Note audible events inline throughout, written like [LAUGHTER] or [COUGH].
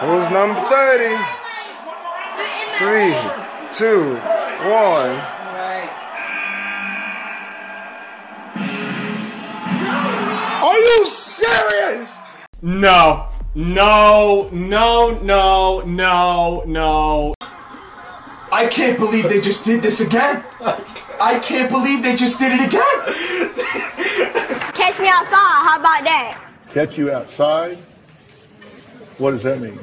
Who's number 30? Three, two, one. Are you serious? No, no, no, no, no, no. I can't believe they just did this again. I can't believe they just did it again. Catch me outside. How about that? Catch you outside? What does that mean?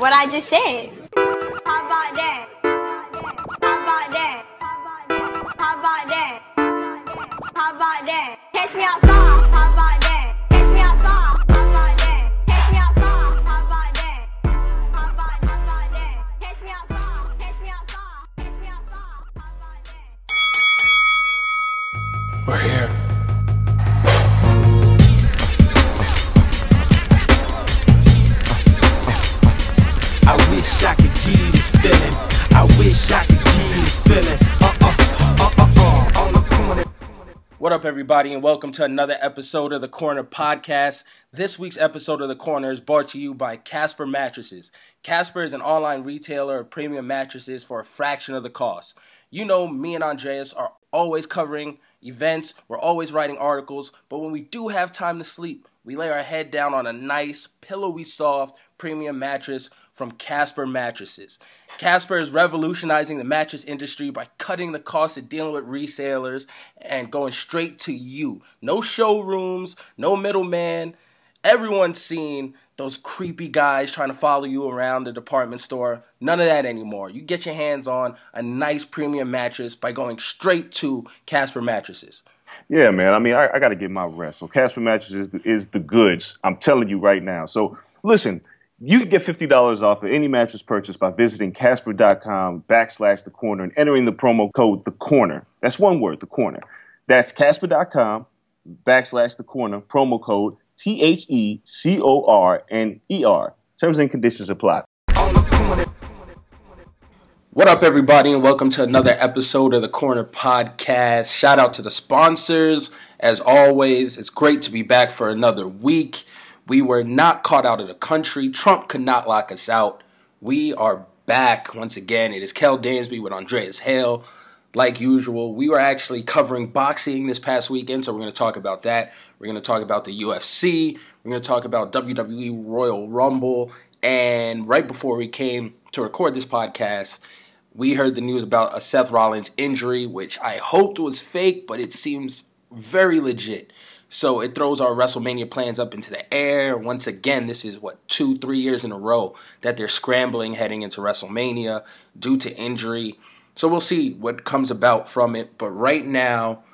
What I just said. How about that? How about that? How about that? How about that? Catch me outside. How about that? Catch me outside. How about wish I could you this feeling. I wish I could you this feeling. Uh uh uh. What up, everybody, and welcome to another episode of the Corner Podcast. This week's episode of the Corner is brought to you by Casper Mattresses. Casper is an online retailer of premium mattresses for a fraction of the cost. You know, me and Andreas are always covering events, we're always writing articles, but when we do have time to sleep, we lay our head down on a nice, pillowy soft, premium mattress from Casper Mattresses. Casper is revolutionizing the mattress industry by cutting the cost of dealing with resellers and going straight to you. No showrooms, no middleman. Everyone's seen those creepy guys trying to follow you around the department store. None of that anymore. You get your hands on a nice premium mattress by going straight to Casper Mattresses. Yeah, man. I mean, I, I got to get my rest. So Casper Mattresses is the, is the goods. I'm telling you right now. So listen, you can get fifty dollars off of any mattress purchase by visiting Casper.com backslash the corner and entering the promo code the corner. That's one word, the corner. That's Casper.com backslash the corner promo code T H E C O R N E R. Terms and conditions apply. What up, everybody, and welcome to another episode of the Corner Podcast. Shout out to the sponsors. As always, it's great to be back for another week. We were not caught out of the country. Trump could not lock us out. We are back once again. It is Kel Dansby with Andreas Hale. Like usual, we were actually covering boxing this past weekend, so we're going to talk about that. We're going to talk about the UFC. We're going to talk about WWE Royal Rumble. And right before we came to record this podcast, we heard the news about a Seth Rollins injury, which I hoped was fake, but it seems very legit. So it throws our WrestleMania plans up into the air. Once again, this is what, two, three years in a row that they're scrambling heading into WrestleMania due to injury. So we'll see what comes about from it. But right now,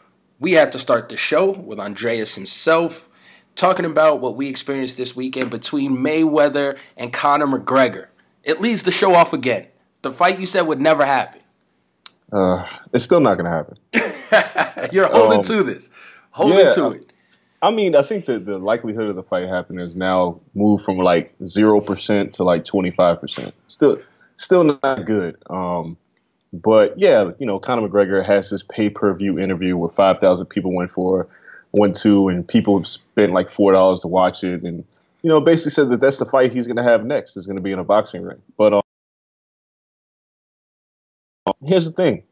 we have to start the show with Andreas himself talking about what we experienced this weekend between Mayweather and Conor McGregor. It leads the show off again. The fight you said would never happen. Uh, it's still not going to happen. [LAUGHS] You're holding Um, to this. Holding yeah, to it. I mean, I think that the likelihood of the fight happening has now moved from like zero percent to like twenty five percent. Still, still not good. Um, but yeah, you know, Conor McGregor has this pay per view interview where five thousand people went for, went to, and people spent like four dollars to watch it, and you know, basically said that that's the fight he's going to have next. Is going to be in a boxing ring. But um, here's the thing.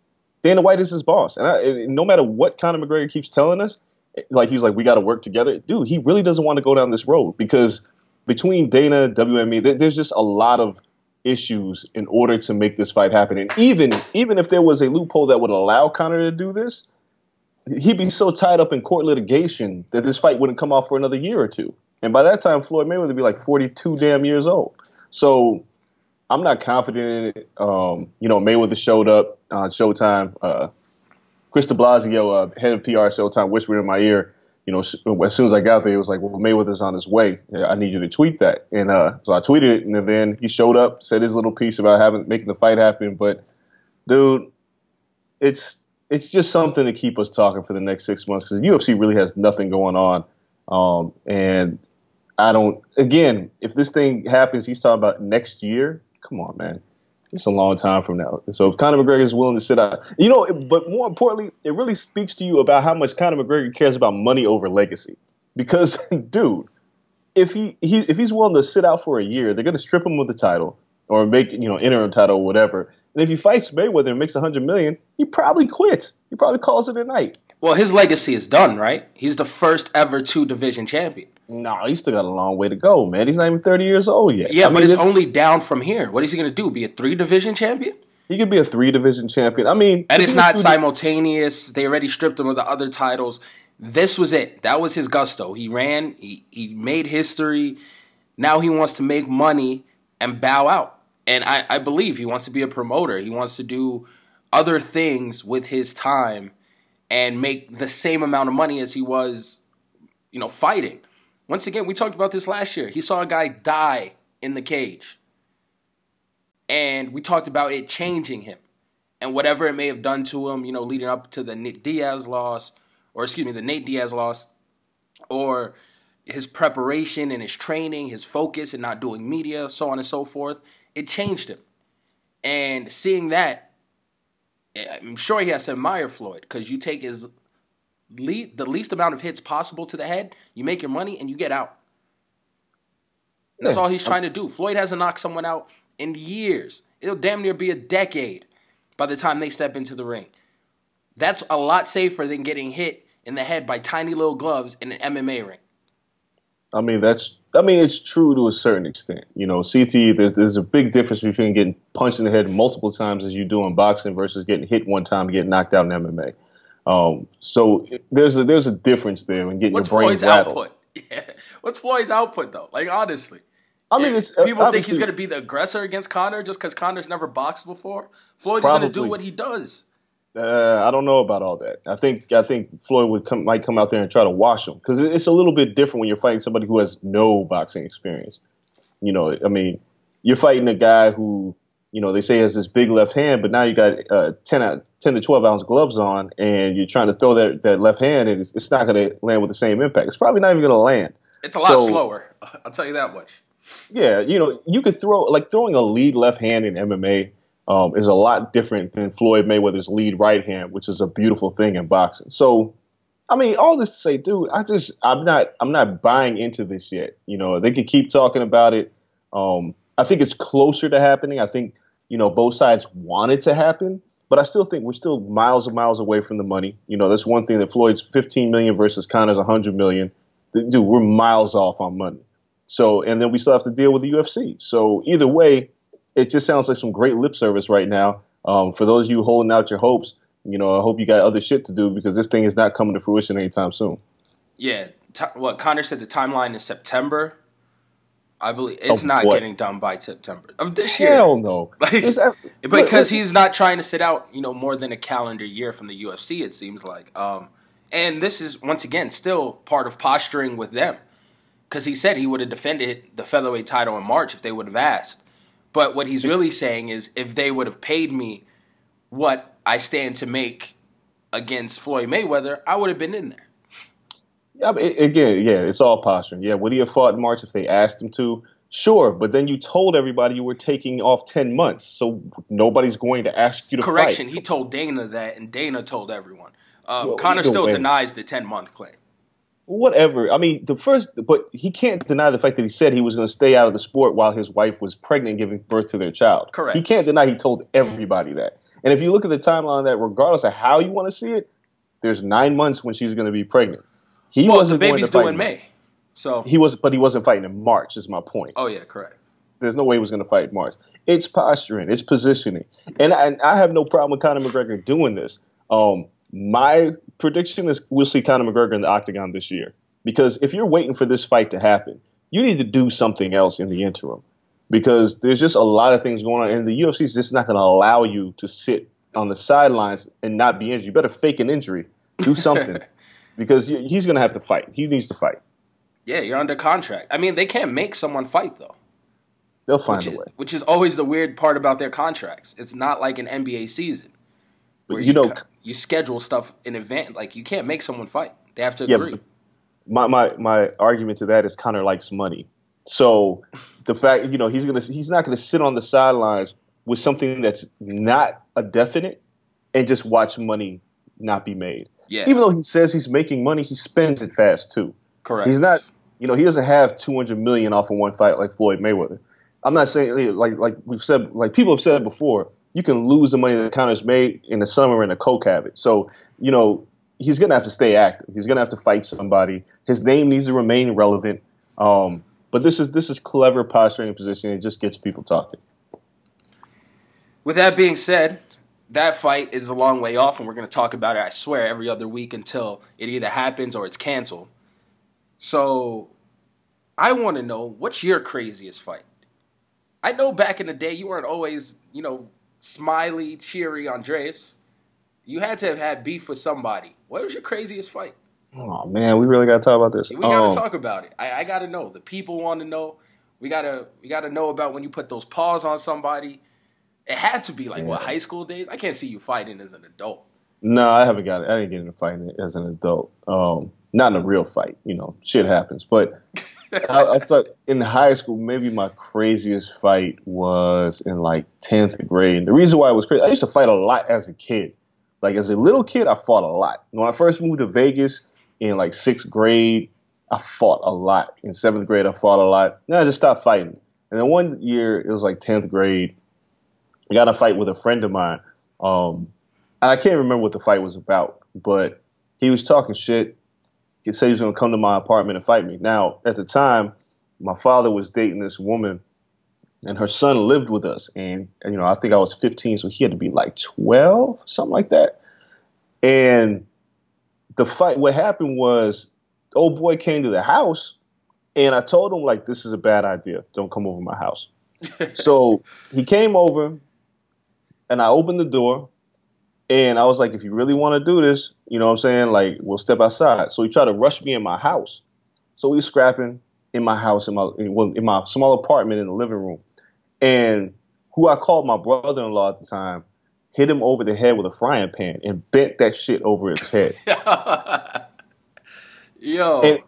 Dana White is his boss, and, I, and no matter what Conor McGregor keeps telling us, like he's like, we got to work together. Dude, he really doesn't want to go down this road because between Dana, WME, there's just a lot of issues in order to make this fight happen. And even even if there was a loophole that would allow Conor to do this, he'd be so tied up in court litigation that this fight wouldn't come off for another year or two. And by that time, Floyd Mayweather would be like 42 damn years old. So I'm not confident in it. Um, you know, Mayweather showed up on Showtime. Uh, Chris de Blasio, uh, head of PR at Showtime, whispered in my ear, you know, as soon as I got there, he was like, well, Mayweather's on his way. I need you to tweet that. And uh, so I tweeted it, and then he showed up, said his little piece about having making the fight happen. But, dude, it's it's just something to keep us talking for the next six months because UFC really has nothing going on. Um, and I don't, again, if this thing happens, he's talking about next year. Come on, man. It's a long time from now. So if Conor McGregor is willing to sit out, you know, but more importantly, it really speaks to you about how much Conor McGregor cares about money over legacy. Because, [LAUGHS] dude, if he, he if he's willing to sit out for a year, they're going to strip him of the title or make you know interim title or whatever. And if he fights Mayweather and makes a hundred million, he probably quits. He probably calls it a night. Well, his legacy is done, right? He's the first ever two division champion. No, he's still got a long way to go, man. He's not even thirty years old yet. Yeah, I but mean, it's only down from here. What is he going to do? Be a three division champion? he could be a three division champion. I mean, And it's not simultaneous. They already stripped him of the other titles. This was it. That was his gusto. He ran, he, he made history. Now he wants to make money and bow out. And I, I believe he wants to be a promoter. He wants to do other things with his time and make the same amount of money as he was, you know, fighting. Once again, we talked about this last year. He saw a guy die in the cage. And we talked about it changing him and whatever it may have done to him, you know, leading up to the Nick Diaz loss, or excuse me, the Nate Diaz loss, or his preparation and his training, his focus and not doing media, so on and so forth, it changed him. And seeing that, I'm sure he has to admire Floyd because you take his le- the least amount of hits possible to the head, you make your money, and you get out. That's all he's trying to do. Floyd hasn't knocked someone out in years. It'll damn near be a decade by the time they step into the ring. That's a lot safer than getting hit in the head by tiny little gloves in an MMA ring. I mean, that's. I mean, it's true to a certain extent. You know, CT. There's there's a big difference between getting punched in the head multiple times as you do in boxing versus getting hit one time and getting knocked out in MMA. Um, so there's a there's a difference there in getting What's your brain Floyd's rattled. output? [LAUGHS] Yeah. What's Floyd's output though? Like honestly. I mean, it's people think he's going to be the aggressor against Conor just because Conor's never boxed before. Floyd's going to do what he does. Uh, I don't know about all that. I think I think Floyd would come might come out there and try to wash him because it's a little bit different when you're fighting somebody who has no boxing experience. You know, I mean, you're fighting a guy who you know they say has this big left hand, but now you got uh, 10, out- 10 to twelve ounce gloves on, and you're trying to throw that that left hand, and it's, it's not going to land with the same impact. It's probably not even going to land. It's a lot So- slower. I'll tell you that much. Yeah, you know, you could throw like throwing a lead left hand in MMA um, is a lot different than Floyd Mayweather's lead right hand, which is a beautiful thing in boxing. So, I mean, all this to say, dude, I just I'm not I'm not buying into this yet. You know, they could keep talking about it. Um, I think it's closer to happening. I think you know both sides wanted to happen, but I still think we're still miles and miles away from the money. You know, that's one thing that Floyd's 15 million versus Conor's 100 million. Dude, we're miles off on money. So, and then we still have to deal with the UFC. So, either way, it just sounds like some great lip service right now. Um, for those of you holding out your hopes, you know, I hope you got other shit to do because this thing is not coming to fruition anytime soon. Yeah. T- what Conor said the timeline is September. I believe it's Oh, not boy. getting done by September of this year. Hell no. [LAUGHS] Like, uh, because he's not trying to sit out, you know, more than a calendar year from the UFC. It seems like, um, And this is once again still part of posturing with them, because he said he would have defended the featherweight title in March if they would have asked. But what he's really saying is, if they would have paid me what I stand to make against Floyd Mayweather, I would have been in there. Yeah, but it, again, yeah, it's all posturing. Yeah, would he have fought in March if they asked him to? Sure, but then you told everybody you were taking off ten months, so nobody's going to ask you to Correction, fight. he told Dana that, and Dana told everyone. Um, Well, Conor still way. denies the 10 month claim. Whatever. I mean, the first, but he can't deny the fact that he said he was going to stay out of the sport while his wife was pregnant, giving birth to their child. Correct. He can't deny he told everybody that. And if you look at the timeline that, regardless of how you want to see it, there's nine months when she's going to be pregnant. He well, the wasn't going baby's to fight due in May. So, He was, but he wasn't fighting in March. Is my point. oh, yeah, correct. There's no way he was going to fight in March. It's posturing. It's positioning, and, and I have no problem with Conor McGregor doing this. Um, my prediction is we'll see Conor McGregor in the octagon this year because if you're waiting for this fight to happen, you need to do something else in the interim because there's just a lot of things going on, and the UFC is just not going to allow you to sit on the sidelines and not be injured. You better fake an injury, do something, [LAUGHS] because he's going to have to fight. He needs to fight. Yeah, you're under contract. I mean, they can't make someone fight, though. They'll find which a is, way. which is always the weird part about their contracts. It's not like an NBA season But where you know, co- you schedule stuff in advance. Like you can't make someone fight; they have to Yeah, agree. my, my my argument to that is Conor likes money. So the fact you know he's gonna he's not gonna sit on the sidelines with something that's not a definite and just watch money not be made. Yeah. Even though he says he's making money, he spends it fast too. Correct. He's not you know he doesn't have 200 million off of one fight like Floyd Mayweather. I'm not saying like like we've said like people have said before. You can lose the money that Conor's made in the summer in a coke habit. So you know he's gonna have to stay active. He's gonna have to fight somebody. His name needs to remain relevant. Um, but this is this is clever posturing and positioning. It just gets people talking. With that being said, that fight is a long way off, and we're going to talk about it, I swear, every other week until it either happens or it's canceled. So, I want to know what's your craziest fight? I know back in the day you weren't always, you know, smiley, cheery Andreas. You had to have had beef with somebody. What was your craziest fight? Oh man, we really gotta talk about this. We gotta Um, talk about it. I, I gotta know. The people want to know. We gotta we gotta know about when you put those paws on somebody. It had to be like what high school days. I can't see you fighting as an adult. No, I haven't got it. I didn't get into fighting as an adult. Um, not in a real fight. You know, shit happens. But [LAUGHS] I, I thought in high school, maybe my craziest fight was in like tenth grade. And the reason why it was crazy, I used to fight a lot as a kid. Like as a little kid, I fought a lot. When I first moved to Vegas in like sixth grade, I fought a lot. In seventh grade, I fought a lot. Then I just stopped fighting. And then one year, it was like tenth grade. I got a fight with a friend of mine. Um, and I can't remember what the fight was about, but he was talking shit. He said he was going to come to my apartment and fight me. Now, at the time, my father was dating this woman, and her son lived with us. And, and, you know, I think I was 15, so he had to be like 12, something like that. And the fight, what happened was, the old boy came to the house, and I told him like, "This is a bad idea. Don't come over my house." [LAUGHS] so he came over, and I opened the door. And I was like, if you really want to do this, you know what I'm saying? Like, we'll step outside. So he tried to rush me in my house. So we scrapping in my house, in my in, in my small apartment in the living room. And who I called my brother-in-law at the time hit him over the head with a frying pan and bent that shit over his head. [LAUGHS] Yo, And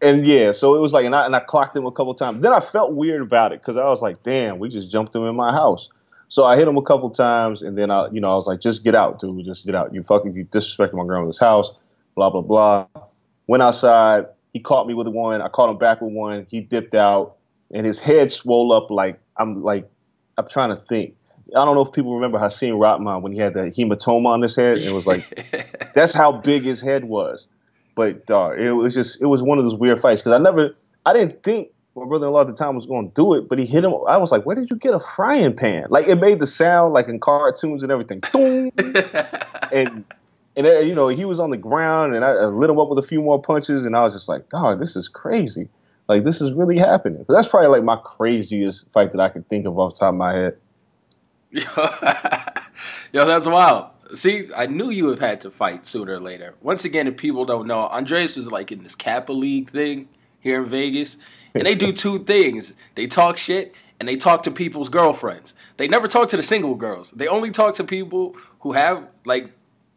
and yeah, so it was like, and I, and I clocked him a couple times. Then I felt weird about it because I was like, damn, we just jumped him in my house. So I hit him a couple times, and then I, you know, I was like, just get out, dude, just get out. You fucking you disrespecting my grandmother's house, blah blah blah. Went outside. He caught me with one. I caught him back with one. He dipped out, and his head swole up like I'm like I'm trying to think. I don't know if people remember Hasim Rahman when he had that hematoma on his head. It was like [LAUGHS] that's how big his head was. But uh, it was just it was one of those weird fights because I never I didn't think my brother-in-law at the time was going to do it, but he hit him. I was like, where did you get a frying pan? Like it made the sound like in cartoons and everything. [LAUGHS] Boom. [LAUGHS] and and uh, you know he was on the ground and I, I lit him up with a few more punches and I was just like, dog, this is crazy. Like this is really happening. But that's probably like my craziest fight that I could think of off the top of my head. [LAUGHS] Yo, that's wild. See, I knew you have had to fight sooner or later. Once again, if people don't know, Andreas was like in this Kappa League thing here in Vegas, and they do [LAUGHS] two things: they talk shit and they talk to people's girlfriends. They never talk to the single girls. They only talk to people who have like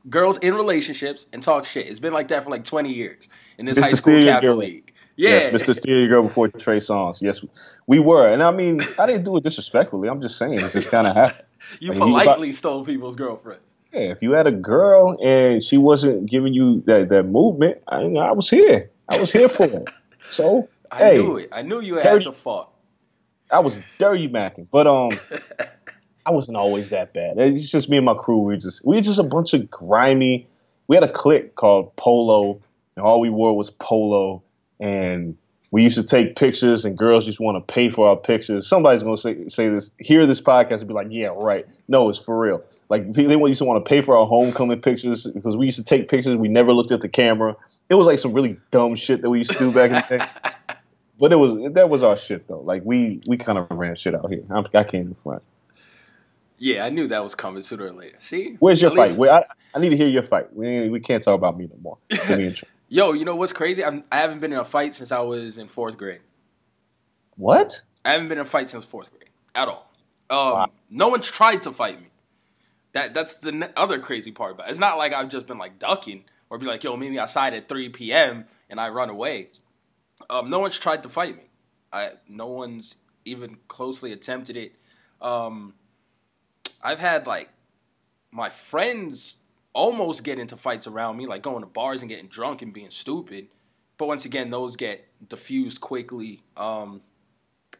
girls in relationships and talk shit. It's been like that for like twenty years in this Mr. high school Steal Girl. League. Yeah, Yes, Mr. Steal Your Girl before Trey Songz. Yes, we were. And I mean, I didn't do it disrespectfully. I'm just saying, it just kind of [LAUGHS] happened. you Like, politely stole people's girlfriends. Yeah, if you had a girl and she wasn't giving you that, that movement, I, I was here. I was here for it. So, I hey, knew it. I knew you had dirty- to fought. I was dirty macking, but um, [LAUGHS] I wasn't always that bad. It's just me and my crew. We were just we were just a bunch of grimy. We had a clique called Polo, and all we wore was polo. And we used to take pictures, and girls just want to pay for our pictures. Somebody's gonna say say this, hear this podcast, and be like, "Yeah, right." No, it's for real. Like they used to want to pay for our homecoming pictures because we used to take pictures. We never looked at the camera. It was like some really dumb shit that we used to do back in the day. [LAUGHS] But it was that was our shit though. Like we we kind of ran shit out here. I'm, I can't even front. Yeah, I knew that was coming sooner or later. See, Where's your At fight? least- Where, I, I need to hear your fight. We we can't talk about me no more. [LAUGHS] Me. Yo, you know what's crazy? I'm, I haven't been in a fight since I was in fourth grade. what? I haven't been in a fight since fourth grade at all. Um, Wow. No one's tried to fight me. That that's the ne- other crazy part. But it's not like I've just been like ducking or be like, yo, meet me outside at 3 p.m. and I run away. Um, no one's tried to fight me. I no one's even closely attempted it. Um, I've had like my friends almost get into fights around me, like going to bars and getting drunk and being stupid. But once again, those get diffused quickly. Um,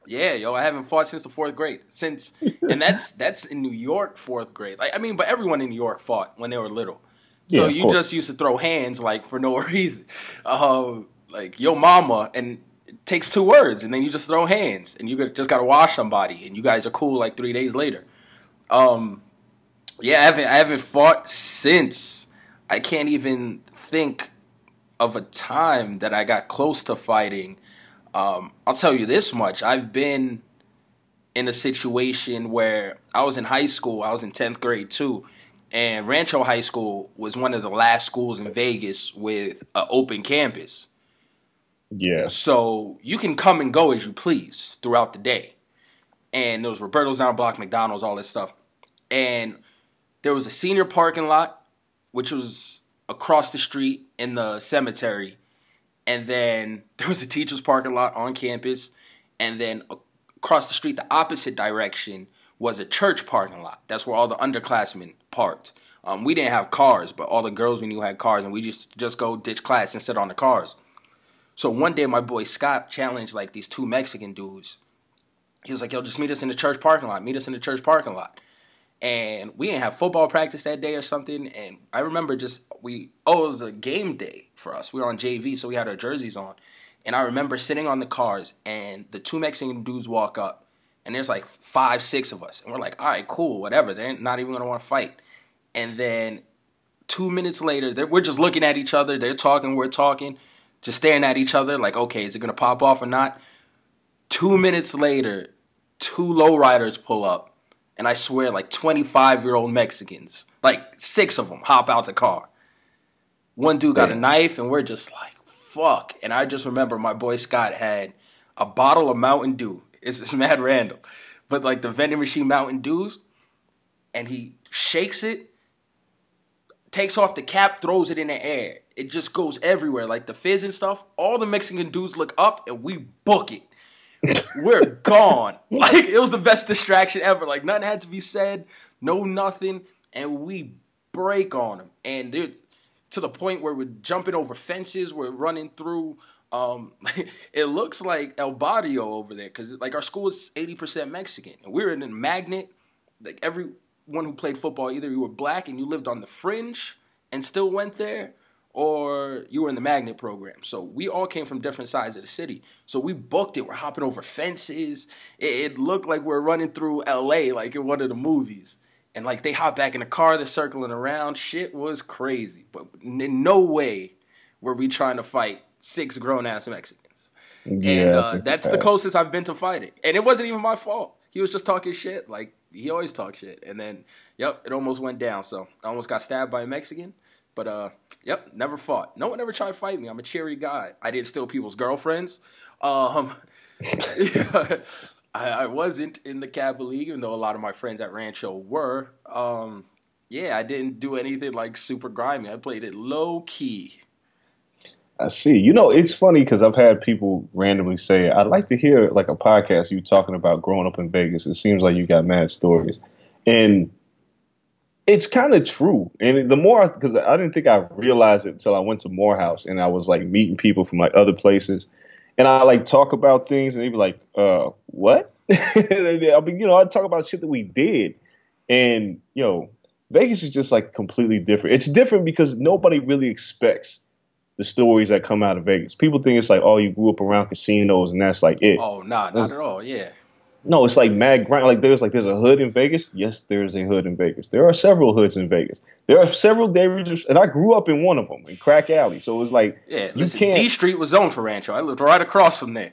yeah, yo, I haven't fought since the fourth grade. Since, and [LAUGHS] that's that's in New York, fourth grade. Like, I mean, but everyone in New York fought when they were little. So Yeah, you course. just used to throw hands like for no [LAUGHS] reason, uh, like yo mama, and it takes two words, and then you just throw hands, and you just got to wash somebody, and you guys are cool like three days later. Um, yeah, I haven't I haven't fought since. I can't even think of a time that I got close to fighting. Um, I'll tell you this much: I've been in a situation where I was in high school. I was in tenth grade too, and Rancho High School was one of the last schools in Vegas with an open campus. Yeah. So you can come and go as you please throughout the day. And there was Roberto's down block, McDonald's, all this stuff. And there was a senior parking lot, which was across the street in the cemetery. And then [LAUGHS] there was a teacher's parking lot on campus. And then across the street, the opposite direction, was a church parking lot. That's where all the underclassmen parked. Um, we didn't have cars, but all the girls we knew had cars, and we just just go ditch class and sit on the cars. So one day, my boy Scott challenged like these two Mexican dudes. He was like, "Yo, just meet us in the church parking lot. Meet us in the church parking lot." And we didn't have football practice that day or something. And I remember just we oh it was a game day for us. We were on JV, so we had our jerseys on. And I remember sitting on the cars, and the two Mexican dudes walk up, and there's like five, six of us, and we're like, "All right, cool, whatever." They're not even gonna want to fight. And then two minutes later, we're just looking at each other. They're talking, we're talking, just staring at each other, like, okay, is it gonna pop off or not? Two minutes later, two lowriders pull up, and I swear, like 25 year old Mexicans, like six of them, hop out the car. One dude got a knife, and we're just like, fuck. And I just remember my boy Scott had a bottle of Mountain Dew. It's, it's mad random, but like the vending machine Mountain Dews, and he shakes it, takes off the cap, throws it in the air. It just goes everywhere, like the fizz and stuff. All the Mexican dudes look up, and we book it. [LAUGHS] We're gone. Like it was the best distraction ever. Like nothing had to be said, no nothing, and we break on them. And they're to the point where we're jumping over fences, we're running through. Um, [LAUGHS] it looks like El Barrio over there because like our school is eighty percent Mexican, and we're in a magnet. Like everyone who played football, either you were black and you lived on the fringe and still went there, or you were in the magnet program. So we all came from different sides of the city. So we booked it. We're hopping over fences. It, it looked like we're running through LA like in one of the movies. And like they hop back in the car, they're circling around. Shit was crazy. But in no way were we trying to fight six grown ass Mexicans. and Yeah, I uh, that's the closest I've been to fighting. And it wasn't even my fault. He was just talking shit. Like He always talks shit. And then, yep, it almost went down. So I almost got stabbed by a Mexican. But uh, yep, never fought. No one ever tried to fight me. I'm a cheery guy. I didn't steal people's girlfriends. Um, [LAUGHS] I, I wasn't in the Kappa League, even though a lot of my friends at Rancho were. Um, yeah, I didn't do anything like super grimy. I played it low key. I see. You know, it's funny because I've had people randomly say, "I'd like to hear like a podcast you talking about growing up in Vegas." It seems like you got mad stories, and it's kind of true. And the more because I, I didn't think I realized it until I went to Morehouse and I was like meeting people from like other places, and I like talk about things and they'd be like, "Uh, what?" [LAUGHS] I mean, you know, I talk about shit that we did, and you know, Vegas is just like completely different. It's different because nobody really expects the stories that come out of Vegas. People think it's like, oh, you grew up around casinos and that's like it. Oh, nah, not That's- at all. Yeah. No, it's like mad grind. Like there's like there's a hood in Vegas. Yes, there's a hood in Vegas. There are several hoods in Vegas. There are several and I grew up in one of them in Crack Alley. So it's like Yeah, you listen, can't. D Street was zoned for Rancho. I lived right across from there.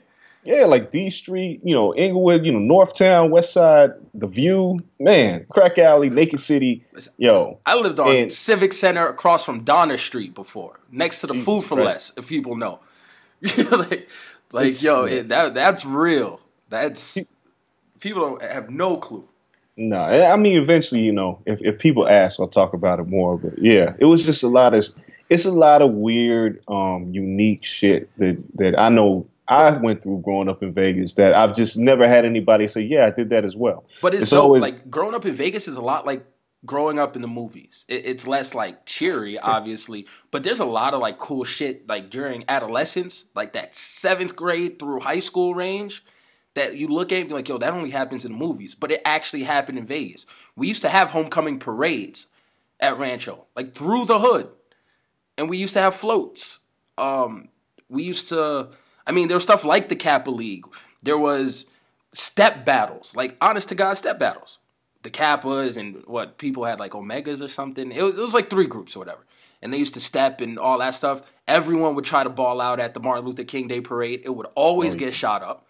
Yeah, like D Street, you know, Inglewood, you know, Northtown, West Side, The View, man, Crack Alley, Naked City, yo. I lived on And- Civic Center across from Donner Street before, next to the Jesus Food for Christ. Less, if people know. [LAUGHS] like, like It's- yo, it, that that's real. That's people don't have no clue. No, I mean, eventually, you know, if, if people ask, I'll talk about it more. But yeah, it was just a lot of, it's a lot of weird, um, unique shit that that I know I went through growing up in Vegas that I've just never had anybody say, yeah, I did that as well. But it's, It's so always- like growing up in Vegas is a lot like growing up in the movies. It, it's less like cheery, obviously, but there's a lot of like cool shit like during adolescence, like that seventh grade through high school range. That you look at and be like, yo, that only happens in the movies, but it actually happened in Vegas. We used to have homecoming parades at Rancho, like through the hood, and we used to have floats. Um, we used to, I mean, there was stuff like the Kappa League. There was step battles, like honest to God step battles. The Kappas and what people had like Omegas or something. It was, it was like three groups or whatever. And they used to step and all that stuff. Everyone would try to ball out at the Martin Luther King Day parade. It would always get shot up.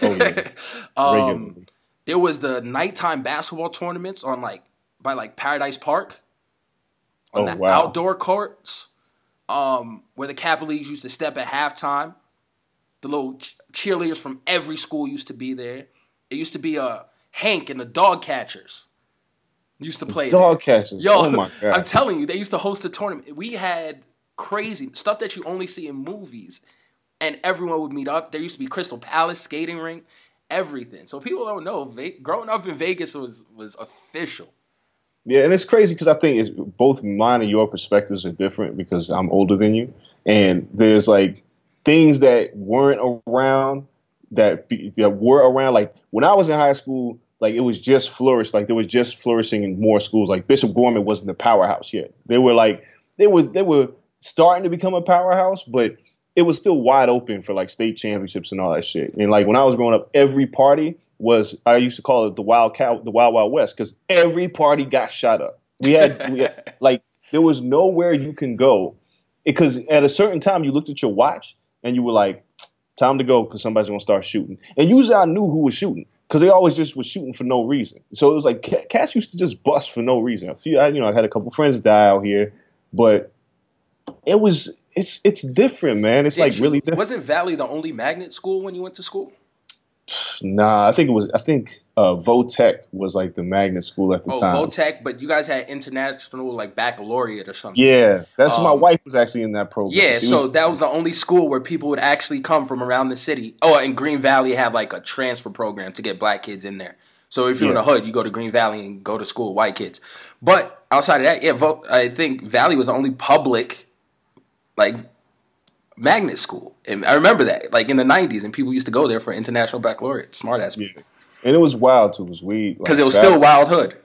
Oh, yeah. [LAUGHS] um, there was the nighttime basketball tournaments on like by like Paradise Park on Oh, the wow. outdoor courts um, where the Kappa Leagues used to step at halftime. The little ch- cheerleaders from every school used to be there. It used to be uh, Hank and the dog catchers used to play. there. Dog catchers. Yo, oh my god. I'm telling you, they used to host a tournament. We had crazy stuff that you only see in movies, and everyone would meet up. There used to be Crystal Palace skating rink, everything. So people don't know. Ve- growing up in Vegas was was official. Yeah, and it's crazy because I think it's both mine and your perspectives are different because I'm older than you, and there's like things that weren't around that be, that were around. Like when I was in high school, like it was just flourished. Like there was just flourishing in more schools. Like Bishop Gorman wasn't the powerhouse yet. They were like they were they were starting to become a powerhouse, but it was still wide open for like state championships and all that shit. And like when I was growing up, every party was I used to call it the wild cow, the wild wild west, because every party got shot up. We had, we had [LAUGHS] like there was nowhere you can go because at a certain time you looked at your watch and you were like, time to go because somebody's gonna start shooting. And usually I knew who was shooting because they always just was shooting for no reason. So it was like ca- cats used to just bust for no reason. A few, I, you know, I had a couple friends die out here, but it was it's it's different, man. It's like you- really different. Wasn't Valley the only magnet school when you went to school? Nah, I think it was. I think uh, Votech was like the magnet school at the Oh, time. Oh, Votech, but you guys had international like baccalaureate or something. Yeah, that's my Um, wife was actually in that program. Yeah, She so was- that was the only school where people would actually come from around the city. Oh, and Green Valley had like a transfer program to get black kids in there. So if you're in Yeah. the hood, you go to Green Valley and go to school with white kids. But outside of that, yeah, Vo- I think Valley was the only public like magnet school. And I remember that, like in the '90s, and people used to go there for international baccalaureate. Smart ass people, and it was wild too. It was weird because it was still Wild Hood.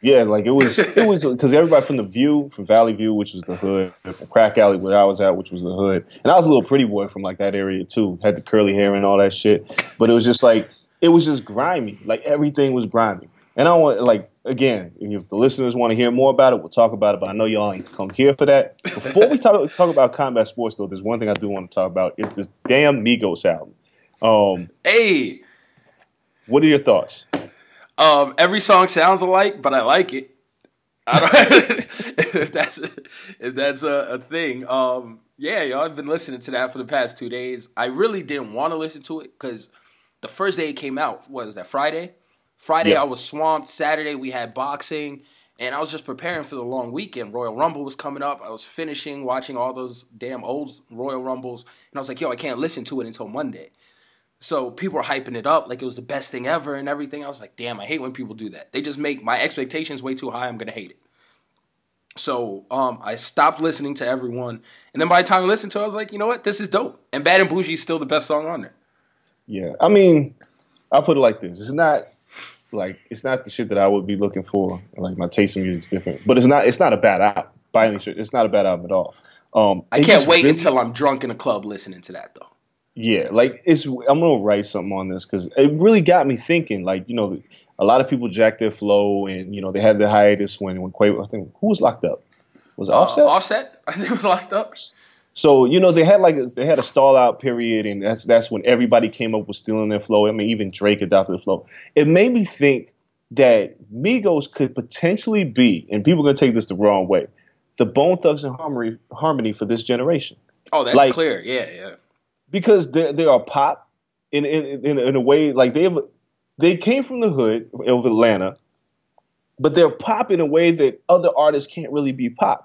Yeah, like it was. It was [LAUGHS] because everybody from the View, from Valley View, which was the hood, from Crack Alley where I was at, which was the hood, and I was a little pretty boy from like that area too. Had the curly hair and all that shit, but it was just like it was just grimy. Like everything was grimy. And I want like again, if the listeners want to hear more about it, we'll talk about it. But I know y'all ain't come here for that. Before we talk talk about combat sports, though, there's one thing I do want to talk about is this damn Migos album. Um, Hey, what are your thoughts? Um, every song sounds alike, but I like it. I don't [LAUGHS] [LAUGHS] if that's if that's a, a thing. Um, yeah, y'all. I've been listening to that for the past two days. I really didn't want to listen to it because the first day it came out was that Friday. Friday Yeah. I was swamped. Saturday we had boxing, and I was just preparing for the long weekend. Royal Rumble was coming up. I was finishing watching all those damn old Royal Rumbles, and I was like, yo, I can't listen to it until Monday. So people were hyping it up like it was the best thing ever and everything. I was like, damn, I hate when people do that. They just make my expectations way too high. I'm gonna hate it. So um, I stopped listening to everyone, and then by the time I listened to it, I was like, you know what, this is dope. And Bad and Bougie is still the best song on there. Yeah, I mean, I'll put it like this: it's not like it's not the shit that I would be looking for. Like my taste in music is different, but it's not it's not a bad album by any stretch. It's not a bad album at all. Um, I can't wait really- until I'm drunk in a club listening to that though. Yeah, like it's. I'm gonna write something on this because it really got me thinking. Like you know, a lot of people jacked their flow, and you know they had the hiatus when when Quavo. I think who was locked up was it Offset. Uh, Offset, [LAUGHS] I think it was locked up. So you know they had like a, they had a stall out period, and that's that's when everybody came up with stealing their flow. I mean, even Drake adopted the flow. It made me think that Migos could potentially be, and people are gonna take this the wrong way, the Bone Thugs and Harmony harmony for this generation Oh, that's Like- clear. Yeah, yeah. because they they are pop in in in, in a way like they have, they came from the hood of Atlanta, but they're pop in a way that other artists can't really be pop.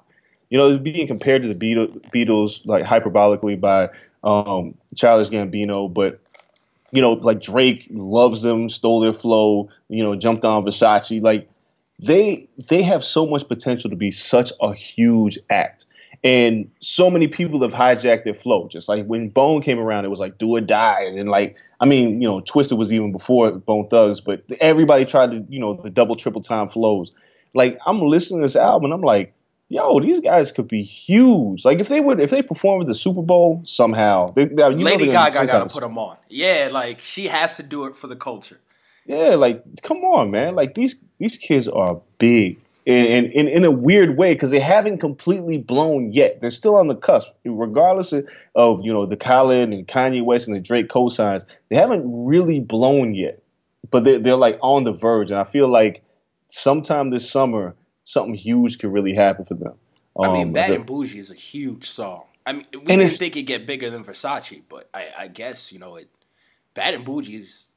You know, being compared to the Beatles, like hyperbolically by um, Childish Gambino, but you know, like Drake loves them, stole their flow, you know, jumped on Versace. Like they they have so much potential to be such a huge act. And so many people have hijacked their flow. Just like when Bone came around, it was like do or die. And like, I mean, you know, Twista was even before Bone Thugs, but everybody tried to, you know, the double, triple time flows. Like, I'm listening to this album I'm like, yo, these guys could be huge. Like if they would if they perform at the Super Bowl somehow, they, they- you Lady Gaga got to put them on. Yeah, like she has to do it for the culture. Yeah, like come on, man. Like these these kids are big. And in, in, in a weird way, because they haven't completely blown yet. They're still on the cusp, regardless of, you know the Khaled and Kanye West and the Drake cosigns. They haven't really blown yet, but they're, they're like on the verge. And I feel like sometime this summer, something huge could really happen for them. I mean, Um, Bad and Bougie is a huge song. I mean, we And didn't think it'd get bigger than Versace, but I, I guess you know it. Bad and Bougie is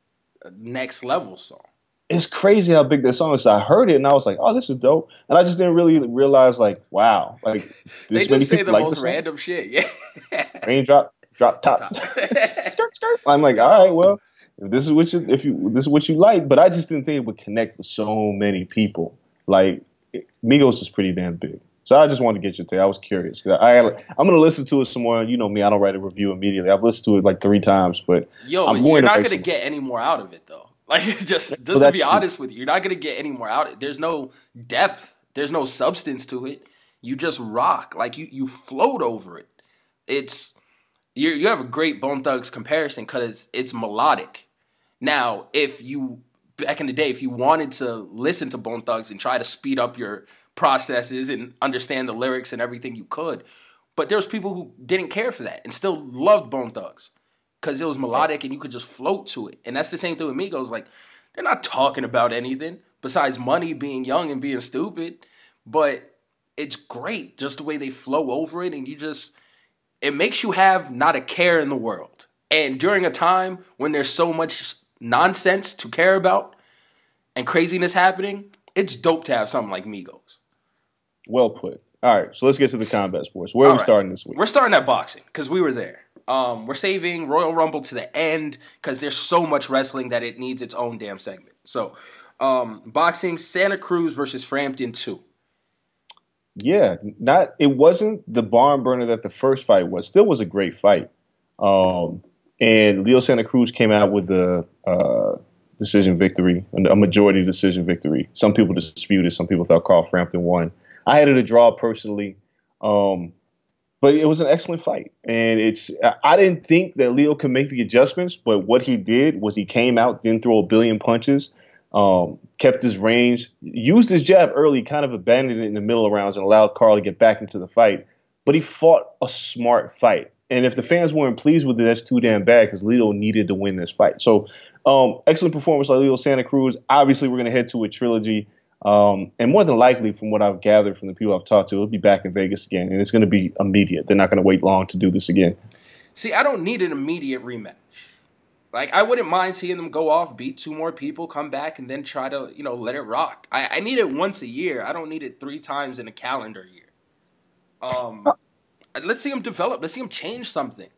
a next level song. it's crazy how big that song is. I heard it and I was like, oh, this is dope. And I just didn't really realize, like, wow, like [LAUGHS] They this many just say the like most random shit. Yeah. [LAUGHS] raindrop, drop drop [LAUGHS] top, skirt, skirt. I'm like, all right, well, if this is what you, if you, this is what you like, but I just didn't think it would connect with so many people. Like, Migos is pretty damn big. So I just wanted to get your take. I was curious. 'Cause I, I'm gonna listen to it some more. You know me, I don't write a review immediately. I've listened to it like three times, but Yo, I'm you're going to not gonna some- get any more out of it though. [LAUGHS] Like just just Well, to be honest with you, you're not gonna get any more out of it. There's no depth. There's no substance to it. You just rock. Like you you float over it. It's you you have a great Bone Thugs comparison because it's, it's melodic. Now, if you back in the day, if you wanted to listen to Bone Thugs and try to speed up your processes and understand the lyrics and everything, you could. But there was people who didn't care for that and still loved Bone Thugs because it was melodic and you could just float to it. And that's the same thing with Migos. Like they're not talking about anything besides money, being young, and being stupid. But it's great just the way they flow over it, and you just it makes you have not a care in the world. And during a time when there's so much nonsense to care about and craziness happening, it's dope to have something like Migos. well put. All right, so let's get to the combat sports. Where are All we right. starting this week? We're starting at boxing because we were there. Um, we're saving Royal Rumble to the end because there's so much wrestling that it needs its own damn segment. So, um, boxing Santa Cruz versus Frampton 2. Yeah, not it wasn't the barn burner that the first fight was. Still was a great fight. Um, and Leo Santa Cruz came out with a uh, decision victory, a majority decision victory. Some people disputed. Some people thought Carl Frampton won. I had it a draw personally, um, but it was an excellent fight. And it's I- didn't think that Leo could make the adjustments, but what he did was he came out, didn't throw a billion punches, um, kept his range, used his jab early, kind of abandoned it in the middle of rounds, and allowed Carl to get back into the fight. But he fought a smart fight. And if the fans weren't pleased with it, that's too damn bad because Lito needed to win this fight. So, um, excellent performance by Lito Santa Cruz. Obviously, we're going to head to a trilogy. Um, and more than likely, from what I've gathered from the people I've talked to, it'll be back in Vegas again. And it's going to be immediate. They're not going to wait long to do this again. See, I don't need an immediate rematch. Like, I wouldn't mind seeing them go off, beat two more people, come back, and then try to, you know, let it rock. I, I need it once a year. I don't need it three times in a calendar year. Um, Uh, let's see them develop. Let's see them change something.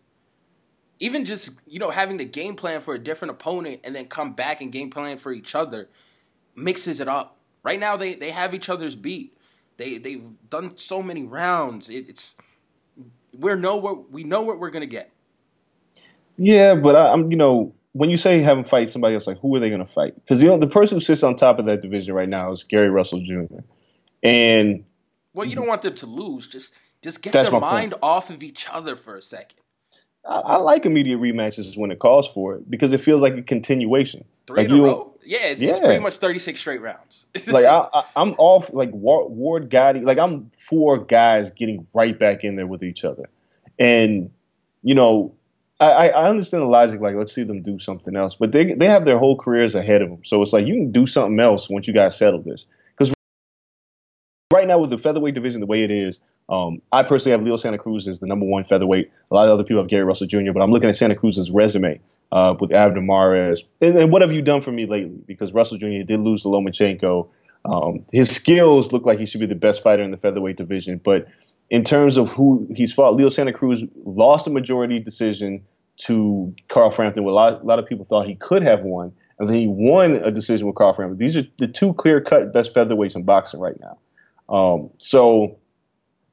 Even just you know having the game plan for a different opponent and then come back and game plan for each other mixes it up. Right now they they have each other's beat. They they've done so many rounds. It, it's we know what we know what we're gonna get. Yeah, but I, I'm you know when you say have them fight somebody else, like who are they going to fight? Because you know the person who sits on top of that division right now is Gary Russell Jr. And well, you don't want them to lose. Just just get That's their mind point. off of each other for a second. I, I like immediate rematches when it calls for it because it feels like a continuation. Three like in you, a row. Yeah, it's, it's pretty much thirty six straight rounds. [LAUGHS] like I, I'm off like Wa- Ward Gatti. Like I'm four guys getting right back in there with each other, and you know, I, I I understand the logic. Like let's see them do something else, but they they have their whole careers ahead of them. So it's like you can do something else once you guys settle this. Now with the featherweight division the way it is, um, I personally have Leo Santa Cruz as the number one featherweight. A lot of other people have Gary Russell Jr., but I'm looking at Santa Cruz's resume uh, with Abner Mares. And, and what have you done for me lately? Because Russell Jr. did lose to Lomachenko. Um, his skills look like he should be the best fighter in the featherweight division, but in terms of who he's fought, Leo Santa Cruz lost a majority decision to Carl Frampton. Where a lot, a lot of people thought he could have won, and then he won a decision with Carl Frampton. These are the two clear-cut best featherweights in boxing right now. Um, so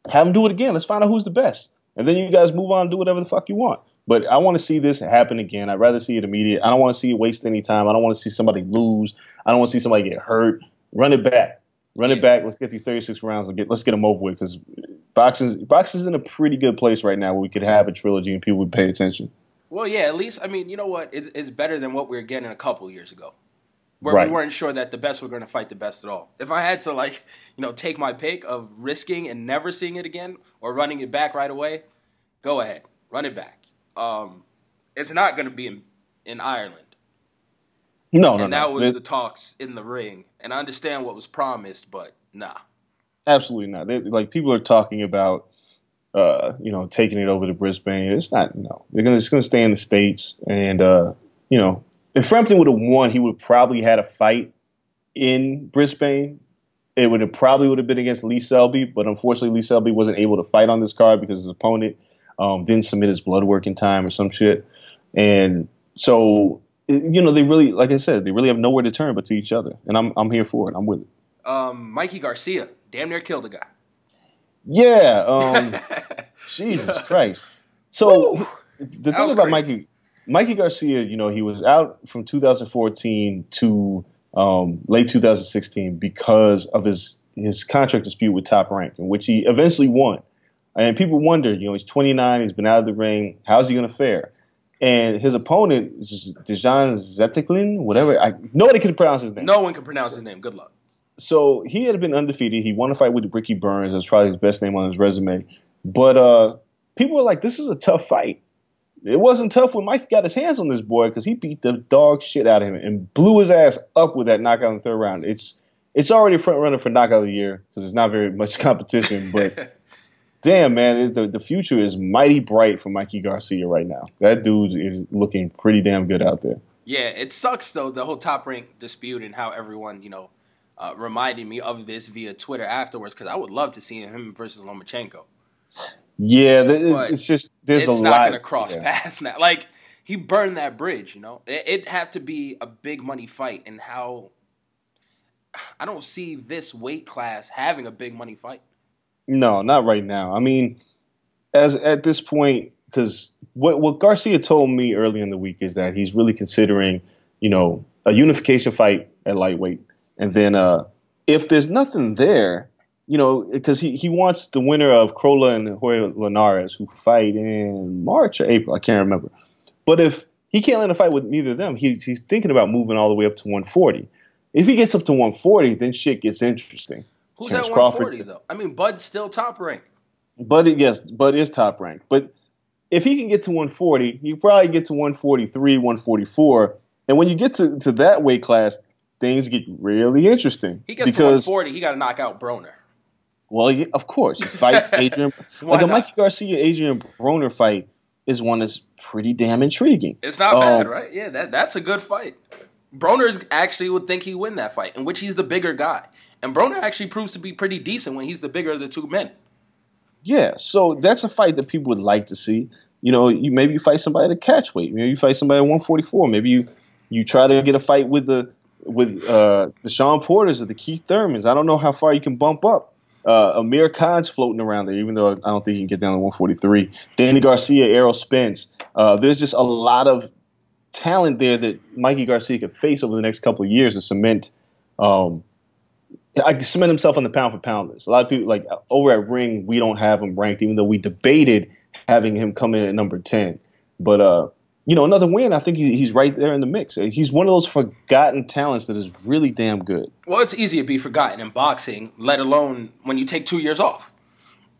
have them do it again. Let's find out who's the best, and then you guys move on and do whatever the fuck you want. But I want to see this happen again. I'd rather see it immediate. I don't want to see it waste any time. I don't want to see somebody lose. I don't want to see somebody get hurt. Run it back. Run it back. Let's get these 36 rounds and get let's get them over with because boxing's boxing's in a pretty good place right now where we could have a trilogy and people would pay attention. Well, yeah, at least I mean, you know what? It's, it's better than what we were getting a couple years ago, where Right. we weren't sure that the best were going to fight the best at all. If I had to like, you know, take my pick of risking and never seeing it again or running it back right away, go ahead, run it back. Um, it's not going to be in in Ireland, No, no, and no. that was It- the talks in the ring. And I understand what was promised, but nah. Absolutely not. They, like people are talking about, uh, you know, taking it over to Brisbane. It's not. No, they're gonna. It's gonna stay in the states. And uh, you know, if Frampton would have won, he would probably had a fight in Brisbane. It would have probably would have been against Lee Selby, but unfortunately, Lee Selby wasn't able to fight on this card because his opponent um, didn't submit his blood work in time or some shit. And so, you know, they really, like I said, they really have nowhere to turn but to each other. And I'm I'm here for it. I'm with it. Um, Mikey Garcia damn near killed a guy. Yeah. Um, [LAUGHS] Jesus Christ. So Woo. the thing about crazy. Mikey, Mikey Garcia, you know, he was out from 2014 to um, late 2016 because of his his contract dispute with Top Rank, in which he eventually won. And people wondered, you know, he's 29, he's been out of the ring, how's he going to fare? And his opponent Dejan Zetiklin, whatever. I nobody can pronounce his name. No one can pronounce his name. Good luck. So he had been undefeated. He won a fight with Ricky Burns. That's probably his best name on his resume. But uh, people were like, "This is a tough fight." It wasn't tough when Mike got his hands on this boy because he beat the dog shit out of him and blew his ass up with that knockout in the third round. It's it's already a front runner for knockout of the year because there's not very much [LAUGHS] competition. But [LAUGHS] damn, man, it, the the future is mighty bright for Mikey Garcia right now. That dude is looking pretty damn good out there. Yeah, it sucks though the whole top rank dispute and how everyone you know uh, reminded me of this via Twitter afterwards because I would love to see him versus Lomachenko. Yeah, it's, But it's just there's it's a not lot. gonna cross yeah. paths now. Like he burned that bridge, you know. It, it'd have to be a big money fight, and how I don't see this weight class having a big money fight. No, not right now. I mean, as at this point, because what what Garcia told me early in the week is that he's really considering, you know, a unification fight at lightweight, and then uh, if there's nothing there, you know, because he, he wants the winner of Crolla and Jorge Linares who fight in March or April, I can't remember. But if he can't land a fight with neither of them, he, he's thinking about moving all the way up to 140. If he gets up to 140, then shit gets interesting. Who's Terrence at Crawford- 140 though? I mean, Bud's still top rank. Bud, yes, Bud is top ranked. But if he can get to 140, he probably get to 143, 144. And when you get to, to that weight class, things get really interesting. He gets because, to 140, he got to knock out Broner. Well, yeah, of course, you fight [LAUGHS] Adrian. Like the? Mikey Garcia Adrian Broner fight is one that's pretty damn intriguing. It's not Um, bad, right? Yeah, that that's a good fight. Broner actually would think he win that fight, in which he's the bigger guy. And Broner actually proves to be pretty decent when he's the bigger of the two men. Yeah, so that's a fight that people would like to see. You know, you maybe you fight somebody at catch weight. Maybe you fight somebody at 144. Maybe you you try to get a fight with the with uh, the Shawn Porters or the Keith Thurmans. I don't know how far you can bump up. Uh, Amir Khan's floating around there, even though I don't think he can get down to 143. Danny Garcia, Errol Spence. Uh, there's just a lot of talent there that Mikey Garcia could face over the next couple of years to cement um, I cement himself on the pound for pound list. A lot of people like over at Ring, we don't have him ranked, even though we debated having him come in at number ten. But uh, you know, another win, I think he, he's right there in the mix. He's one of those forgotten talents that is really damn good. Well, it's easy to be forgotten in boxing, let alone when you take two years off.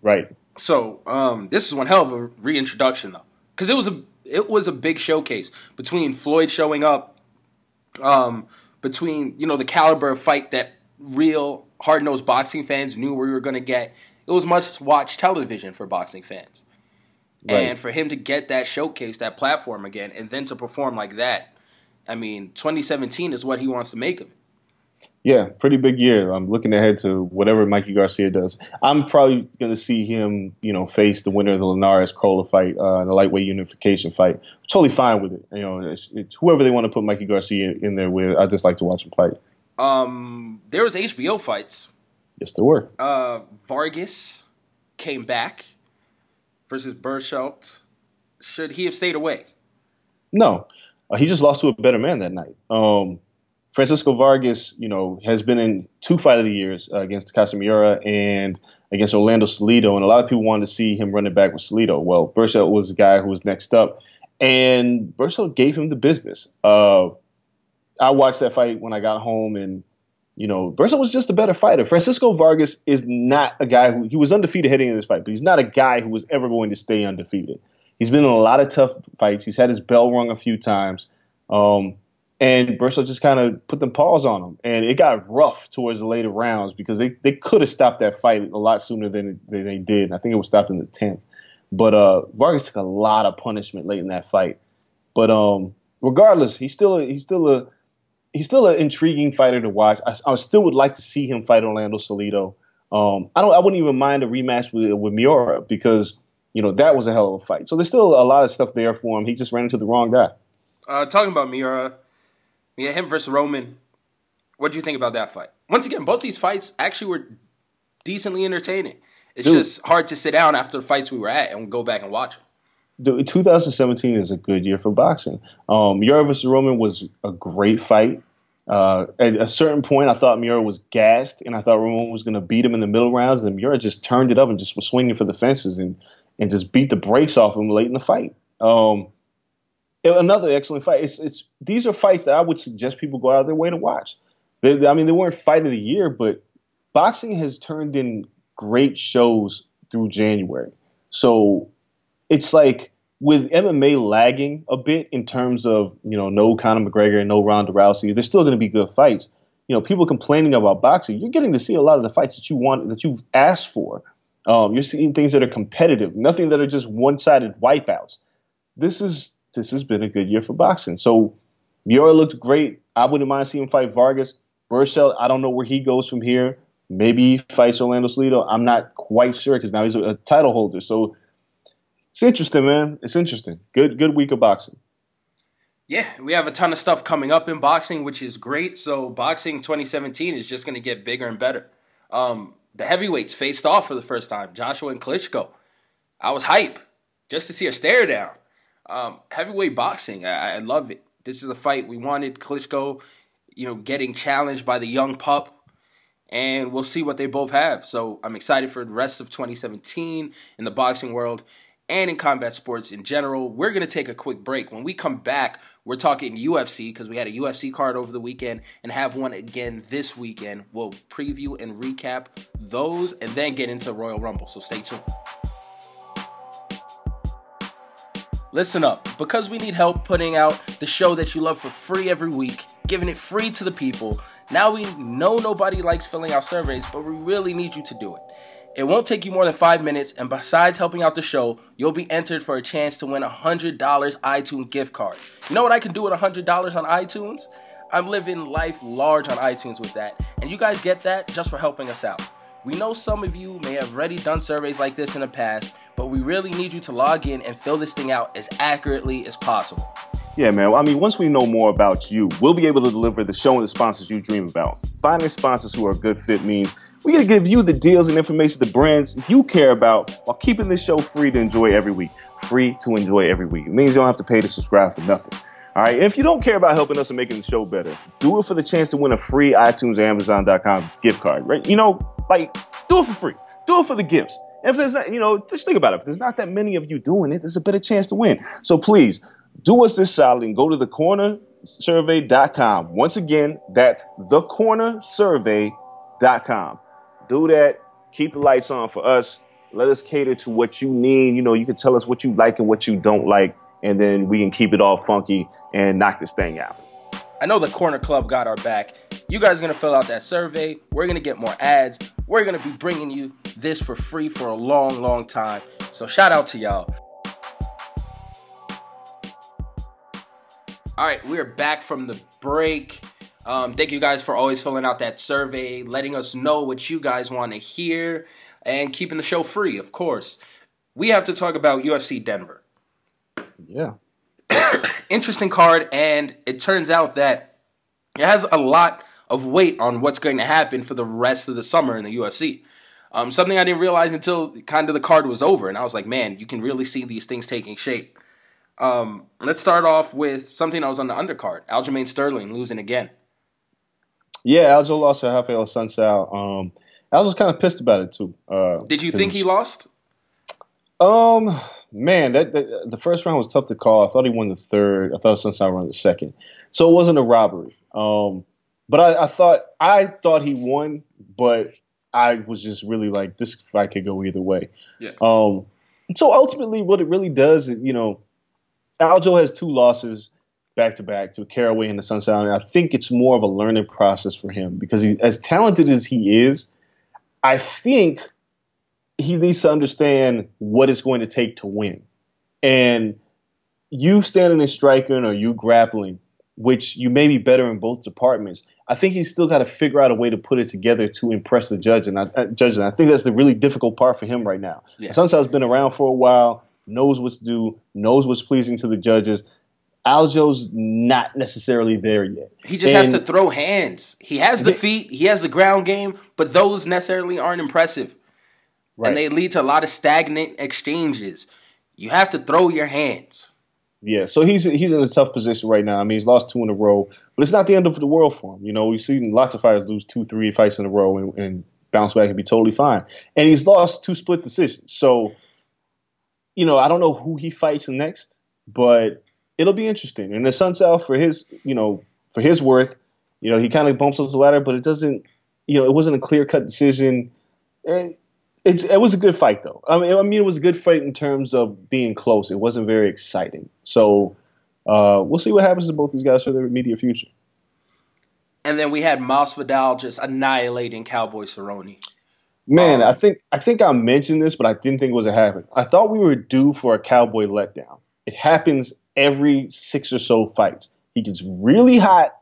Right. So um, this is one hell of a reintroduction, though, because it was a it was a big showcase between Floyd showing up, um, between you know the caliber of fight that real hard nosed boxing fans knew we were going to get. It was much watch television for boxing fans, Right. and for him to get that showcase, that platform again, and then to perform like that, I mean, 2017 is what he wants to make of it. Yeah, pretty big year. I'm looking ahead to whatever Mikey Garcia does. I'm probably going to see him, you know, face the winner of the Linares Crolla fight, uh, the lightweight unification fight. Totally fine with it. You know, it's, it's whoever they want to put Mikey Garcia in there with. I just like to watch him fight. Um, there was HBO fights. Yes, there were. Uh, Vargas came back versus Berchelt. Should he have stayed away? No, uh, he just lost to a better man that night. Um, Francisco Vargas, you know, has been in two fight of the years uh, against Takashi Miura and against Orlando Salido, and a lot of people wanted to see him running back with Salido. Well, Burchell was the guy who was next up, and Burchell gave him the business. Uh, I watched that fight when I got home, and you know, Burchell was just a better fighter. Francisco Vargas is not a guy who he was undefeated heading into this fight, but he's not a guy who was ever going to stay undefeated. He's been in a lot of tough fights. He's had his bell rung a few times. Um, and Burchell just kind of put them paws on him. And it got rough towards the later rounds because they, they could have stopped that fight a lot sooner than, than they did. I think it was stopped in the 10th. But uh, Vargas took a lot of punishment late in that fight. But um, regardless, he's still a, he's still a he's still an intriguing fighter to watch. I, I still would like to see him fight Orlando Salido. Um, I don't I wouldn't even mind a rematch with with Miura because you know that was a hell of a fight. So there's still a lot of stuff there for him. He just ran into the wrong guy. Uh, talking about Miura, yeah, him versus Roman. What do you think about that fight? Once again, both these fights actually were decently entertaining. It's Dude. just hard to sit down after the fights we were at and go back and watch them. Dude, 2017 is a good year for boxing. Um, Miura versus Roman was a great fight. Uh, at a certain point, I thought Miura was gassed, and I thought Roman was going to beat him in the middle rounds. And Miura just turned it up and just was swinging for the fences and and just beat the brakes off him late in the fight. Um, another excellent fight. It's, it's these are fights that I would suggest people go out of their way to watch. They, I mean, they weren't fight of the year, but boxing has turned in great shows through January. So it's like with MMA lagging a bit in terms of you know no Conor McGregor and no Ronda Rousey, there's still going to be good fights. You know, people complaining about boxing, you're getting to see a lot of the fights that you want that you've asked for. Um, you're seeing things that are competitive, nothing that are just one-sided wipeouts. This is this has been a good year for boxing. So Miura looked great. I wouldn't mind seeing him fight Vargas. Burchell, I don't know where he goes from here. Maybe he fights Orlando Salido. I'm not quite sure because now he's a, a title holder. So it's interesting, man. It's interesting. Good, good week of boxing. Yeah, we have a ton of stuff coming up in boxing, which is great. So boxing 2017 is just going to get bigger and better. Um, the heavyweights faced off for the first time, Joshua and Klitschko. I was hype just to see a stare down. Um, heavyweight boxing, I, I love it. This is a fight we wanted. Klitschko, you know, getting challenged by the young pup, and we'll see what they both have. So I'm excited for the rest of 2017 in the boxing world and in combat sports in general. We're going to take a quick break. When we come back, we're talking UFC because we had a UFC card over the weekend and have one again this weekend. We'll preview and recap those and then get into Royal Rumble. So stay tuned. listen up. Because we need help putting out the show that you love for free every week, giving it free to the people, now we know nobody likes filling out surveys, but we really need you to do it. It won't take you more than five minutes, and besides helping out the show, you'll be entered for a chance to win a $100 iTunes gift card. You know what I can do with a $100 on iTunes? I'm living life large on iTunes with that, and you guys get that just for helping us out. We know some of you may have already done surveys like this in the past, but we really need you to log in and fill this thing out as accurately as possible. Yeah, man. Well, I mean, once we know more about you, we'll be able to deliver the show and the sponsors you dream about. Finding sponsors who are a good fit means we got to give you the deals and information the brands you care about while keeping this show free to enjoy every week. Free to enjoy every week. It means you don't have to pay to subscribe for nothing. All right. If you don't care about helping us and making the show better, do it for the chance to win a free iTunes or Amazon.com gift card, right? You know, like, do it for free. Do it for the gifts. And if there's not, you know, just think about it. If there's not that many of you doing it, there's a better chance to win. So please do us this solid and go to thecornersurvey.com. Once again, that's thecornersurvey.com. Do that. Keep the lights on for us. Let us cater to what you need. You know, you can tell us what you like and what you don't like, and then we can keep it all funky and knock this thing out. I know the Corner Club got our back. You guys are going to fill out that survey. We're going to get more ads. We're going to be bringing you this for free for a long, long time. So shout out to y'all. All right, we are back from the break. Um, thank you guys for always filling out that survey, letting us know what you guys want to hear, and keeping the show free, of course. We have to talk about UFC Denver. Yeah. [COUGHS] Interesting card, and it turns out that it has a lot of weight on what's going to happen for the rest of the summer in the UFC. Um, something I didn't realize until kind of the card was over, and I was like, man, you can really see these things taking shape. Um, let's start off with something that was on the undercard. Aljamain Sterling losing again. Yeah, Aljo lost to Raphael Assunção. Um, I was kind of pissed about it too. Uh, Did you think he lost? Um, man, that, that, the first round was tough to call. I thought he won the third. I thought Assunção won the second. So it wasn't a robbery. Um, but I, I thought I thought he won, but I was just really like this fight could go either way. Yeah. Um, so ultimately, what it really does, is, you know, Aljo has two losses back to back to Caraway and the Sunshine. And I think it's more of a learning process for him because he, as talented as he is, I think he needs to understand what it's going to take to win. And you standing and striking or you grappling, which you may be better in both departments. I think he's still got to figure out a way to put it together to impress the judge, and I, uh, judge. And I think that's the really difficult part for him right now. Yeah. Sunshine been around for a while, knows what's due, knows what's pleasing to the judges. Aljo's not necessarily there yet. He just has to throw hands. He has the feet, he has the ground game, but those necessarily aren't impressive. Right. And they lead to a lot of stagnant exchanges. You have to throw your hands. Yeah, so he's he's in a tough position right now. I mean, he's lost two in a row, but it's not the end of the world for him. You know, we've seen lots of fighters lose two, three fights in a row and, and bounce back and be totally fine. And he's lost two split decisions. So, you know, I don't know who he fights next, but it'll be interesting. And the Assunção for his, you know, for his worth, you know, he kind of bumps up the ladder, but it doesn't, you know, it wasn't a clear cut decision. And it's, it was a good fight though. I mean, I mean, it was a good fight in terms of being close. It wasn't very exciting. So uh, we'll see what happens to both these guys for their immediate future. And then we had Masvidal just annihilating Cowboy Cerrone. Man, Um, I think I think I mentioned this, but I didn't think it was a happen. I thought we were due for a cowboy letdown. It happens every six or so fights. He gets really hot,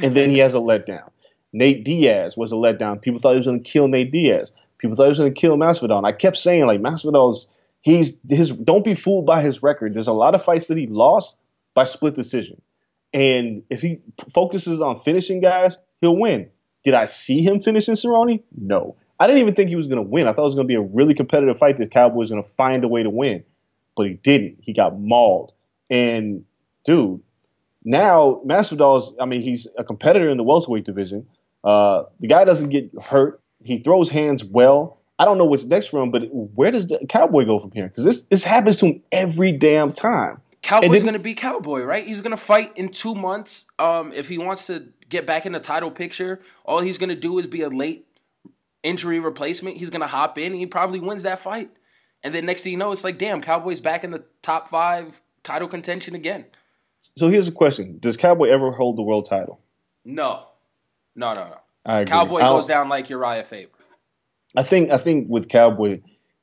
and then he [LAUGHS] has a letdown. Nate Diaz was a letdown. People thought he was going to kill Nate Diaz. People thought he was going to kill Masvidal. And I kept saying like Masvidal's he's his. Don't be fooled by his record. There's a lot of fights that he lost by split decision, and if he focuses on finishing guys, he'll win. Did I see him finishing Cerrone? No. I didn't even think he was going to win. I thought it was going to be a really competitive fight. The Cowboys going to find a way to win, but he didn't. He got mauled. And dude, now Masvidal's. I mean, he's a competitor in the welterweight division. Uh, the guy doesn't get hurt. He throws hands well. I don't know what's next for him, but where does the Cowboy go from here? Because this this happens to him every damn time. Cowboy's then- to be Cowboy, right? He's going to fight in two months. Um, if he wants to get back in the title picture, all he's going to do is be a late injury replacement. He's going to hop in and he probably wins that fight. And then next thing you know, it's like, damn, Cowboy's back in the top five title contention again. So here's a question: Does Cowboy ever hold the world title? No, no, no, no. I agree. Cowboy I goes down like Urijah Faber. I think I think with Cowboy,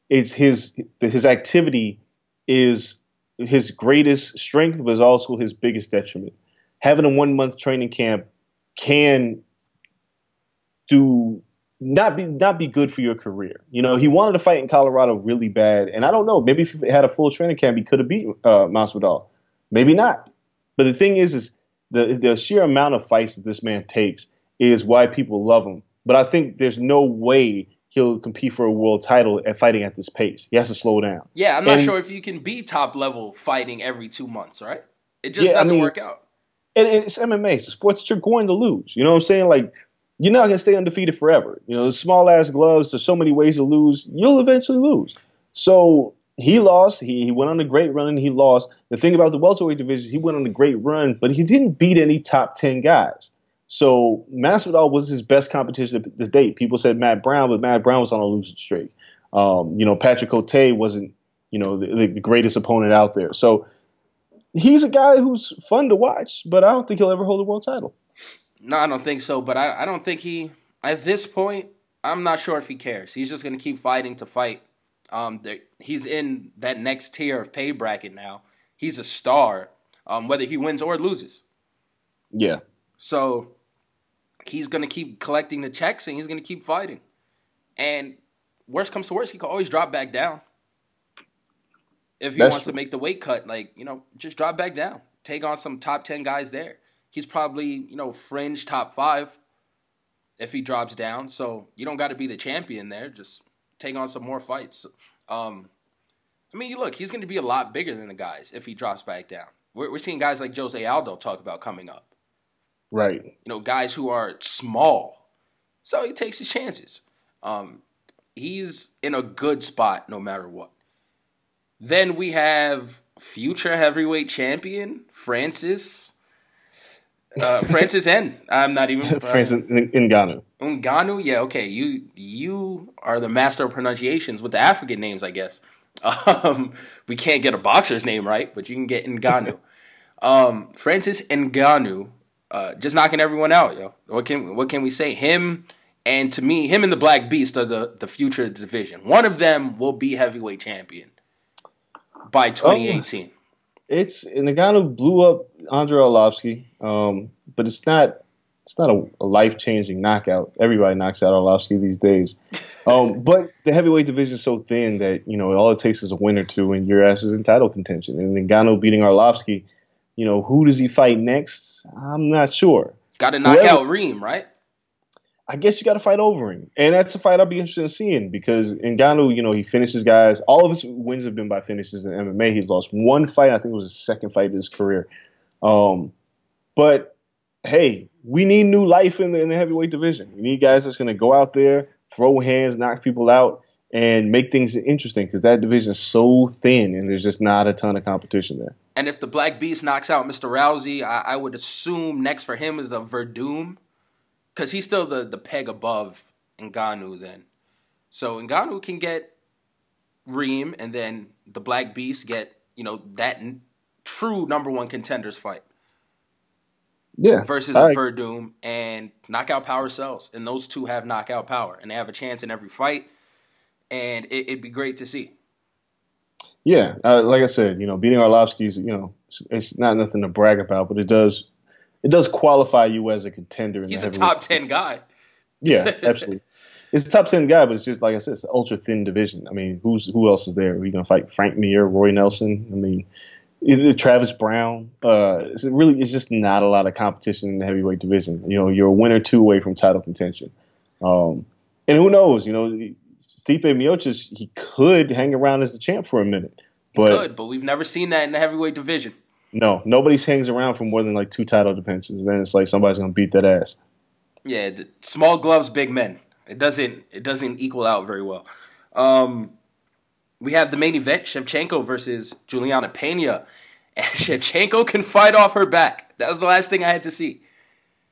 it's his his activity is his greatest strength, but is also his biggest detriment. Having a one month training camp can do not be not be good for your career. You know, he wanted to fight in Colorado really bad, and I don't know. Maybe if he had a full training camp, he could have beat uh, Masvidal. Maybe not. But the thing is, is the the sheer amount of fights that this man takes is why people love him. But I think there's no way he'll compete for a world title at fighting at this pace. He has to slow down. Yeah, I'm not And- sure if you can be top level fighting every two months, right? It just Yeah, doesn't mean- work out. and, and it's MMA. It's a sport that you're going to lose. You know what I'm saying? Like you're not gonna stay undefeated forever. You know, small ass gloves. There's so many ways to lose. You'll eventually lose. So he lost. He, he went on a great run and he lost. The thing about the welterweight division, he went on a great run, but he didn't beat any top ten guys. So Masvidal was his best competition to date. People said Matt Brown, but Matt Brown was on a losing streak. Um, you know, Patrick Cote wasn't, you know, the, the greatest opponent out there. So he's a guy who's fun to watch, but I don't think he'll ever hold a world title. No, I don't think so. But I, I don't think he at this point. I'm not sure if he cares. He's just gonna keep fighting to fight. Um, he's in that next tier of pay bracket now. He's a star. Um, whether he wins or loses. Yeah. So he's gonna keep collecting the checks and he's gonna keep fighting. And worst comes to worst, he can always drop back down. If he That's wants true. to make the weight cut, like, you know, just drop back down. Take on some top ten guys there. He's probably, you know, fringe top five if he drops down. So you don't gotta be the champion there. Just take on some more fights. Um I mean, you look, he's gonna be a lot bigger than the guys if he drops back down. We're, we're seeing guys like Jose Aldo talk about coming up Right. you know, guys who are small. So he takes his chances. Um, he's in a good spot no matter what. Then we have future heavyweight champion Francis. Uh, Francis N. I'm not even [LAUGHS] Francis Ngannou. Unganu. Yeah, okay. You you are the master of pronunciations with the African names, I guess. [LAUGHS] Um, we can't get a boxer's name right, but you can get Ngannou. [LAUGHS] um, Francis Ngannou, uh, just knocking everyone out, yo. What can what can we say? Him and to me, him and the Black Beast are the the future division. One of them will be heavyweight champion by 2018. It's Ngannou blew up Andrei Arlovski, um, but it's not it's not a, a life changing knockout. Everybody knocks out Arlovski these days. [LAUGHS] Um, but the heavyweight division is so thin that you know all it takes is a win or two, and your ass is in title contention. And Ngannou beating Arlovski, you know who does he fight next? I'm not sure. Got to knock Whoever- out Reem, right? I guess you got to fight over him, and that's a fight I'll be interested in seeing because Ngannou, you know, he finishes guys. All of his wins have been by finishes in MMA. He's lost one fight. I think it was his second fight in his career. Um, but hey, we need new life in the, in the heavyweight division. We need guys that's going to go out there, throw hands, knock people out, and make things interesting because that division is so thin, and there's just not a ton of competition there. And if the Black Beast knocks out Mr. Rousey, I, I would assume next for him is a Werdum, because he's still the, the peg above Ngannou then. So Ngannou can get Reem, and then the Black Beast get you know that n- true number one contenders fight Yeah, versus a Werdum, and knockout power sells, and those two have knockout power, and they have a chance in every fight, and it, it'd be great to see. Yeah, uh, like I said, you know, beating Arlovski's, you know, it's, it's not nothing to brag about, but it does, it does qualify you as a contender. In He's the a top ten guy. Yeah, [LAUGHS] absolutely. It's a top ten guy, but it's just like I said, it's an ultra thin division. I mean, who's who else is there? Are you gonna fight Frank Mir, Roy Nelson? I mean, it, Travis Browne. Uh, it's really, it's just not a lot of competition in the heavyweight division. You know, you're a win or two away from title contention. Um, and who knows? You know, Stipe Miocic, he could hang around as the champ for a minute, but Good, but we've never seen that in the heavyweight division. No, nobody hangs around for more than like two title defenses. Then it's like somebody's gonna beat that ass. Yeah, small gloves, big men. It doesn't it doesn't equal out very well. Um, we have the main event: Shevchenko versus Juliana Pena, and [LAUGHS] Shevchenko can fight off her back. That was the last thing I had to see.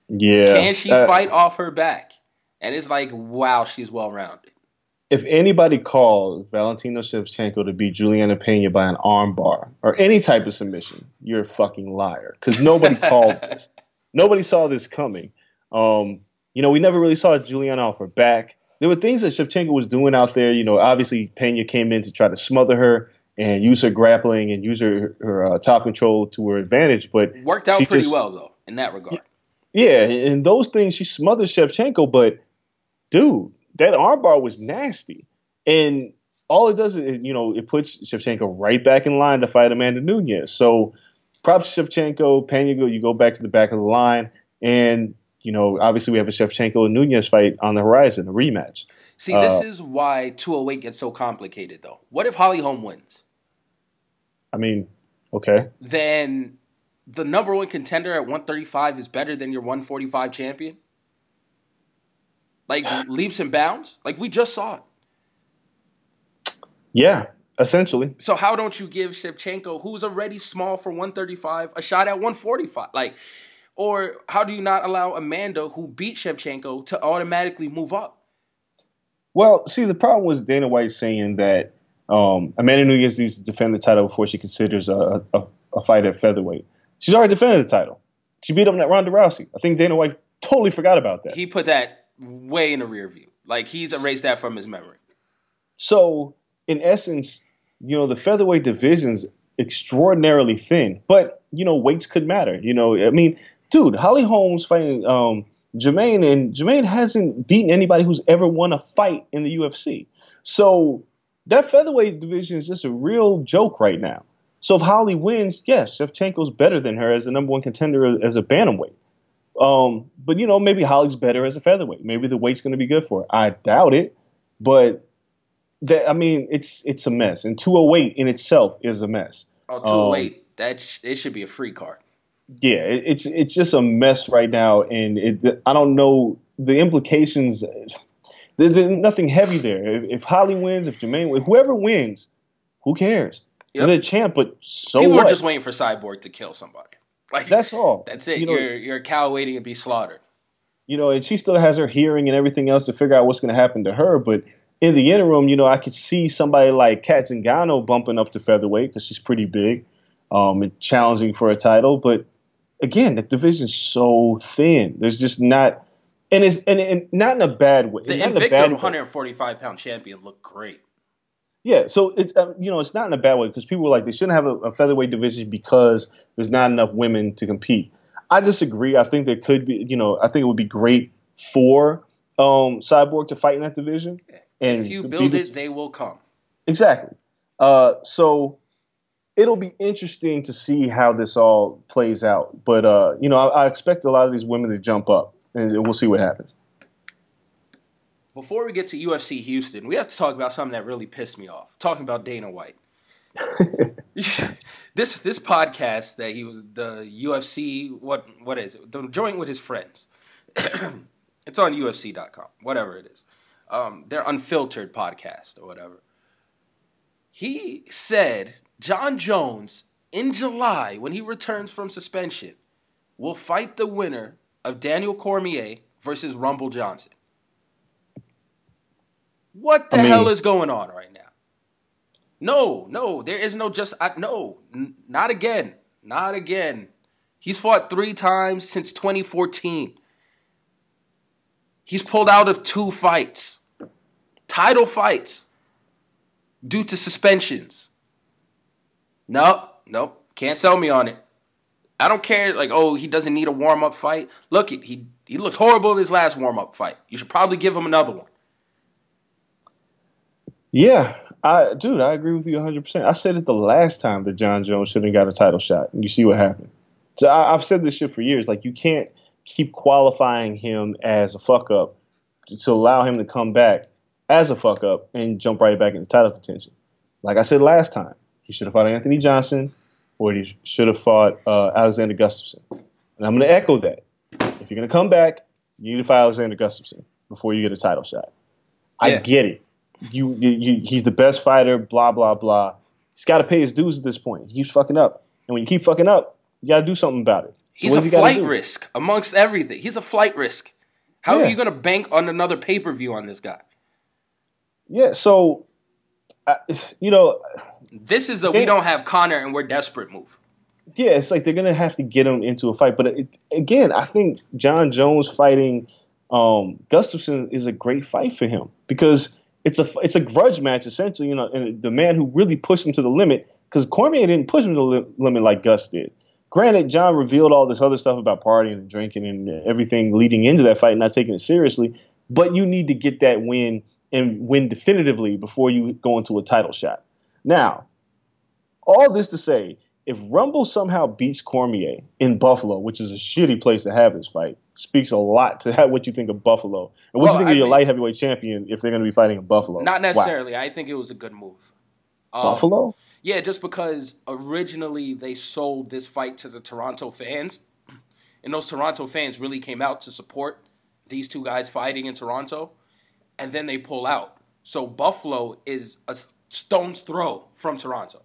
Yeah, Can she uh, fight off her back? And it's like, wow, she's well rounded. If anybody called Valentina Shevchenko to beat Juliana Pena by an armbar or any type of submission, you're a fucking liar. Because nobody [LAUGHS] called this. Nobody saw this coming. Um, you know, we never really saw Juliana off her back. There were things that Shevchenko was doing out there. You know, obviously Pena came in to try to smother her and use her grappling and use her, her uh, top control to her advantage. But Worked out pretty just- well though in that regard. Yeah, and those things she smothered Shevchenko, but dude, that armbar was nasty. And all it does is, you know, it puts Shevchenko right back in line to fight Amanda Nunes. So props to Shevchenko, Pena, you go back to the back of the line. And, you know, obviously we have a Shevchenko and Nunes fight on the horizon, a rematch. See, Uh, this is why 208 gets so complicated though. What if Holly Holm wins? I mean, okay. Then the number one contender at 135 is better than your 145 champion? Like leaps and bounds? Like we just saw it. Yeah, essentially. So how don't you give Shevchenko, who's already small for 135, a shot at 145? Like, or how do you not allow Amanda, who beat Shevchenko, to automatically move up? Well, see, the problem was Dana White saying that um, Amanda Nunes needs to defend the title before she considers a, a, a fight at featherweight. She's already defended the title. She beat up Ronda Rousey. I think Dana White totally forgot about that. He put that way in the rear view. Like he's erased that from his memory. So, in essence, you know, the featherweight division's extraordinarily thin, but you know, weights could matter. You know, I mean, dude, Holly Holm's fighting um, Germaine, and Germaine hasn't beaten anybody who's ever won a fight in the UFC. So that featherweight division is just a real joke right now. So if Holly wins, yes, Shevchenko's better than her as the number one contender as a bantamweight. Um, but you know, maybe Holly's better as a featherweight. Maybe the weight's going to be good for her. I doubt it, but that I mean, it's it's a mess. And 208 in itself is a mess. Oh, Um, 208, that sh- it should be a free card. Yeah, it, it's it's just a mess right now, and it, I don't know the implications. There, there's nothing heavy there. If, if Holly wins, if Germaine, wins, whoever wins, who cares? Yep. They're the champ, but so People what? are just waiting for Cyborg to kill somebody. Like That's all. That's it. You know, you're you're a cow waiting to be slaughtered. you know, and she still has her hearing and everything else to figure out what's going to happen to her. But in the interim, you know, I could see somebody like Cat Zingano bumping up to featherweight because she's pretty big um, and challenging for a title. But again, the division's so thin. There's just not, and it's and, and not in a bad way. The in Invicta 145 pound champion looked great. Yeah, so it's uh, you know it's not in a bad way because people were like they shouldn't have a, a featherweight division because there's not enough women to compete. I disagree. I think there could be you know I think it would be great for um, Cyborg to fight in that division. And If you build the- it, they will come. exactly. Uh, so it'll be interesting to see how this all plays out. But uh, you know I, I expect a lot of these women to jump up, and we'll see what happens. Before we get to UFC Houston, we have to talk about something that really pissed me off. Talking about Dana White. [LAUGHS] [LAUGHS] this this podcast that he was the UFC what what is it? The joint with his friends. [CLEARS THROAT] it's on UFC.com, whatever it is. Um, their unfiltered podcast or whatever. He said Jon Jones in July when he returns from suspension will fight the winner of Daniel Cormier versus Rumble Johnson. What the I mean- hell is going on right now? No, no, there is no just I, no, n- not again, not again. He's fought three times since 2014. He's pulled out of two fights, title fights, due to suspensions. Nope, nope, can't sell me on it. I don't care. Like, oh, he doesn't need a warm up fight. Look, it he he looked horrible in his last warm up fight. You should probably give him another one. Yeah, I dude, I agree with you 100. percent I said it the last time that Jon Jones shouldn't have got a title shot, and you see what happened. So I, I've said this shit for years. Like you can't keep qualifying him as a fuck up to allow him to come back as a fuck up and jump right back into title contention. Like I said last time, he should have fought Anthony Johnson, or he should have fought uh, Alexander Gustafsson. And I'm going to echo that. If you're going to come back, you need to fight Alexander Gustafsson before you get a title shot. I get it. You, you, you, he's the best fighter. Blah blah blah. He's got to pay his dues at this point. He keeps fucking up, and when you keep fucking up, you got to do something about it. So He's a he flight risk amongst everything. He's a flight risk. How Yeah. are you going to bank on another pay per view on this guy? Yeah, so I, you know, This is the They- we don't have Conor and we're desperate move. yeah, it's like they're gonna have to get him into a fight. But it, again, I think Jon Jones fighting um, Gustafsson is a great fight for him because it's a it's a grudge match essentially. You know, and the man who really pushed him to the limit because Cormier didn't push him to the li- limit like Gus did. Granted, Jon revealed all this other stuff about partying and drinking and everything leading into that fight, not taking it seriously. But you need to get that win and win definitively before you go into a title shot. Now, all this to say, if Rumble somehow beats Cormier in Buffalo, which is a shitty place to have this fight, speaks a lot to what you think of Buffalo and what Well, you think I of your mean- light heavyweight champion if they're going to be fighting in Buffalo. Not Wow. necessarily. I think it was a good move. Um, Buffalo. Yeah, just because originally they sold this fight to the Toronto fans, and those Toronto fans really came out to support these two guys fighting in Toronto, and then they pull out. So Buffalo is a stone's throw from Toronto.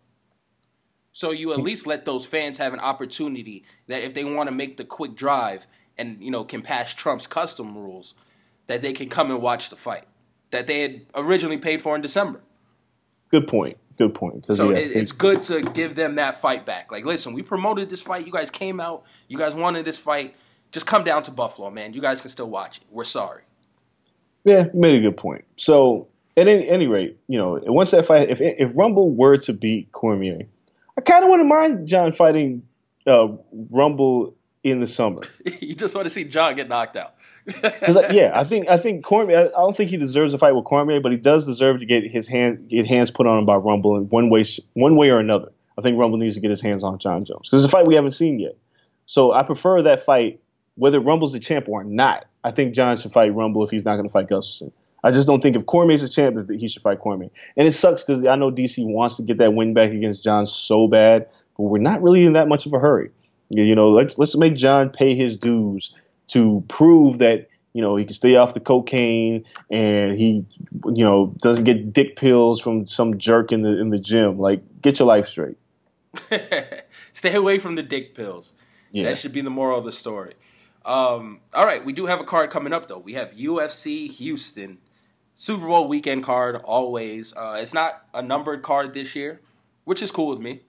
So you at least let those fans have an opportunity that if they want to make the quick drive and you know can pass Trump's custom rules, that they can come and watch the fight that they had originally paid for in December. Good point. Good point. So yeah, it, it's good to give them that fight back. Like, listen, we promoted this fight. You guys came out. You guys wanted this fight. Just come down to Buffalo, man. You guys can still watch it. We're sorry. Yeah, made a good point. So at any, any rate, you know, once that fight, if if Rumble were to beat Cormier, I kind of wouldn't mind Jon fighting uh, Rumble in the summer. [LAUGHS] you just want to see Jon get knocked out. [LAUGHS] Because yeah, I think I think Cormier. I I don't think he deserves a fight with Cormier, but he does deserve to get his hand get hands put on him by Rumble in one way one way or another. I think Rumble needs to get his hands on Jon Jones because it's a fight we haven't seen yet. So I prefer that fight, whether Rumble's the champ or not. I think Jon should fight Rumble if he's not going to fight Gustafsson. I just don't think if Cormier's a champ that he should fight Cormier. And it sucks because I know DC wants to get that win back against Jon so bad, but we're not really in that much of a hurry. You know, let's let's make Jon pay his dues to prove that you know he can stay off the cocaine and he you know doesn't get dick pills from some jerk in the in the gym. Like, get your life straight. [LAUGHS] Stay away from the dick pills. Yeah. That should be the moral of the story. Um, all right, we do have a card coming up though. We have UFC Houston Super Bowl weekend card. Always, uh, it's not a numbered card this year, which is cool with me.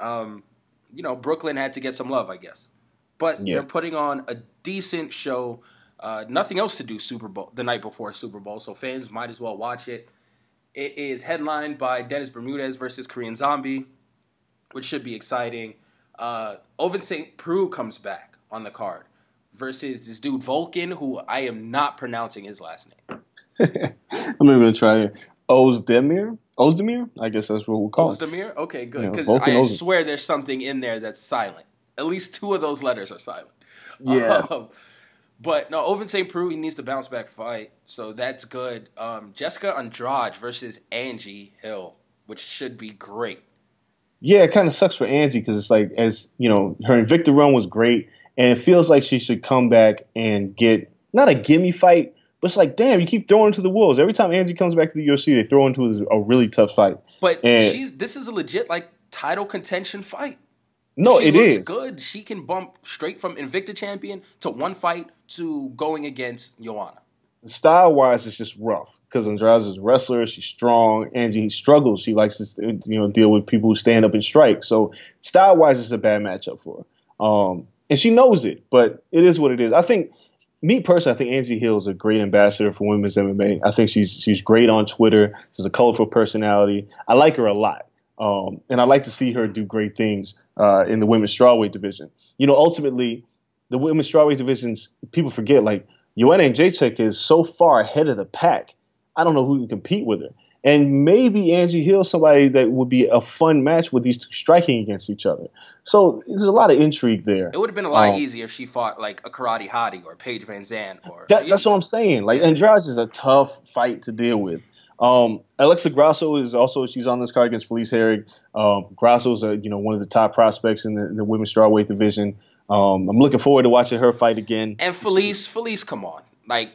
Um, you know, Brooklyn had to get some love, I guess, but Yeah. they're putting on a decent show. Uh, nothing else to do Super Bowl the night before Super Bowl, so fans might as well watch it. It is headlined by Dennis Bermudez versus Korean Zombie, which should be exciting. Uh, Ovince St. Preux comes back on the card versus this dude Volkan, who I am not pronouncing his last name. I'm even gonna try it. Ozdemir? Ozdemir? I guess that's what we'll call it. Ozdemir? Okay, good. Because Volkan I Ozdemir. swear there's something in there that's silent. At least two of those letters are silent. Yeah. [LAUGHS] Um, but no, Ovince St. Preux, he needs to bounce back fight. So that's good. Um, Jessica Andrade versus Angie Hill, which should be great. Yeah, it kind of sucks for Angie because it's like, as you know, her Invicta run was great, and it feels like she should come back and get not a gimme fight, but it's like, damn, you keep throwing to the wolves. Every time Angie comes back to the UFC, they throw into a really tough fight. But And- she's this is a legit like title contention fight. No, she it is. good. She can bump straight from Invicta champion to one fight to going against Joanna. Style wise, it's just rough because Andrade is a wrestler. She's strong. Angie struggles. She likes to you know deal with people who stand up and strike. So style wise, it's a bad matchup for her. Um, and she knows it, but it is what it is. I think me personally, I think Angie Hill is a great ambassador for women's MMA. I think she's she's great on Twitter. She's a colorful personality. I like her a lot, um, and I like to see her do great things uh, in the women's strawweight division. You know, ultimately, the women's strawweight divisions, people forget like Joanna Jacek is so far ahead of the pack. I don't know who can compete with her. And maybe Angie Hill, somebody that would be a fun match with these two striking against each other. So there's a lot of intrigue there. It would have been a lot Um, easier if she fought like a Karate Hottie or Paige VanZant or That, that's what I'm saying. Like Andrade is a tough fight to deal with. Um, Alexa Grasso is also she's on this card against Felice Herrig. Um, Grasso is a you know one of the top prospects in the, the women's strawweight division. Um, I'm looking forward to watching her fight again. And Felice, Felice, come on, like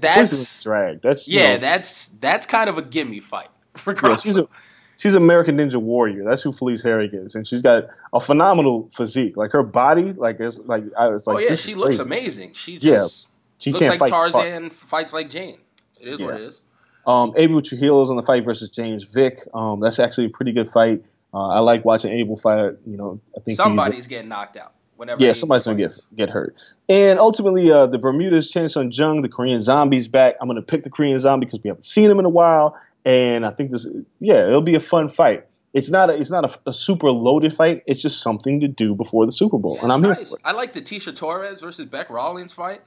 that's drag. That's you yeah, know, that's that's kind of a gimme fight [LAUGHS] for yeah, she's a she's American Ninja Warrior. That's who Felice Herrig is, and she's got a phenomenal physique. Like her body, like it's like I was like, oh yeah, she looks crazy. amazing. She Yeah, just she looks can't like fight Tarzan fights like Jane. It is what it is. Um, Abel Trujillo's on the fight versus James Vick. Um, that's actually a pretty good fight. Uh, I like watching Abel fight. You know, I think Somebody's getting knocked out. Whenever yeah, somebody's gonna get get hurt. And ultimately, uh, the Bermudez Chan Sung Jung, the Korean Zombie's back. I'm gonna pick the Korean Zombie because we haven't seen him in a while, and I think this, yeah, it'll be a fun fight. It's not a, it's not a, a super loaded fight. It's just something to do before the Super Bowl, Yeah, and I'm here for it. I like the Tecia Torres versus Bec Rawlings fight.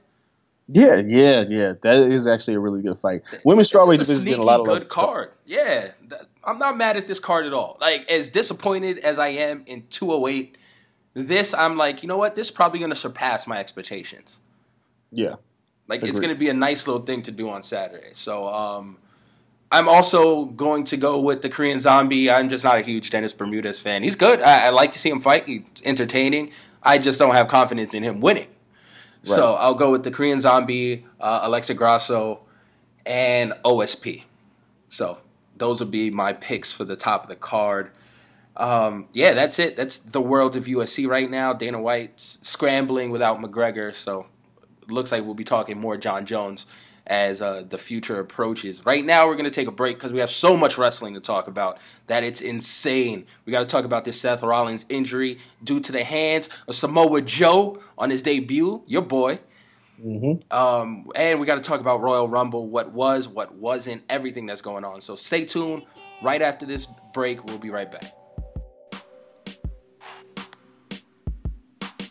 Yeah, yeah, yeah. That is actually a really good fight. Women's strawweight is division getting a lot of good love. card. Yeah, I'm not mad at this card at all. Like as disappointed as I am in 208, this I'm like, you know what? This is probably going to surpass my expectations. Yeah, Like it's going to be a nice little thing to do on Saturday. So um, I'm also going to go with the Korean Zombie. I'm just not a huge Dennis Bermudez fan. He's good. I, I like to see him fight. He's entertaining. I just don't have confidence in him winning. So I'll go with the Korean Zombie, uh, Alexa Grasso, and OSP. So those would be my picks for the top of the card. Um, yeah, that's it. That's the world of UFC right now. Dana White's scrambling without McGregor, so it looks like we'll be talking more Jon Jones as uh, the future approaches. Right now, we're going to take a break because we have so much wrestling to talk about that it's insane. We got to talk about this Seth Rollins injury due to the hands of Samoa Joe on his debut, your boy. Um, and we got to talk about Royal Rumble, what was, what wasn't, everything that's going on. So stay tuned. Right after this break, we'll be right back.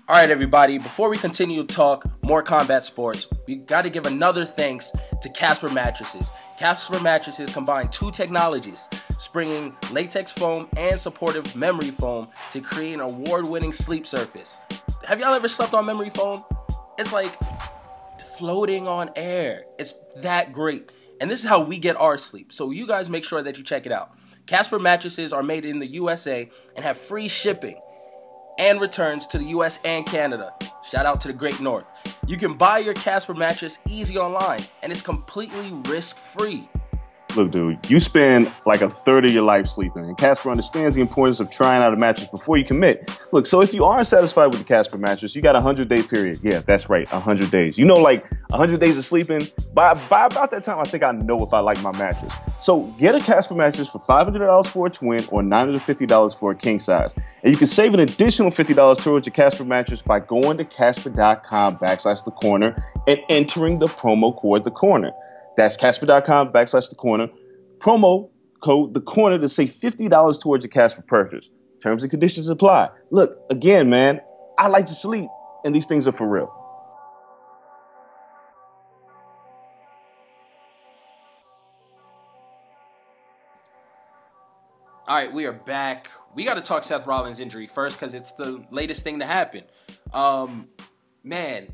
All right, everybody. Before we continue to talk more combat sports, we got to give another thanks to Casper Mattresses. Casper Mattresses combine two technologies, springing latex foam and supportive memory foam to create an award-winning sleep surface. Have y'all ever slept on memory foam? It's like floating on air. It's that great. And this is how we get our sleep. So you guys make sure that you check it out. Casper mattresses are made in the USA and have free shipping and returns to the US and Canada. Shout out to the Great North. You can buy your Casper mattress easy online and it's completely risk-free. Look, dude, you spend like a third of your life sleeping, and Casper understands the importance of trying out a mattress before you commit. Look, so if you aren't satisfied with the Casper mattress, you got a 100 day period. Yeah, that's right, a 100 days. You know, like a 100 days of sleeping, by, by about that time, I think I know if I like my mattress. So get a Casper mattress for $500 for a twin or $950 for a king size. And you can save an additional $50 towards your Casper mattress by going to Casper.com backslash the corner and entering the promo code the corner. That's Casper.com backslash the corner. Promo code the corner to save $50 towards your Casper purchase. Terms and conditions apply. Look, again, man, I like to sleep, and these things are for real. All right, we are back. We got to talk Seth Rollins' injury first because it's the latest thing to happen. Um, man,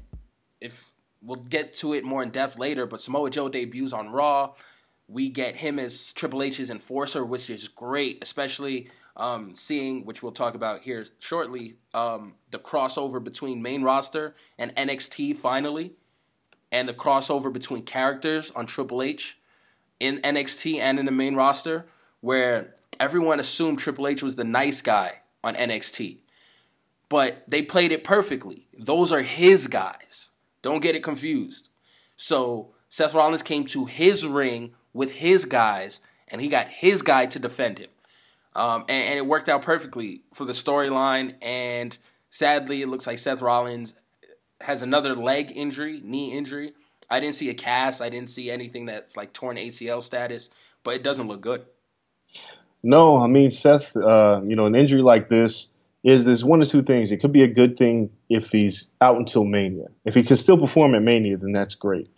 if we'll get to it more in depth later, but Samoa Joe debuts on Raw. We get him as Triple H's enforcer, which is great, especially um, seeing, which we'll talk about here shortly, um, the crossover between main roster and NXT finally, and the crossover between characters on Triple H in NXT and in the main roster, where everyone assumed Triple H was the nice guy on NXT. But they played it perfectly. Those are his guys. Don't get it confused. So Seth Rollins came to his ring with his guys, and he got his guy to defend him. Um, and, and it worked out perfectly for the storyline. And sadly, it looks like Seth Rollins has another leg injury, knee injury. I didn't see a cast. I didn't see anything that's like torn ACL status, but it doesn't look good. No, I mean Seth. Uh, you know, an injury like this is there's one or two things. It could be a good thing if he's out until Mania. If he can still perform at Mania, then that's great.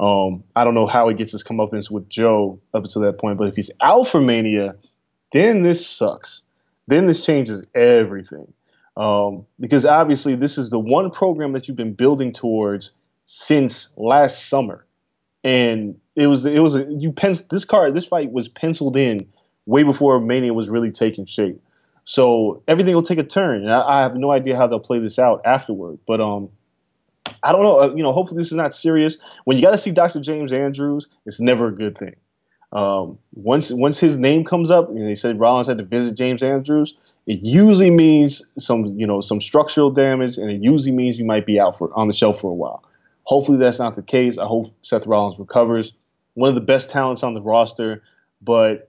Um, I don't know how he gets his comeuppance with Joe up until that point, but if he's out for Mania, then this sucks. Then this changes everything. Um, because obviously this is the one program that you've been building towards since last summer, and it was it was a, you pen this card this fight was penciled in way before Mania was really taking shape. So everything will take a turn, and I, I have no idea how they'll play this out afterward. But um, I don't know. Uh, you know, hopefully this is not serious. When you got to see Dr. James Andrews, it's never a good thing. Um, once once his name comes up, and they said Rollins had to visit James Andrews, it usually means some you know some structural damage, and it usually means you might be out for on the shelf for a while. Hopefully that's not the case. I hope Seth Rollins recovers. one of the best talents on the roster, but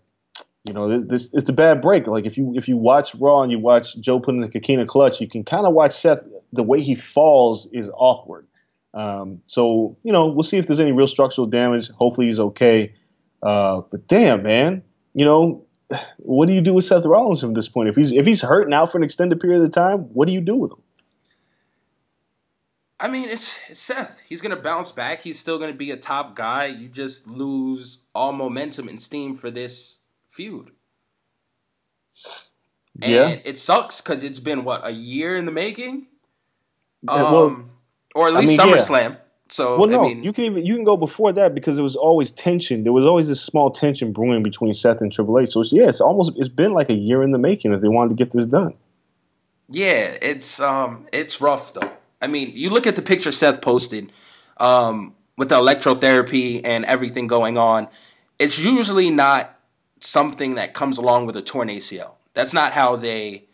you know this, this it's a bad break. Like if you if you watch Raw and you watch Joe put in the Coquina clutch, you can kind of watch Seth. The way he falls is awkward. Um, so you know we'll see if there's any real structural damage. Hopefully he's okay. Uh, but damn man, you know what do you do with Seth Rollins from this point? If he's if he's hurt now for an extended period of time, what do you do with him? I mean, it's, it's Seth. He's gonna bounce back. He's still gonna be a top guy. You just lose all momentum and steam for this feud. And Yeah. it sucks because it's been what a year in the making, Yeah, um, well, or at I least mean, yeah. SummerSlam. So Well, no, I mean, you can even you can go before that because there was always tension. There was always this small tension brewing between Seth and Triple H. So it's, yeah, it's almost it's been like a year in the making that they wanted to get this done. Yeah, it's um it's rough though. I mean, you look at the picture Seth posted um with the electrotherapy and everything going on. It's usually not something that comes along with a torn ACL. That's not how they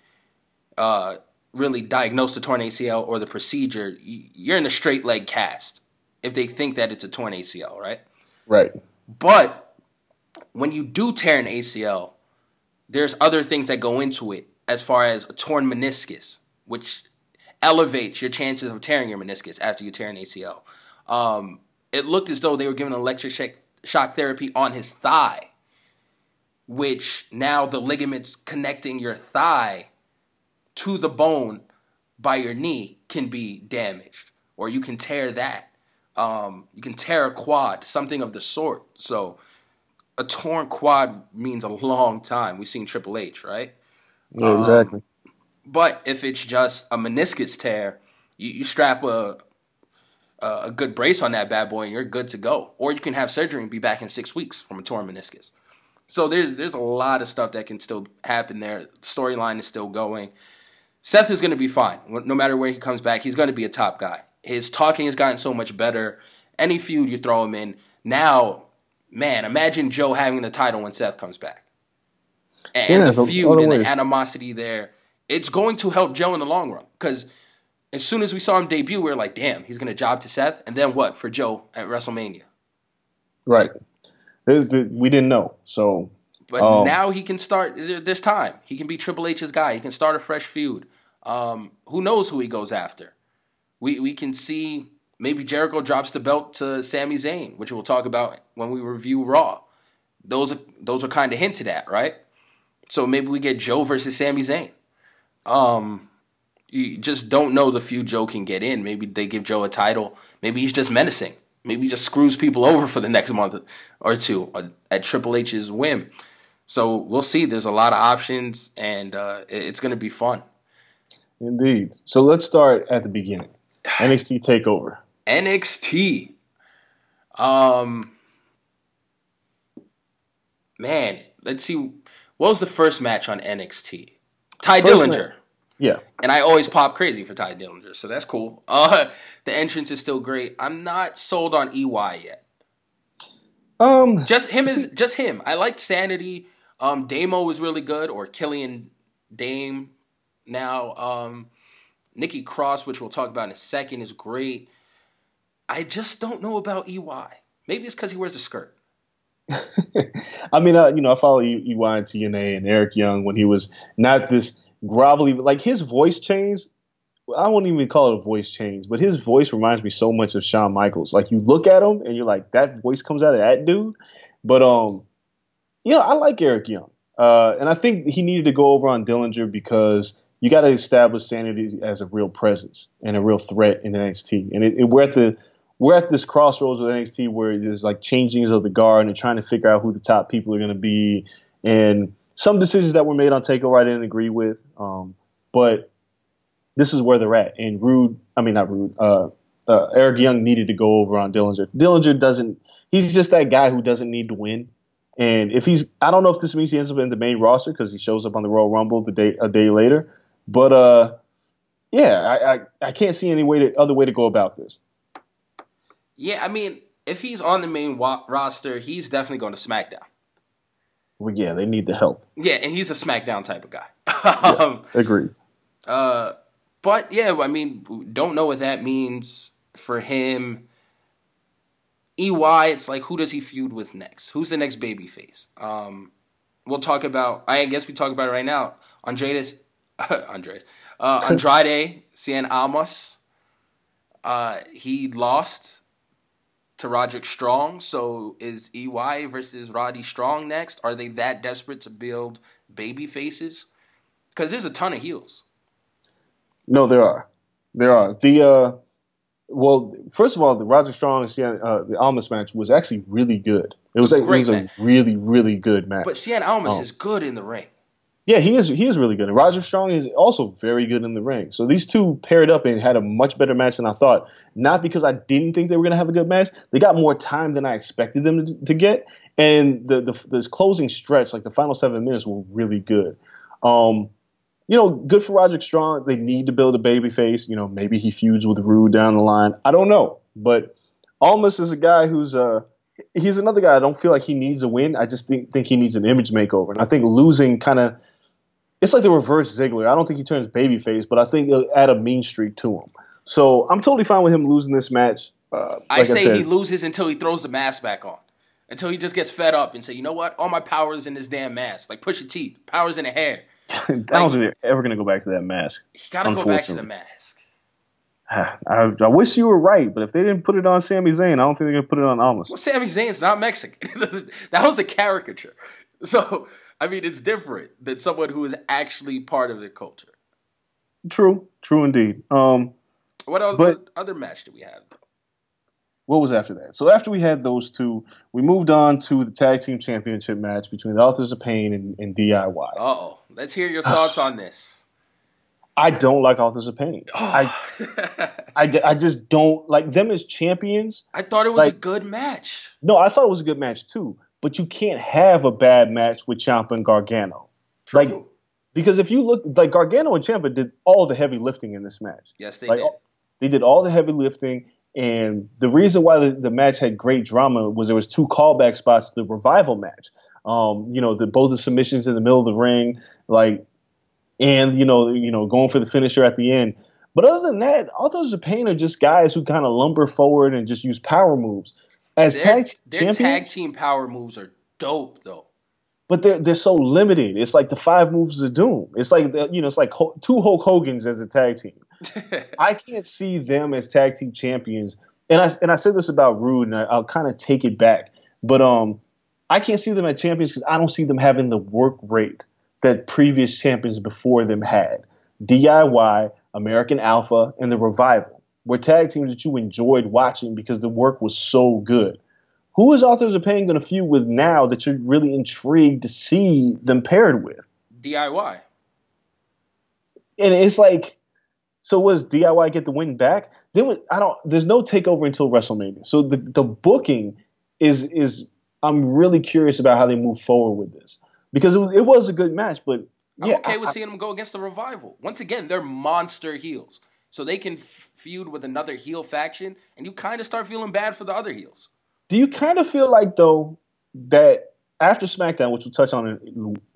uh really diagnose the torn ACL or the procedure. You're in a straight leg cast if they think that it's a torn ACL, right? Right. But when you do tear an ACL, there's other things that go into it as far as a torn meniscus, which elevates your chances of tearing your meniscus after you tear an ACL. Um, it looked as though they were giving electric shock, shock therapy on his thigh, which now the ligaments connecting your thigh to the bone by your knee can be damaged, or you can tear that. Um, you can tear a quad, something of the sort. So, a torn quad means a long time. We've seen Triple H, right? Yeah, Um, exactly. But if it's just a meniscus tear, you, you strap a, a a good brace on that bad boy, and you're good to go. Or you can have surgery and be back in six weeks from a torn meniscus. So there's there's a lot of stuff that can still happen there. The storyline is still going. Seth is going to be fine. No matter where he comes back, he's going to be a top guy. His talking has gotten so much better. Any feud you throw him in now, man, imagine Joe having the title when Seth comes back. And Yeah, the feud and the animosity there, it's going to help Joe in the long run. Because as soon as we saw him debut, we were like, damn, he's going to job to Seth. And then what for Joe at WrestleMania? Right. There's the, we didn't know. So But Um, now he can start. this time. He can be Triple H's guy. He can start a fresh feud. Um, who knows who he goes after? We we can see maybe Jericho drops the belt to Sami Zayn, which we'll talk about when we review Raw. Those are those are kind of hinted at, right? So maybe we get Joe versus Sami Zayn. Um, you just don't know the feud Joe can get in. Maybe they give Joe a title. Maybe he's just menacing. Maybe just screws people [LAUGHS] over for the next month or two uh, at Triple H's whim. So we'll see. There's a lot of options, and uh, it's going to be fun. indeed. So let's start at the beginning. [SIGHS] NXT Takeover. NXT. Um, man, let's see. What was the first match on NXT? Tye First Dillinger. match. Yeah. And I always pop crazy for Tye Dillinger, so that's cool. [LAUGHS] Uh, the entrance is still great. I'm not sold on EY yet. Um. Just him is just him. I liked Sanity. Um, Damo was really good, or Killian Dain. Now, um, Nikki Cross, which we'll talk about in a second, is great. I just don't know about EY. Maybe it's because he wears a skirt. [LAUGHS] I mean, uh, you know, I follow EY and TNA and Eric Young when he was not this grovelly, like his voice changed. I won't even call it a voice change, but his voice reminds me so much of Shawn Michaels. Like you look at him and you're like, that voice comes out of that dude. But um, you know, I like Eric Young, uh, and I think he needed to go over on Dillinger because you got to establish Sanity as a real presence and a real threat in NXT. And it, it, we're at the we're at this crossroads with NXT where there's like changings of the guard and trying to figure out who the top people are going to be. And some decisions that were made on Takeover I didn't agree with, um, but this is where they're at. And Roode, I mean not Roode, uh, uh, Eric Young needed to go over on Dillinger. Dillinger doesn't. He's just that guy who doesn't need to win. And if he's, I don't know if this means he ends up in the main roster because he shows up on the Royal Rumble the day a day later. But uh, yeah, I, I I can't see any way to other way to go about this. Yeah, I mean, if he's on the main wa- roster, he's definitely going to SmackDown. Well, yeah, they need the help. Yeah, and he's a SmackDown type of guy. [LAUGHS] um, Agreed. Uh, but yeah, I mean, don't know what that means for him. EY, it's like who does he feud with next? Who's the next babyface? Um, we'll talk about. I guess we talk about it right now. Andres, [LAUGHS] Andres, uh, [LAUGHS] Andrade, Cien Almas. Uh, he lost to Roderick Strong. So is EY versus Roddy Strong next? Are they that desperate to build baby faces? Because there's a ton of heels. No, there are. There are. The uh well, first of all, the Roger Strong and Cien, uh, the Almas match was actually really good. It was, it was a really, really good match. But Cien Almas Oh. is good in the ring. Yeah, he is. He is really good. And Roger Strong is also very good in the ring. So these two paired up and had a much better match than I thought. Not because I didn't think they were going to have a good match. They got more time than I expected them to, to get. And the, the this closing stretch, like the final seven minutes, were really good. Um, you know, good for Roger Strong. They need to build a baby face. You know, maybe he feuds with Roode down the line. I don't know, but Almas is a guy who's uh he's another guy. I don't feel like he needs a win. I just think think he needs an image makeover, and I think losing kind of it's like the reverse Ziggler. I don't think he turns babyface, but I think it'll add a mean streak to him. So I'm totally fine with him losing this match. Uh, I like say said, he loses until he throws the mask back on. Until he just gets fed up and say, you know what? All my power is in this damn mask. Like push your teeth. Power's in the hair. [LAUGHS] I don't think they're ever going to go back to that mask. He gotta go back to the mask. [SIGHS] I, I wish you were right, but if they didn't put it on Sami Zayn, I don't think they're going to put it on Almas. Well, Sami Zayn's not Mexican. [LAUGHS] that was a caricature. So I mean, it's different than someone who is actually part of the culture. True, true indeed. Um, What other, But- other match do we have? Though? what was after that? So after we had those two, we moved on to the tag team championship match between the Authors of Pain and, and DIY. Uh oh. Let's hear your thoughts [SIGHS] on this. I don't like Authors of Pain. [SIGHS] I, I, I just don't like them as champions. I thought it was Like- a good match. No, I thought it was a good match too. But you can't have a bad match with Ciampa and Gargano. Like because if you look like Gargano and Ciampa did all the heavy lifting in this match. Yes, they like did. they did all the heavy lifting and the reason why the, the match had great drama was there was two callback spots to the revival match um, you know the both the submissions in the middle of the ring like and you know you know going for the finisher at the end but other than that all those Japan are just guys who kind of lumber forward and just use power moves as Their, tag their champions tag team power moves are dope, though. but they're they're so limited. It's like the five moves of doom. It's like the, you know, it's like two Hulk Hogan's as a tag team. [LAUGHS] I can't see them as tag team champions. And I and I said this about Roode, and I, I'll kind of take it back. But um, I can't see them as champions because I don't see them having the work rate that previous champions before them had. DIY, American Alpha, and the Revival were tag teams that you enjoyed watching because the work was so good. Who is Authors of Pain going to feud with now that you're really intrigued to see them paired with? DIY. And it's like, so was DIY get the win back? Then was, I don't. There's no takeover until WrestleMania. So the the booking is is I'm really curious about how they move forward with this because it was, it was a good match, but I'm okay I- with I- seeing them go against the revival. Once again, they're monster heels. So they can feud with another heel faction, and you kind of start feeling bad for the other heels. Do you kind of feel like though that after SmackDown, which we'll touch on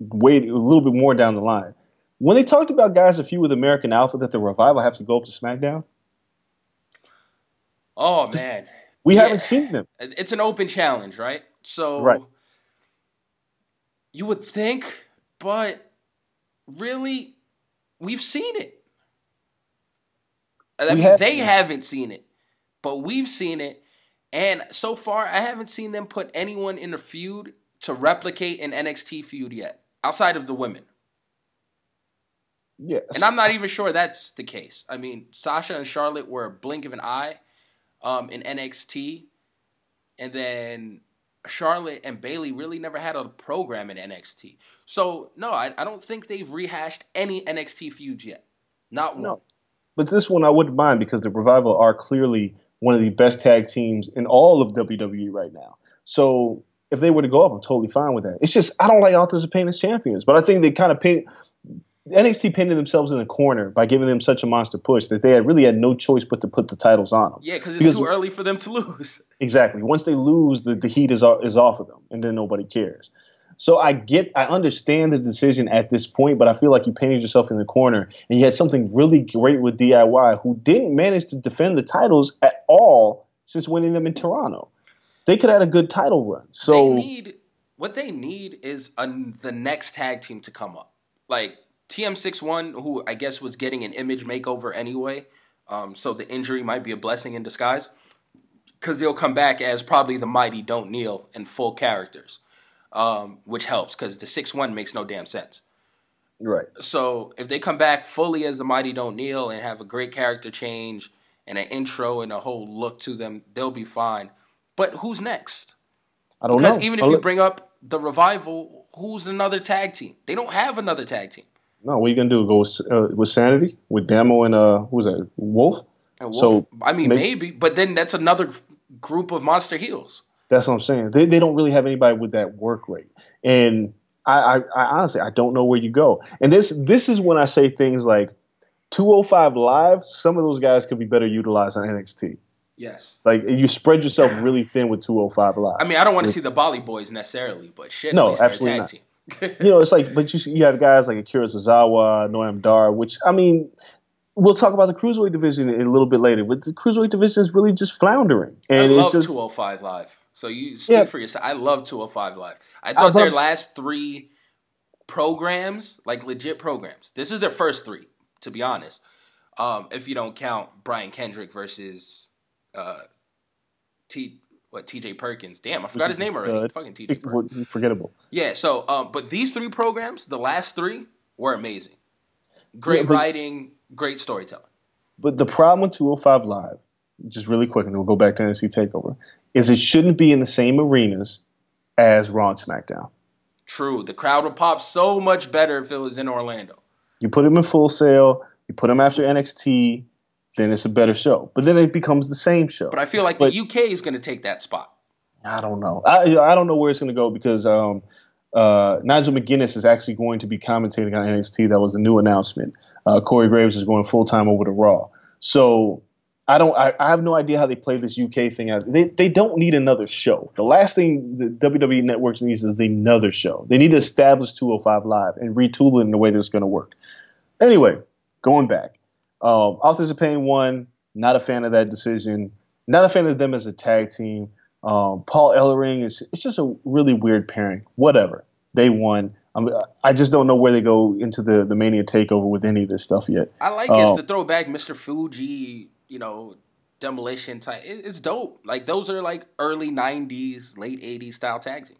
way a little bit more down the line, when they talked about guys a few with American Alpha that the revival have to go up to SmackDown, Oh, man. we Yeah. haven't seen them. It's an open challenge, right? So Right. you would think, but really, we've seen it. I mean, have they seen haven't seen it, but we've seen it. And so far, I haven't seen them put anyone in a feud to replicate an NXT feud yet, outside of the women. Yeah, And I'm not even sure that's the case. I mean, Sasha and Charlotte were a blink of an eye um, in NXT, and then Charlotte and Bayley really never had a program in NXT. So no, I, I don't think they've rehashed any NXT feuds yet. Not one. No. But this one I wouldn't mind because the Revival are clearly one of the best tag teams in all of WWE right now. So if they were to go up, I'm totally fine with that. It's just I don't like Authors of Pain as champions, but I think they kind of paint NXT painted themselves in a corner by giving them such a monster push that they had really had no choice but to put the titles on them. Yeah, because it's too early for them to [LAUGHS] lose. Exactly. Once they lose, the, the heat is is off of them, and then nobody cares. So I get, I understand the decision at this point, but I feel like you painted yourself in the corner, and you had something really great with DIY, who didn't manage to defend the titles at all since winning them in Toronto. they could have had a good title run. So they need what they need is a, the next tag team to come up. Like TM61, who I guess was getting an image makeover anyway. Um, so the injury might be a blessing in disguise because they'll come back as probably the mighty Don't Kneel in full characters, um, which helps because the six one makes no damn sense. right, So if they come back fully as the mighty Don't Kneel and have a great character change and an intro and a whole look to them, they'll be fine. But who's next? I don't Because know. even if I'll you bring up the revival, who's another tag team? They don't have another tag team. no, what are you gonna do? Go with, uh, with Sanity with Damo and uh, who was that? Wolf. And So, I mean, may- maybe, but then that's another group of monster heels. That's what I'm saying. They they don't really have anybody with that work rate, and I, I, I honestly I don't know where you go. And this this is when I say things like 205 live. Some of those guys could be better utilized on NXT. Yes. Like you spread yourself really thin with 205 live. I mean, I don't want to see the Bolly Boys necessarily, but shit, No, absolutely tag not. team. you know, it's like, but you see, you have guys like Akira Tozawa, Noam Dar, which I mean, we'll talk about the cruiserweight division a little bit later. But the cruiserweight division is really just floundering, I love it's just 205 Live. So you speak Yeah. for yourself. I love 205 Live. I I thought their last three programs, like legit programs, this is their first three, to be honest. Um, if you don't count Brian Kendrick versus uh, T what TJ Perkins. Damn, I forgot his name already. Dud. Fucking TJ Perkins. Forgettable. Yeah, so um, but these three programs, the last three, were amazing. Great Yeah, but- writing, great storytelling. But the problem with 205 Live, just really quick, and we'll go back to NXT Takeover, is it shouldn't be in the same arenas as Raw and SmackDown. True, the crowd would pop so much better if it was in Orlando. You put them in Full Sail, you put them after NXT, then it's a better show. But then it becomes the same show. But I feel like But- the UK is going to take that spot. I don't know. I I don't know where it's going to go because um, uh, Nigel McGuinness is actually going to be commentating on NXT. That was a new announcement. Uh, Corey Graves is going full time over to Raw. So I don't. I, I have no idea how they play this UK thing out. They they don't need another show. The last thing the WWE Network needs is another show. They need to establish 205 Live and retool it in the way that's going to work. Anyway, going back, um, Authors of Pain won. Not a fan of that decision. Not a fan of them as a tag team. Um, Paul Ellering is it's just a really weird pairing. Whatever, they won. Um, I just don't know where they go into the the Mania Takeover with any of this stuff yet. I like Oh. it's the throwback Mr. Fuji, you know, demolition type. It, it's dope. Like those are like early '90s, late '80s style tag teams.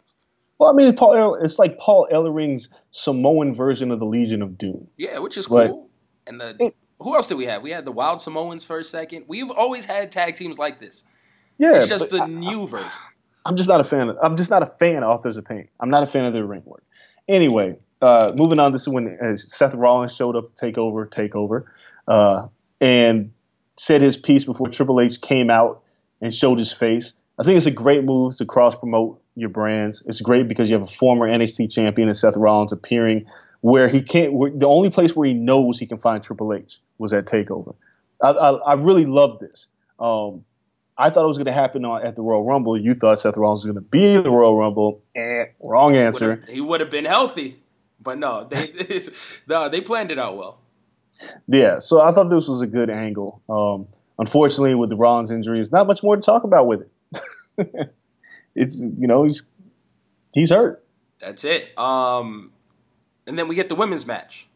Well, I mean, Paul, El- it's like Paul Ellering's Samoan version of the Legion of Doom. Yeah, which is cool. And the It- who else did we have? We had the Wild Samoans for a second. We've always had tag teams like this. Yeah, It's just the I- new version. I'm just not a fan. Of, I'm just not a fan of Authors of Pain. I'm not a fan of their ring work. Anyway, uh, moving on. This is when uh, Seth Rollins showed up to take over, take over, uh, and said his piece before Triple H came out and showed his face. I think it's a great move to cross promote your brands. It's great because you have a former NXT champion and Seth Rollins appearing where he can't. Where, the only place where he knows he can find Triple H was at Takeover. I, I, I really love this. Um, I thought it was going to happen on, at the Royal Rumble. You thought Seth Rollins was going to be in the Royal Rumble. Eh, wrong answer. He would have been healthy, but no, [LAUGHS] they no, they planned it out well. Yeah, so I thought this was a good angle. Um, unfortunately, with the Rollins injuries, not much more to talk about with it. [LAUGHS] it's you know he's he's hurt. That's it. Um, and then we get the women's match.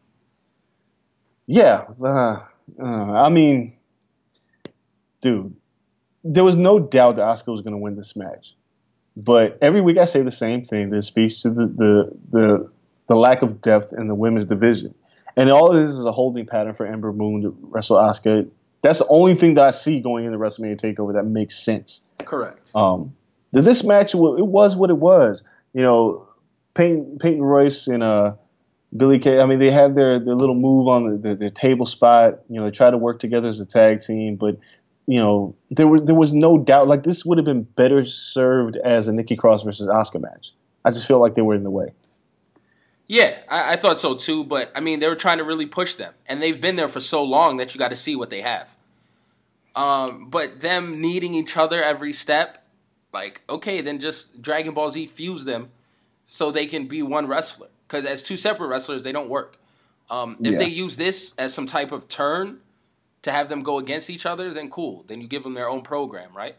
Yeah, uh, uh, I mean, dude, there was no doubt that Asuka was going to win this match. But every week I say the same thing. That speaks to the, the the the lack of depth in the women's division, and all of this is a holding pattern for Ember Moon to wrestle Asuka. That's the only thing that I see going into WrestleMania Takeover that makes sense. Correct. Um, this match, it was what it was. You know, Peyton, Peyton Royce and uh, Billie Kay. I mean, they had their, their little move on the, the, their table spot. You know, they tried to work together as a tag team, but you know, there were there was no doubt. Like this would have been better served as a Nikki Cross versus Asuka match. I just feel like they were in the way. Yeah, I, I thought so too. But I mean, they were trying to really push them, and they've been there for so long that you got to see what they have. Um, but them needing each other every step, like okay, then just Dragon Ball Z fuse them so they can be one wrestler. Because as two separate wrestlers, they don't work. Um, if Yeah. they use this as some type of turn to have them go against each other, then cool. Then you give them their own program, right?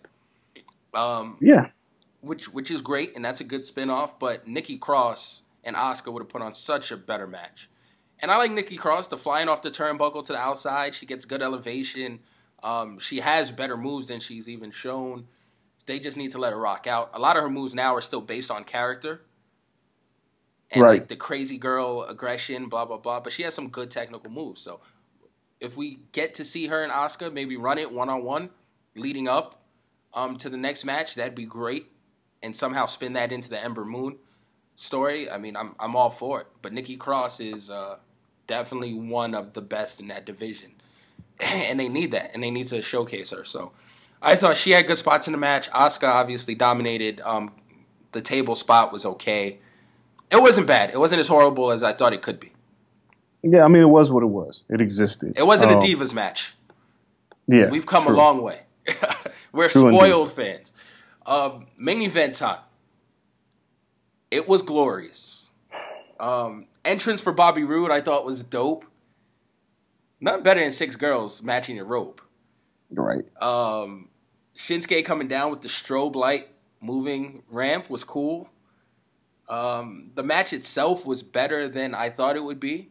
Um, Yeah, which which is great, and that's a good spin-off, but Nikki Cross and Asuka would have put on such a better match. And I like Nikki Cross, the flying off the turnbuckle to the outside. She gets good elevation. Um, she has better moves than she's even shown. They just need to let her rock out. A lot of her moves now are still based on character. And Right. like the crazy girl aggression, blah blah blah. But she has some good technical moves. So if we get to see her and Asuka maybe run it one on one leading up um, to the next match, that'd be great. And somehow spin that into the Ember Moon story. I mean, I'm I'm all for it. But Nikki Cross is uh, definitely one of the best in that division, [CLEARS THROAT] and they need that, and they need to showcase her. So I thought she had good spots in the match. Asuka obviously dominated. Um, the table spot was okay. It wasn't bad. It wasn't as horrible as I thought it could be. Yeah, I mean, it was what it was. It existed. It wasn't Um, a divas match. Yeah, We've come true. a long way. [LAUGHS] We're True indeed. spoiled fans. Um, main event time. It was glorious. Um, entrance for Bobby Roode I thought was dope. Nothing better than six girls matching a rope. Right. Um, Shinsuke coming down with the strobe light moving ramp was cool. Um, the match itself was better than I thought it would be.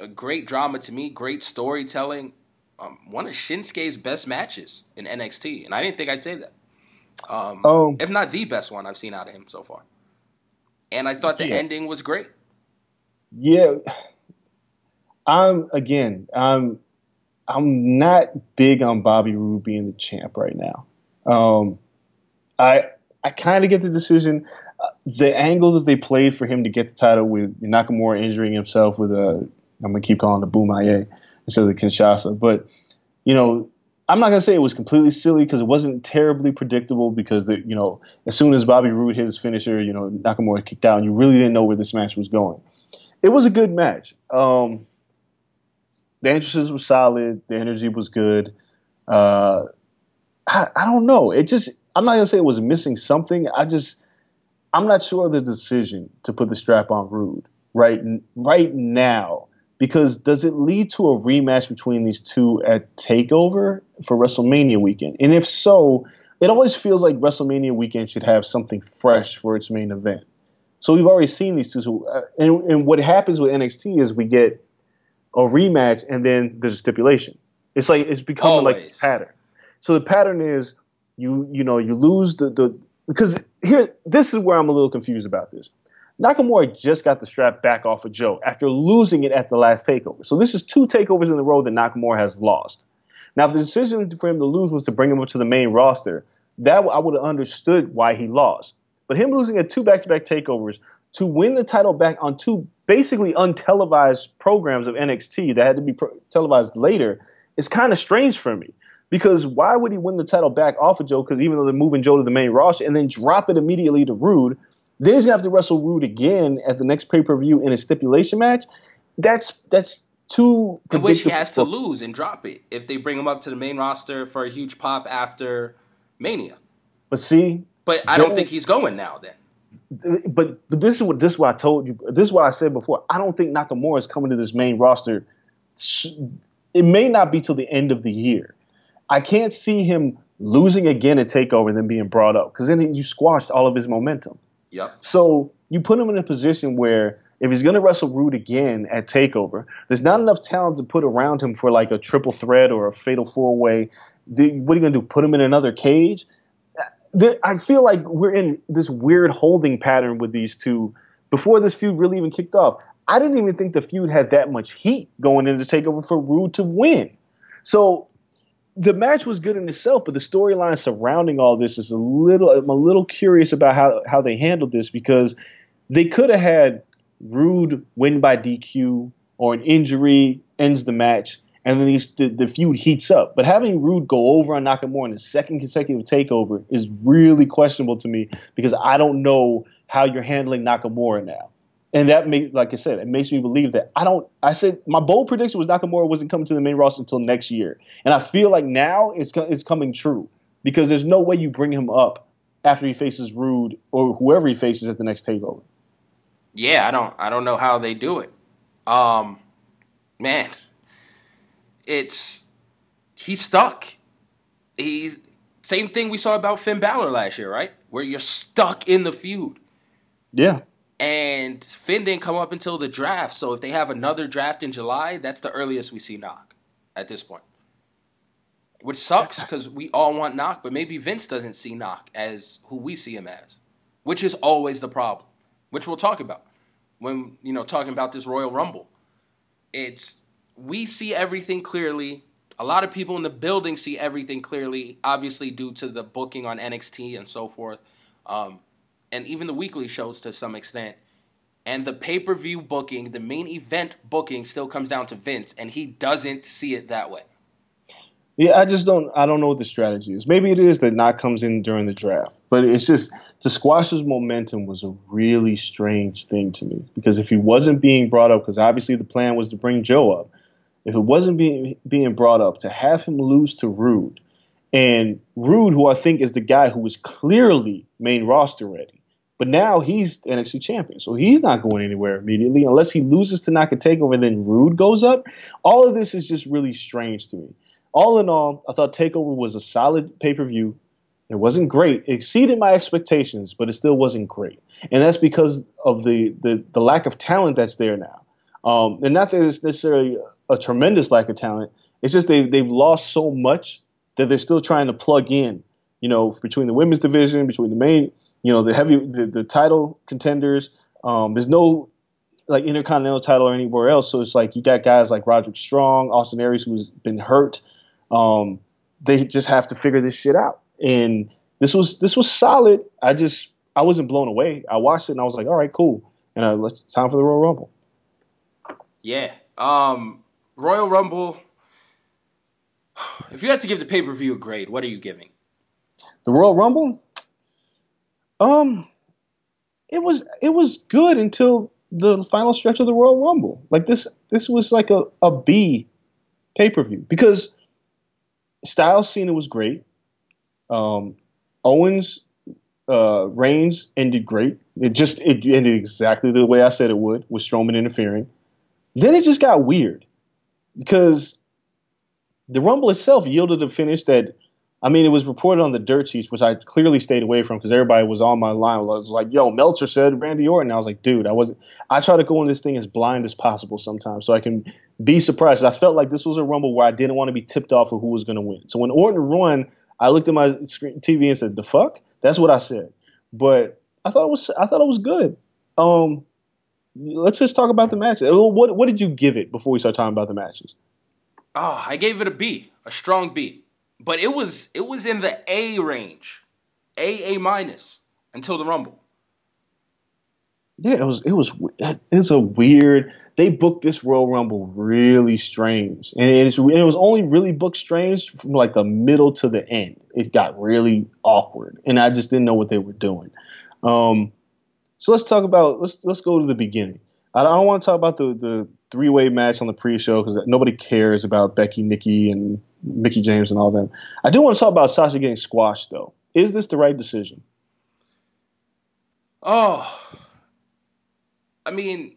A great drama to me, great storytelling. Um, one of Shinsuke's best matches in NXT, and I didn't think I'd say that. Um, Oh. if not the best one I've seen out of him so far. And I thought the Yeah. ending was great. Yeah. I'm again. I'm. I'm not big on Bobby Roode being the champ right now. Um, I I kind of get the decision. Uh, the angle that they played for him to get the title with Nakamura injuring himself with a I'm gonna keep calling it Bomaye instead of the Kinshasa, but you know I'm not gonna say it was completely silly because it wasn't terribly predictable because the, you know as soon as Bobby Roode hit his finisher, you know Nakamura kicked out, and you really didn't know where this match was going. It was a good match. Um, the entrances were solid. The energy was good. Uh, I, I don't know. It just I'm not gonna say it was missing something. I just I'm not sure of the decision to put the strap on Roode right right now because does it lead to a rematch between these two at Takeover for WrestleMania weekend? And if so, it always feels like WrestleMania weekend should have something fresh for its main event. So we've already seen these two. So, uh, and, and what happens with NXT is we get a rematch and then there's a stipulation. It's like it's becoming like this pattern. So the pattern is you you know you lose the the because here this is where I'm a little confused about this. Nakamura just got the strap back off of Joe after losing it at the last takeover. So this is two takeovers in a row that Nakamura has lost. Now, if the decision for him to lose was to bring him up to the main roster, that I would have understood why he lost. But him losing at two back-to-back takeovers to win the title back on two basically untelevised programs of NXT that had to be pro- televised later is kind of strange for me. Because why would he win the title back off of Joe? Because even though they're moving Joe to the main roster and then drop it immediately to Roode, then he's gonna have to wrestle Roode again at the next pay per view in a stipulation match. That's that's too. In which he has to lose and drop it if they bring him up to the main roster for a huge pop after Mania. But see, But I don't think he's going now. Then but but this is what this is what I told you. This is what I said before. I don't think Nakamura is coming to this main roster. It may not be till the end of the year. I can't see him losing again at Takeover and then being brought up because then you squashed all of his momentum. Yep. So you put him in a position where if he's going to wrestle Roode again at Takeover, there's not enough talent to put around him for like a triple threat or a fatal four way. What are you going to do? Put him in another cage? I feel like we're in this weird holding pattern with these two before this feud really even kicked off. I didn't even think the feud had that much heat going into Takeover for Roode to win. So the match was good in itself, but the storyline surrounding all this is a little. I'm a little curious about how how they handled this because they could have had Roode win by DQ or an injury ends the match, and then the, the feud heats up. But having Roode go over on Nakamura in the second consecutive takeover is really questionable to me because I don't know how you're handling Nakamura now. And that makes, like I said, it makes me believe that I don't. I said my bold prediction was Nakamura wasn't coming to the main roster until next year, and I feel like now it's it's coming true because there's no way you bring him up after he faces Roode or whoever he faces at the next takeover. Yeah, I don't I don't know how they do it. Um man, it's he's stuck. He's Same thing we saw about Finn Balor last year, right? Where you're stuck in the feud. Yeah. And Finn didn't come up until the draft. So if they have another draft in July, that's the earliest we see Nak at this point. Which sucks because we all want Nak, but maybe Vince doesn't see Nak as who we see him as, which is always the problem, which we'll talk about when you know talking about this Royal Rumble. It's we see everything clearly. A lot of people in the building see everything clearly, obviously due to the booking on NXT and so forth, um, and even the weekly shows to some extent. And the pay per view booking, the main event booking, still comes down to Vince, and he doesn't see it that way. Yeah, I just don't. I don't know what the strategy is. Maybe it is that not comes in during the draft, but it's just the squash his momentum was a really strange thing to me because if he wasn't being brought up, because obviously the plan was to bring Joe up, if it wasn't being being brought up, to have him lose to Roode, and Roode, who I think is the guy who was clearly main roster ready, but now he's NXT champion, so he's not going anywhere immediately unless he loses to Nak a Takeover, then Roode goes up. All of this is just really strange to me all in all, I thought Takeover was a solid pay per view. It wasn't great. It exceeded my expectations, but it still wasn't great. And that's because of the, the, the lack of talent that's there now. Um, and not that it's necessarily a, a tremendous lack of talent. It's just they, they've lost so much that they're still trying to plug in, you know, between the women's division, between the main, you know, the heavy, the, the title contenders. Um, there's no like intercontinental title or anywhere else. So it's like you got guys like Roderick Strong, Austin Aries, who's been hurt. Um, they just have to figure this shit out. And this was this was solid. I just I wasn't blown away. I watched it and I was like, all right, cool. And uh, let's time for the Royal Rumble. Yeah. Um, Royal Rumble. [SIGHS] If you had to give the pay per view a grade, what are you giving? The Royal Rumble. Um, it was it was good until the final stretch of the Royal Rumble. Like this this was like a a B pay per view because Styles Cena was great. Um, Owens uh, Reigns ended great. It just it ended exactly the way I said it would, with Strowman interfering. Then it just got weird because the Rumble itself yielded a finish that I mean, it was reported on the dirt sheets, which I clearly stayed away from because everybody was on my line. I was like, "Yo, Meltzer said Randy Orton." I was like, "Dude, I wasn't." I try to go in this thing as blind as possible sometimes, so I can be surprised. I felt like this was a rumble where I didn't want to be tipped off of who was going to win. So when Orton won, I looked at my screen, TV and said, "The fuck?" That's what I said. But I thought it was. I thought it was good. Um, let's just talk about the matches. What What did you give it before we start talking about the matches? Oh, I gave it a B, a strong B but it was it was in the A range, A A minus until the Rumble. Yeah, it was it was it's a weird. They booked this Royal Rumble really strange, and it was only really booked strange from like the middle to the end. It got really awkward, and I just didn't know what they were doing. Um, so let's talk about let's let's go to the beginning. I don't want to talk about the the three way match on the pre show because nobody cares about Becky, Nikki, and Mickie James and all them. I do want to talk about Sasha getting squashed though. Is this the right decision? Oh, I mean,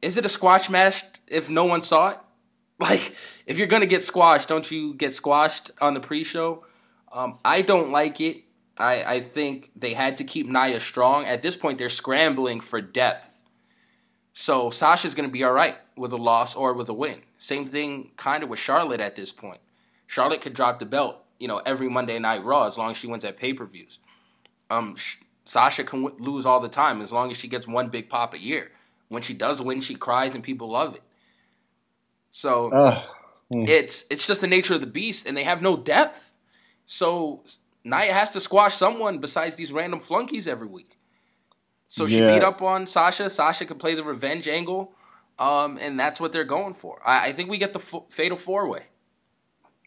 is it a squash match if no one saw it? [LAUGHS] Like, if you're gonna get squashed, don't you get squashed on the pre-show? Um, I don't like it. I, I think they had to keep Nia strong. At this point, they're scrambling for depth. So Sasha's gonna be all right with a loss or with a win. Same thing, kind of with Charlotte at this point. Charlotte could drop the belt, you know, every Monday Night Raw as long as she wins at pay per views. Um, Sasha can w- lose all the time as long as she gets one big pop a year. When she does win, she cries and people love it. So uh, mm. it's it's just the nature of the beast, and they have no depth. So Nia has to squash someone besides these random flunkies every week. So yeah. she beat up on Sasha. Sasha can play the revenge angle, um, and that's what they're going for. I, I think we get the f- fatal four way.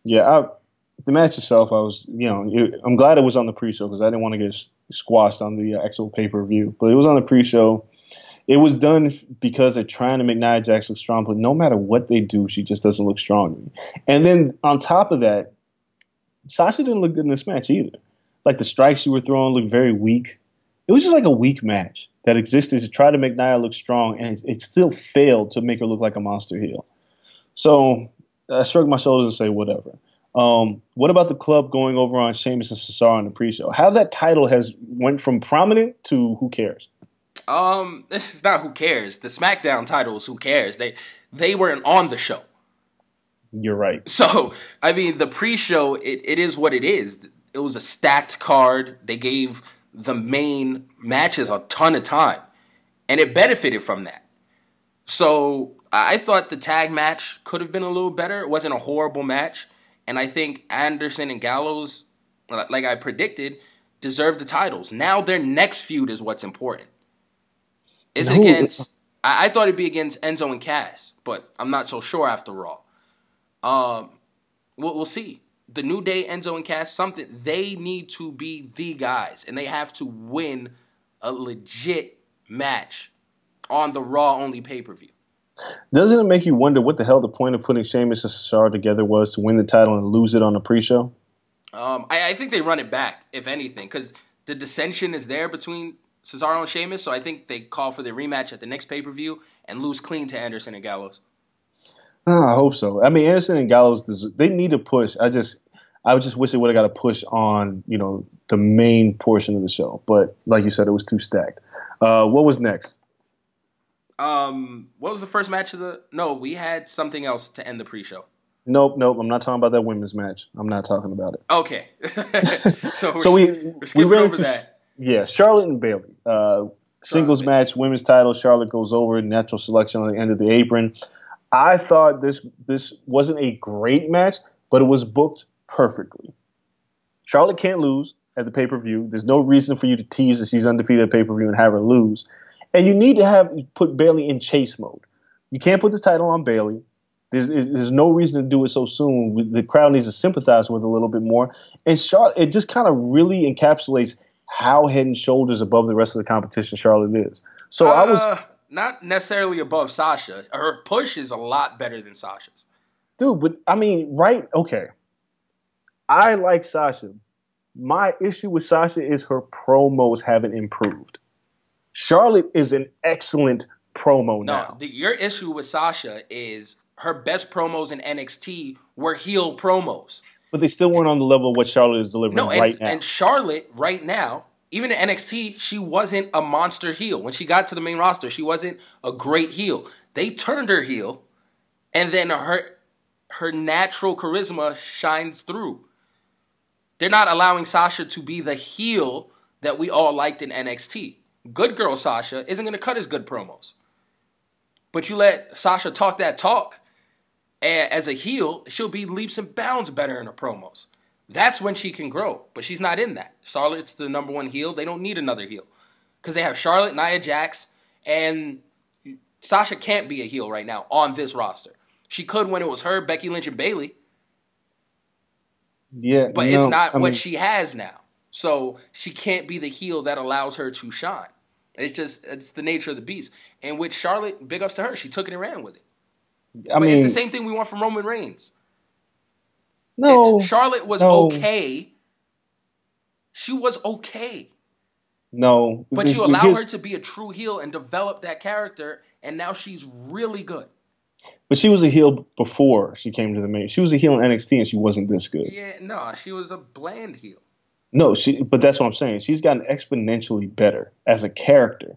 Yeah, I, the match itself, I was, you know, it, I'm glad it was on the pre-show because I didn't want to get squashed on the uh, actual pay-per-view. But it was on the pre-show. It was done because they're trying to make Nia Jax look strong, but no matter what they do, she just doesn't look strong. And then on top of that, Sasha didn't look good in this match either. Like the strikes you were throwing looked very weak. It was just like a weak match that existed to try to make Nia look strong, and it still failed to make her look like a monster heel. So I shrug my shoulders and say whatever. Um, what about the club going over on Sheamus and Cesaro on the pre-show? How that title has went from prominent to who cares? Um, [LAUGHS] this is not who cares. The SmackDown titles, who cares? They they weren't on the show. You're right. So, I mean, the pre-show, it, it is what it is. It was a stacked card. They gave the main matches a ton of time, and it benefited from that. So, I thought the tag match could have been a little better. It wasn't a horrible match, and I think Anderson and Gallows, like I predicted, deserve the titles. Now their next feud is what's important. Is it against? I, I thought it'd be against Enzo and Cass, but I'm not so sure after Raw. Um, we'll, we'll see. The New Day, Enzo and Cass, something they need to be the guys, and they have to win a legit match on the Raw only pay per view. Doesn't it make you wonder what the hell the point of putting Sheamus and Cesaro together was to win the title and lose it on the pre-show? Um, I, I think they run it back, if anything, because the dissension is there between Cesaro and Sheamus. So I think they call for the rematch at the next pay per view and lose clean to Anderson and Gallows. Oh, I hope so. I mean, Anderson and Gallows they need a push. I just, I just wish they would have got a push on, you know, the main portion of the show. But like you said, it was too stacked. Uh, what was next? Um, what was the first match of the? No, we had something else to end the pre-show. Nope, nope. I'm not talking about that women's match. I'm not talking about it. Okay, [LAUGHS] so we're, so we we ran over into that. yeah Charlotte and Bayley. Uh, singles match, women's title. Charlotte goes over, natural selection on the end of the apron. I thought this this wasn't a great match, but it was booked perfectly. Charlotte can't lose at the pay per view. There's no reason for you to tease that she's undefeated at pay per view and have her lose. And you need to have put Bayley in chase mode. You can't put the title on Bayley. There's, there's no reason to do it so soon. The crowd needs to sympathize with it a little bit more. And Charlotte, it just kind of really encapsulates how head and shoulders above the rest of the competition Charlotte is. So I was, Uh, not necessarily above Sasha. Her push is a lot better than Sasha's. dude, but I mean, right? Okay. I like Sasha. My issue with Sasha is her promos haven't improved. Charlotte is an excellent promo No, now. the, your issue with Sasha is her best promos in NXT were heel promos. but they still weren't on the level of what Charlotte is delivering No, and, right now. and Charlotte right now, even in NXT, she wasn't a monster heel. When she got to the main roster, she wasn't a great heel. They turned her heel, and then her her natural charisma shines through. They're not allowing Sasha to be the heel that we all liked in NXT. Good girl Sasha isn't going to cut as good promos. But you let Sasha talk that talk, and as a heel, she'll be leaps and bounds better in her promos. That's when she can grow, but she's not in that. Charlotte's the number one heel. They don't need another heel because they have Charlotte, Nia Jax, and Sasha can't be a heel right now on this roster. She could when it was her, Becky Lynch, and Bayley, yeah, but no, it's not I what mean, she has now. So she can't be the heel that allows her to shine. It's just it's the nature of the beast. And with Charlotte, big ups to her. She took it and ran with it. I But mean, it's the same thing we want from Roman Reigns. no, It's- Charlotte was no. okay. She was okay. no. But you allow her to be a true heel and develop that character, and now she's really good. But she was a heel before she came to the main. She was a heel in NXT and she wasn't this good. Yeah, no, she was a bland heel. No, she. But that's what I'm saying. She's gotten exponentially better as a character,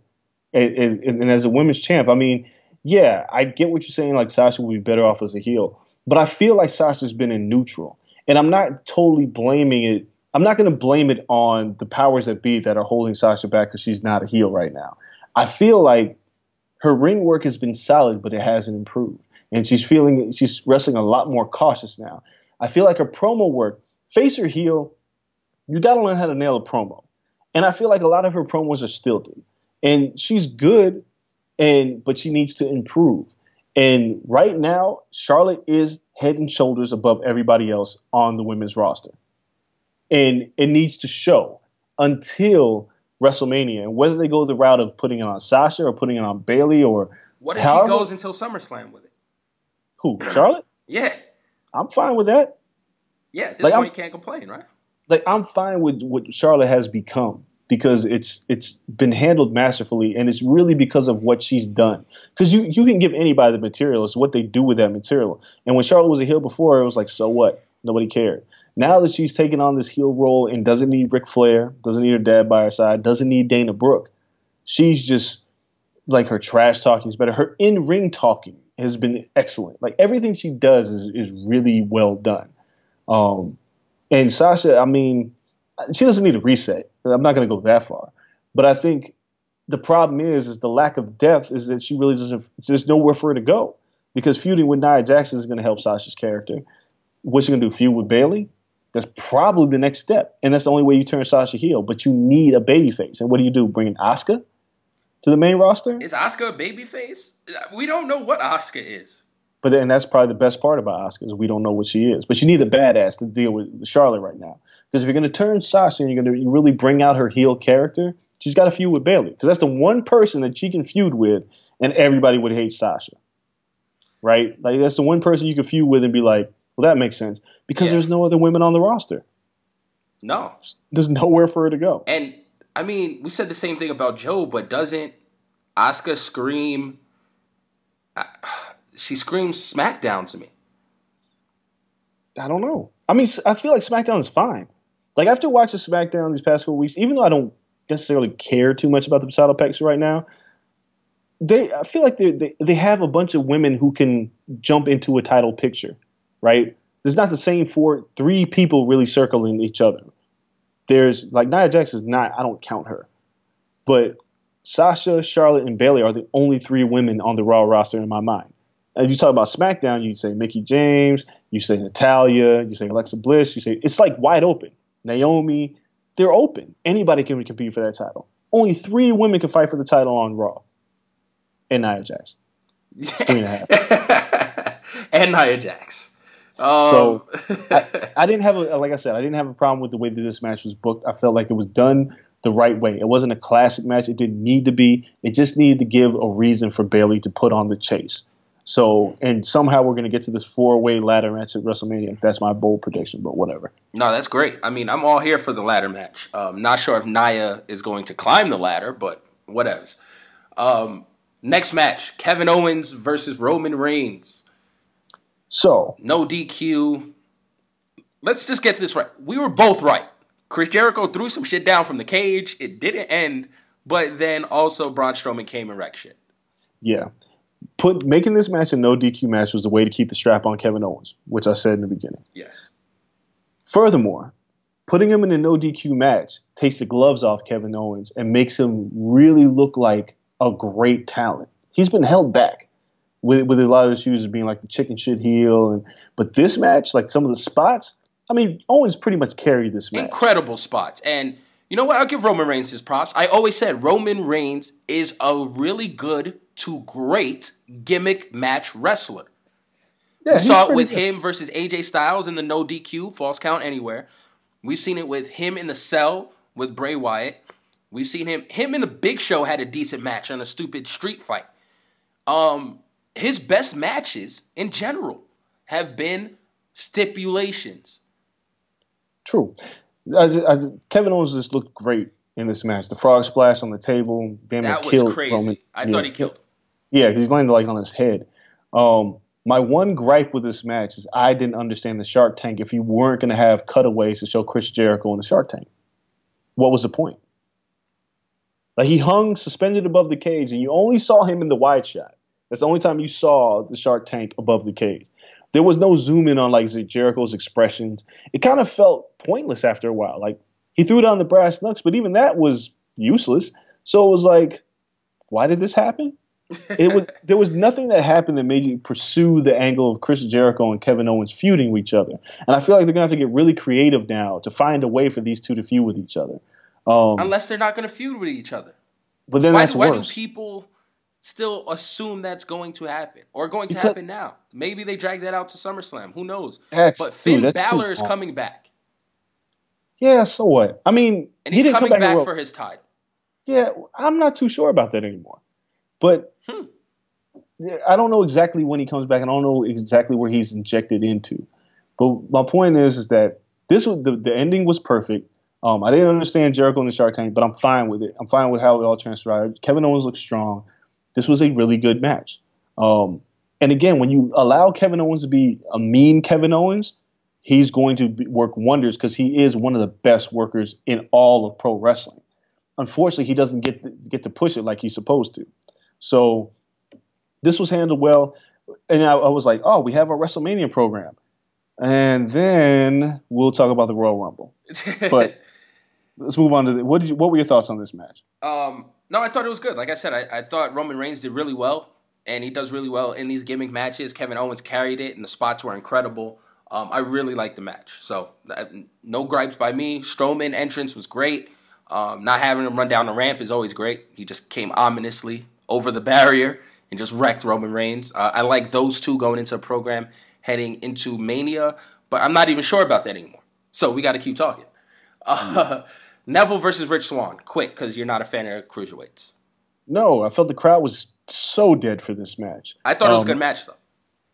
and, and, and as a women's champ. I mean, yeah, I get what you're saying. Like Sasha would be better off as a heel, but I feel like Sasha's been in neutral, and I'm not totally blaming it. I'm not going to blame it on the powers that be that are holding Sasha back because she's not a heel right now. I feel like her ring work has been solid, but it hasn't improved. And she's feeling she's wrestling a lot more cautious now. I feel like her promo work, face or heel, you got to learn how to nail a promo. And I feel like a lot of her promos are stilted. And she's good, and but she needs to improve. And right now, Charlotte is head and shoulders above everybody else on the women's roster. And it needs to show until WrestleMania. And whether they go the route of putting it on Sasha or putting it on Bayley or What if However- she goes until SummerSlam with it? who? Charlotte? Yeah, I'm fine with that. yeah. At this Like, point, I'm- you can't complain, right? Like I'm fine with what Charlotte has become because it's it's been handled masterfully and it's really because of what she's done. Because you you can give anybody the material, it's what they do with that material. And when Charlotte was a heel before, it was like, so what? Nobody cared. Now that she's taken on this heel role and doesn't need Ric Flair, doesn't need her dad by her side, doesn't need Dana Brooke, she's just like her trash talking is better. Her in ring talking has been excellent. Like everything she does is is really well done. Um, and Sasha, I mean, she doesn't need a reset. I'm not going to go that far, but I think the problem is is the lack of depth is that she really doesn't. There's nowhere for her to go because feuding with Nia Jackson is going to help Sasha's character. What's she going to do? Feud with Bayley? That's probably the next step, and that's the only way you turn Sasha heel. But you need a babyface, and what do you do? Bring in Asuka to the main roster? Is Asuka a babyface? We don't know what Asuka is. But then that's probably the best part about Asuka is we don't know what she is. But you need a badass to deal with Charlotte right now. Because if you're going to turn Sasha and you're going to really bring out her heel character, she's got to feud with Bayley. Because that's the one person that she can feud with, and everybody would hate Sasha. Right? Like that's the one person you can feud with and be like, well, that makes sense. Because Yeah. there's no other women on the roster. No. There's nowhere for her to go. And I mean, we said the same thing about Joe, but doesn't Asuka scream? uh, She screams SmackDown to me. I don't know. I mean, I feel like SmackDown is fine. Like after watching SmackDown these past couple weeks, even though I don't necessarily care too much about the title picks right now, they I feel like they they they have a bunch of women who can jump into a title picture, right? There's not the same four three people really circling each other. There's like Nia Jax is not. I don't count her, but Sasha, Charlotte, and Bayley are the only three women on the Raw roster in my mind. And you talk about SmackDown, you say Mickie James, you say Natalya, you say Alexa Bliss, you say it's like wide open. Naomi, they're open. Anybody can compete for that title. Only three women can fight for the title on Raw. And Nia Jax. Three and a half. [LAUGHS] and Nia Jax. Um, So I, [LAUGHS] I didn't have a like I said, I didn't have a problem with the way that this match was booked. I felt like it was done the right way. It wasn't a classic match. It didn't need to be. It just needed to give a reason for Bayley to put on the chase. So and somehow we're gonna get to this four way ladder match at WrestleMania. That's my bold prediction, but whatever. no, that's great. I mean, I'm all here for the ladder match. Um, not sure if Nia is going to climb the ladder, but whatevs. Um, next match: Kevin Owens versus Roman Reigns. So No DQ. Let's just get this right. We were both right. Chris Jericho threw some shit down from the cage. It didn't end, but then also Braun Strowman came and wrecked shit. yeah. Put making this match a no DQ match was the way to keep the strap on Kevin Owens, which I said in the beginning. Yes. Furthermore, putting him in a no DQ match takes the gloves off Kevin Owens and makes him really look like a great talent. He's been held back with with a lot of issues of being like the chicken shit heel, and but this match, like some of the spots, I mean, Owens pretty much carried this match. Incredible spots. And you know what? I'll give Roman Reigns his props. I always said Roman Reigns is a really good to great gimmick match wrestler. Yeah, We saw it with good. him versus AJ Styles in the no DQ, false count anywhere. We've seen it with him in the cell with Bray Wyatt. We've seen him him in the Big Show had a decent match on a stupid street fight. Um, his best matches in general have been stipulations. True. I, I Kevin Owens just looked great in this match. The frog splash on the table, damn That was killed crazy. Roman. I Yeah. thought he killed. him. Yeah, because he's landed like on his head. Um, my one gripe with this match is I didn't understand the Shark Tank if you weren't going to have cutaways to show Chris Jericho in the Shark Tank. What was the point? Like he hung suspended above the cage, and you only saw him in the wide shot. That's the only time you saw the Shark Tank above the cage. There was no zoom in on like Jericho's expressions. It kind of felt pointless after a while. Like he threw down the brass knucks, but even that was useless. So it was like, why did this happen? it was [LAUGHS] there was nothing that happened that made you pursue the angle of Chris Jericho and Kevin Owens feuding with each other. And I feel like they're gonna have to get really creative now to find a way for these two to feud with each other. Um, Unless they're not going to feud with each other. but then Why, that's why do people still assume that's going to happen or going to Because- happen now? Maybe they drag that out to SummerSlam. Who knows? But Finn too Balor is coming back, yeah, so what? I mean, and he he's didn't coming come back, back, for his title. Yeah, I'm not too sure about that anymore. But Hmm. I don't know exactly when he comes back. and I don't know exactly where he's injected into. But my point is, is that this was the, the ending was perfect. Um, I didn't understand Jericho in the Shark Tank, but I'm fine with it. I'm fine with how it all transpired. Kevin Owens looked strong. This was a really good match. Um, and again, when you allow Kevin Owens to be a mean Kevin Owens, he's going to be, work wonders because he is one of the best workers in all of pro wrestling. Unfortunately, he doesn't get to, get to push it like he's supposed to. So this was handled well, and I, I was like, oh, we have our WrestleMania program, and then we'll talk about the Royal Rumble. [LAUGHS] But let's move on to the, what did you, what were your thoughts on this match? Um, no, I thought it was good. Like I said, I, I thought Roman Reigns did really well, and he does really well in these gimmick matches. Kevin Owens carried it, and the spots were incredible. Um, I really liked the match. So, no gripes by me. Strowman entrance was great. Um, not having him run down the ramp is always great. He just came ominously over the barrier and just wrecked Roman Reigns. Uh, I like those two going into a program heading into Mania, but I'm not even sure about that anymore. So we got to keep talking. Uh, [LAUGHS] Neville versus Rich Swann. Quick, because you're not a fan of cruiserweights. No, I felt the crowd was so dead for this match. I thought it was a Um, good match though.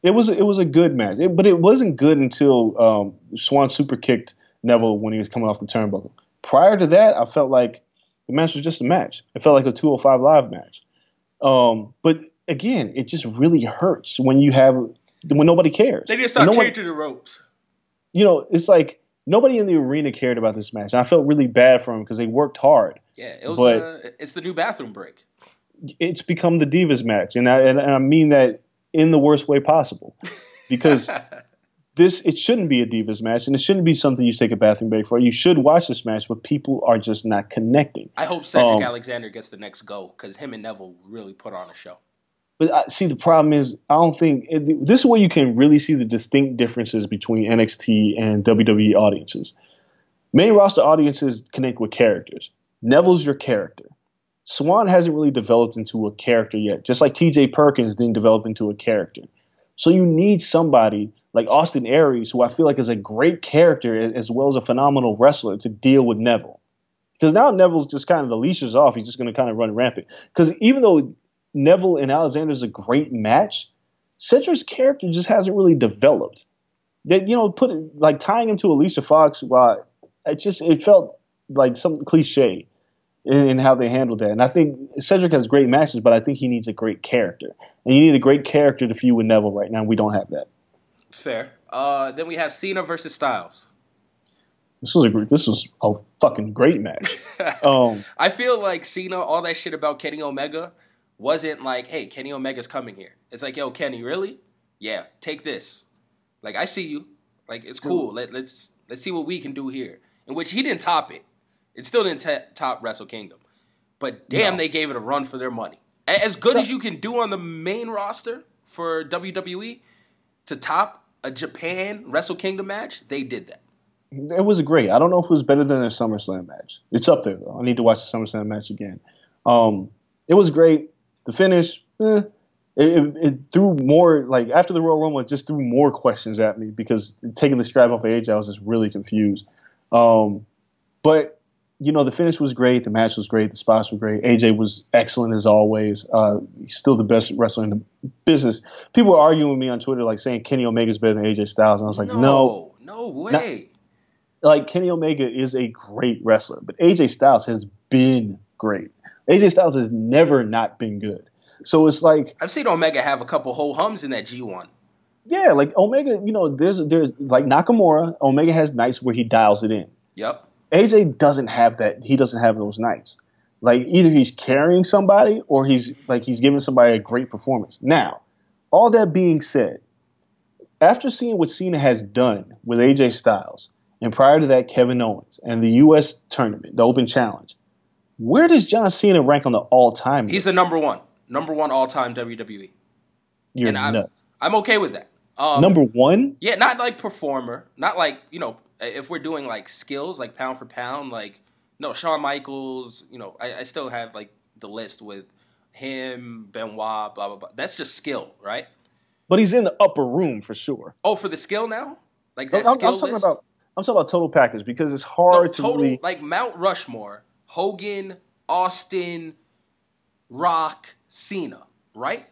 It was it was a good match, It- but it wasn't good until um, Swann super kicked Neville when he was coming off the turnbuckle. Prior to that, I felt like the match was just a match. It felt like a 205 live match. Um, but again, it just really hurts when you have when nobody cares. They just start no one- the ropes. you know, it's like nobody in the arena cared about this match. And I felt really bad for them because they worked hard. Yeah, it was. Uh, it's the new bathroom break. It's become the Divas match, and I, and I mean that in the worst way possible, [LAUGHS] because this it shouldn't be a Divas match, and it shouldn't be something you take a bathroom break for. You should watch this match, but people are just not connecting. I hope Cedric Um, Alexander gets the next go because him and Neville really put on a show. But I, see, the problem is, I don't think it, this is where you can really see the distinct differences between NXT and WWE audiences. Main roster audiences connect with characters. Neville's your character. Swann hasn't really developed into a character yet, just like TJ Perkins didn't develop into a character. So you need somebody like Austin Aries, who I feel like is a great character as well as a phenomenal wrestler, to deal with Neville. Because now Neville's just kind of the leash is off. He's just going to kind of run rampant. Because even though Neville and Alexander is a great match, Cedric's character just hasn't really developed. That you know, put it, like tying him to Alicia Fox, well, it just it felt like some cliche in, in how they handled that. And I think Cedric has great matches, but I think he needs a great character. And you need a great character to feud with Neville right now. and We don't have that. It's fair. Uh, then we have Cena versus Styles. This was a great. this was a fucking great match. [LAUGHS] Um, I feel like Cena, all that shit about Kenny Omega, wasn't like, hey, Kenny Omega's coming here. It's like, yo, Kenny, really? Yeah, take this. Like, I see you. Like, it's cool. Let, let's let's see what we can do here. In which he didn't top it. It still didn't ta top Wrestle Kingdom. But damn, they gave it a run for their money. As good as you can do on the main roster for WWE to top a Japan Wrestle Kingdom match, they did that. it was great. I don't know if it was better than their SummerSlam match. It's up there though. I need to watch the SummerSlam match again. Um, it was great. The finish, eh, it, it, it threw more like after the Royal Rumble, it just threw more questions at me because taking the strap off of AJ, I was just really confused. Um, but you know, the finish was great. The match was great. The spots were great. AJ was excellent as always. Uh, he's still the best wrestler in the business. People were arguing with me on Twitter, like saying Kenny Omega's better than AJ Styles, and I was like, no, no, no way. like Kenny Omega is a great wrestler, but AJ Styles has been great. AJ Styles has never not been good. So it's like, I've seen Omega have a couple whole hums in that G1. yeah, like Omega, you know, there's there's like Nakamura, Omega has nights where he dials it in. Yep. AJ doesn't have that. He doesn't have those nights. Like either he's carrying somebody or he's like he's giving somebody a great performance. Now, all that being said, after seeing what Cena has done with AJ Styles, and prior to that Kevin Owens and the U.S. tournament, the Open Challenge, where does John Cena rank on the all-time? He's the number one. Number one all time WWE. You're and I'm, nuts. I'm okay with that. Um, Number one. Yeah, not like performer. Not like, you know, if we're doing like skills, like pound for pound, like, no, Shawn Michaels, you know, I, I still have like the list with him, Benoit, blah, blah, blah. That's just skill, right? But he's in the upper room for sure. Oh, for the skill now? Like I'm, that I'm talking list? about. I'm talking about total package because it's No, hard to total, really. like Mount Rushmore, Hogan, Austin, Rock, Cena, right?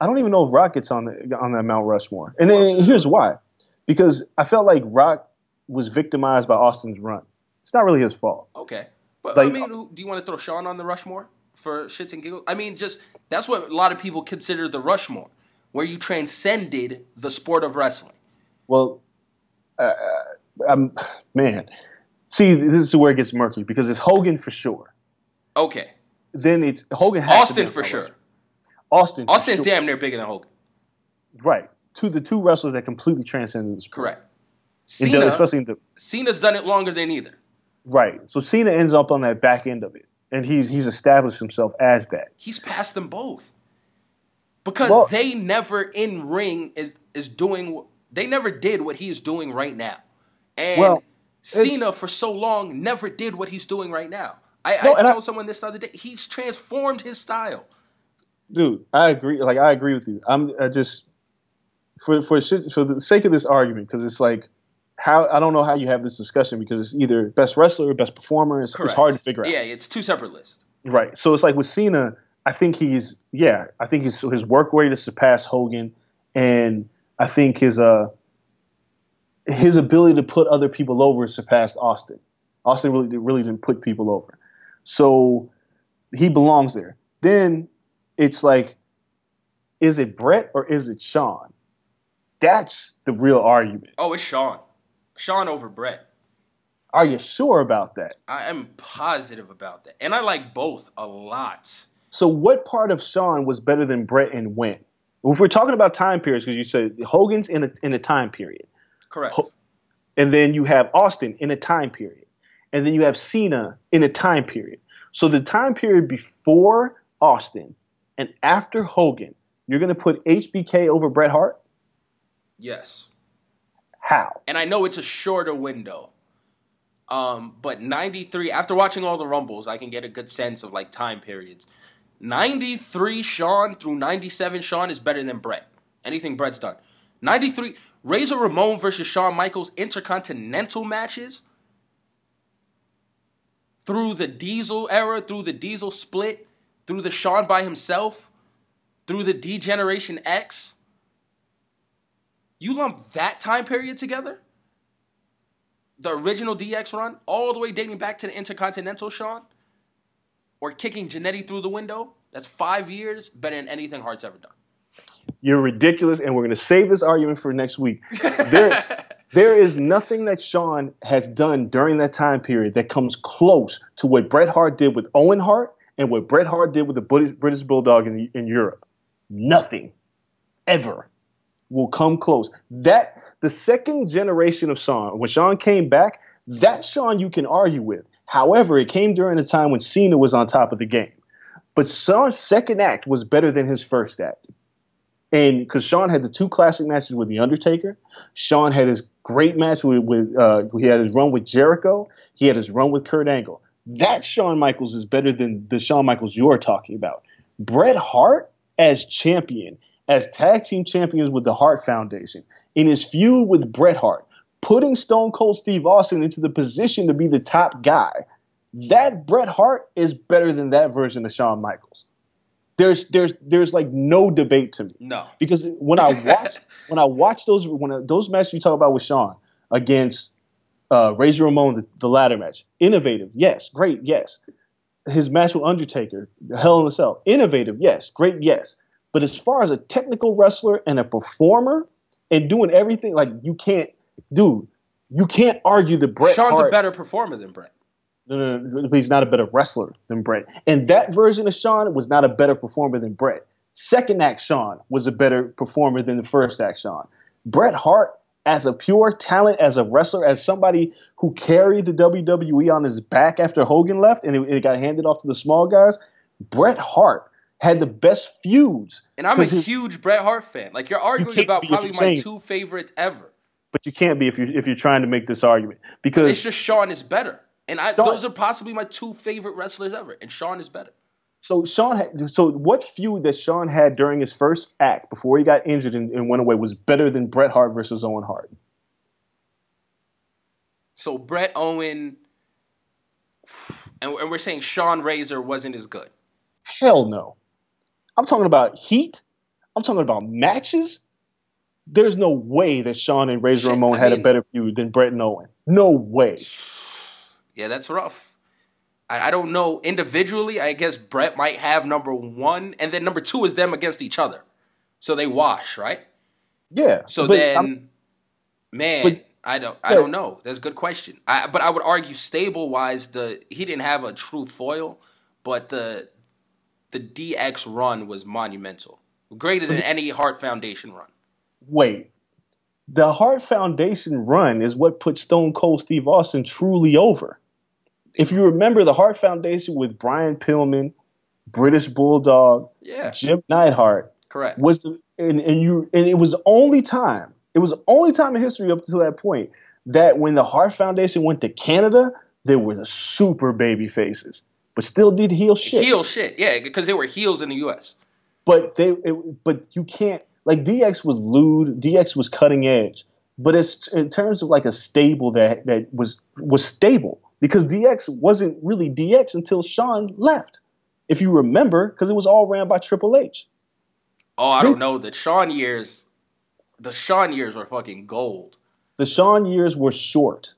I don't even know if Rock gets on the, on that Mount Rushmore. And then here's why: because I felt like Rock was victimized by Austin's run. It's not really his fault. Okay. But I Like- mean, do you want to throw Shawn on the Rushmore for shits and giggles? I mean, just that's what a lot of people consider the Rushmore, where you transcended the sport of wrestling. Well, uh, I'm, man. See, this is where it gets murky because it's Hogan for sure. Okay. Then it's Hogan. Has to Austin for sure. Austin. Austin's sure. damn near bigger than Hogan. right. To the two wrestlers that completely transcended this. sport. Correct. Cena, especially the Cena's done it longer than either. right. So Cena ends up on that back end of it, and he's he's established himself as that. He's passed them both. Because Well- they never in ring is, is doing they never did what he is doing right now. And Well, Cena for so long never did what he's doing right now. I, No, I and I- told someone this the other day. He's transformed his style. dude, I agree. Like I agree with you. I'm I just for for for the sake of this argument because it's like how I don't know how you have this discussion because it's either best wrestler or best performer. It's, it's hard to figure out. Yeah, it's two separate lists. Right. So it's like with Cena, I think he's yeah, I think his his work rate is surpassed Hogan, and I think his uh his ability to put other people over surpassed Austin. Austin really really didn't put people over, so he belongs there. Then it's like, is it Bret or is it Shawn? That's the real argument. Oh, it's Shawn. Shawn over Bret. Are you sure about that? I am positive about that. And I like both a lot. So, what part of Shawn was better than Bret and when? If we're talking about time periods, because you said Hogan's in a in a time period, Correct. And then you have Austin in a time period, and then you have Cena in a time period. So the time period before Austin and after Hogan, you're going to put HBK over Bret Hart. Yes. How? and I know it's a shorter window. Um, but 93, after watching all the Rumbles, I can get a good sense of like time periods. 93 Shawn through 97 Shawn is better than Bret. Anything Bret's done. 93, Razor Ramon versus Shawn Michaels intercontinental matches through the Diesel era, through the Diesel split, through the Shawn by himself, through the D Generation X. You lump that time period together? The original DX run, all the way dating back to the Intercontinental Shawn? Or kicking Jannetty through the window? That's five years better than anything Hart's ever done. You're ridiculous, and we're going to save this argument for next week. There, [LAUGHS] there is nothing that Shawn has done during that time period that comes close to what Bret Hart did with Owen Hart and what Bret Hart did with the British, British Bulldog in, in Europe. Nothing, ever, will come close. That the second generation of Shawn, when Shawn came back, that Shawn you can argue with. However, it came during a time when Cena was on top of the game. But Shawn's second act was better than his first act. And because Shawn had the two classic matches with The Undertaker, Shawn had his great match with, with uh, he had his run with Jericho, he had his run with Kurt Angle. That Shawn Michaels is better than the Shawn Michaels you're talking about. Bret Hart as champion, as tag team champions with the Hart Foundation, in his feud with Bret Hart, putting Stone Cold Steve Austin into the position to be the top guy. That Bret Hart is better than that version of Shawn Michaels. There's there's there's like no debate to me No. because when I watch [LAUGHS] when I watch those when I, those matches you talk about with Shawn against uh, Razor Ramon, the, the ladder match, innovative, yes, great, yes. His match with Undertaker, Hell in a Cell, innovative, yes, great, yes. But as far as a technical wrestler and a performer and doing everything, like you can't, dude, you can't argue the Bret Shawn's Hart. a better performer than Bret. No, no, no, but he's not a better wrestler than Bret. And that version of Shawn was not a better performer than Bret. Second act Shawn was a better performer than the first act Shawn. Bret Hart, as a pure talent, as a wrestler, as somebody who carried the WWE on his back after Hogan left and it, it got handed off to the small guys, Bret Hart had the best feuds. And I'm a his- huge Bret Hart fan. Like you're arguing can't about probably my saying- two favorites ever. but you can't be if you if you're trying to make this argument because It's just Shawn is better. And I, Shawn- those are possibly my two favorite wrestlers ever. And Shawn is better. So Shawn, had, so what feud that Shawn had during his first act before he got injured and, and went away was better than Bret Hart versus Owen Hart. So Bret Owen, and, and we're saying Shawn Razor wasn't as good. Hell no. I'm talking about heat. I'm talking about matches. There's no way that Shawn and Razor Shit, Ramon I had a better feud than Bret and Owen. No way. Yeah, that's rough. I, I don't know individually. I guess Bret might have number one, and then number two is them against each other. So they wash, right? Yeah. So then, I'm- man, but I don't. I don't know. That's a good question. I, but I would argue stable wise, the he didn't have a true foil, but the the DX run was monumental, greater than any Hart Foundation run. Wait, the Hart Foundation run is what put Stone Cold Steve Austin truly over. If you remember the Hart Foundation with Brian Pillman, British Bulldog, Yeah, Jim Neidhart correct. was the and, and you and it was the only time it was the only time in history up to that point that when the Hart Foundation went to Canada, there was a super baby faces, but still did heel shit. Heel shit, yeah, because they were heels in the U.S. But they it, but you can't like DX was lewd, DX was cutting edge, but it's in terms of like a stable that that was was stable because DX wasn't really DX until Shawn left. If you remember, because it was all ran by Triple H. Oh, I don't know. The Shawn years, the Shawn years were fucking gold. the Shawn years were short,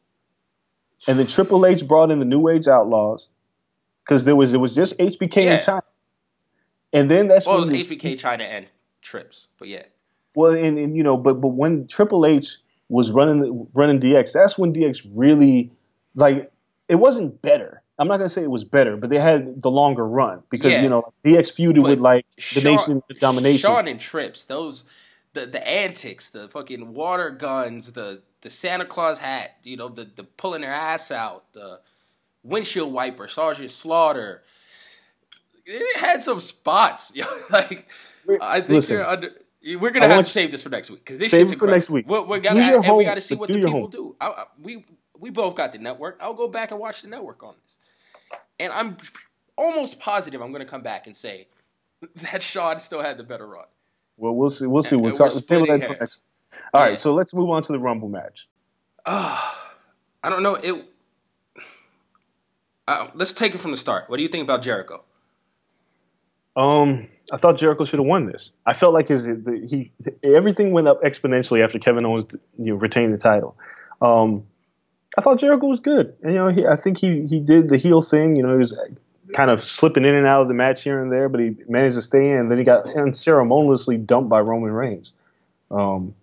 and then Triple H brought in the New Age Outlaws because there was it was just HBK Yeah. in Chyna, and then that's Well, it was the- HBK Chyna and Trips, but yeah, well, and, and you know, but but when Triple H was running running DX, that's when DX really like it wasn't better. I'm not gonna say it was better, but they had the longer run because Yeah. you know DX feuded But with like the Shawn- nation the domination. Shawn and Trips, those the the antics, the fucking water guns, the the Santa Claus hat, you know, the the pulling their ass out, the windshield wiper, Sergeant Slaughter. It had some spots, [LAUGHS] like I think Listen, you're under. We're gonna I have to save this for next week because this Save shit's it for next week. We're, we're gonna and we got to see what the people home. do. I, I, we we both got the network. I'll go back and watch the network on this, and I'm almost positive I'm gonna come back and say that Shawn still had the better run. Well, we'll see. We'll see. We'll start, let's table that next. All right, Yeah. so let's move on to the Rumble match. [SIGHS] I don't know. It. Uh, let's take it from the start. What do you think about Jericho? Um, I thought Jericho should have won this. I felt like his the, he everything went up exponentially after Kevin Owens you know, retained the title. Um, I thought Jericho was good, and you know he, I think he he did the heel thing. You know he was kind of slipping in and out of the match here and there, but he managed to stay in. Then he got unceremoniously dumped by Roman Reigns. Um,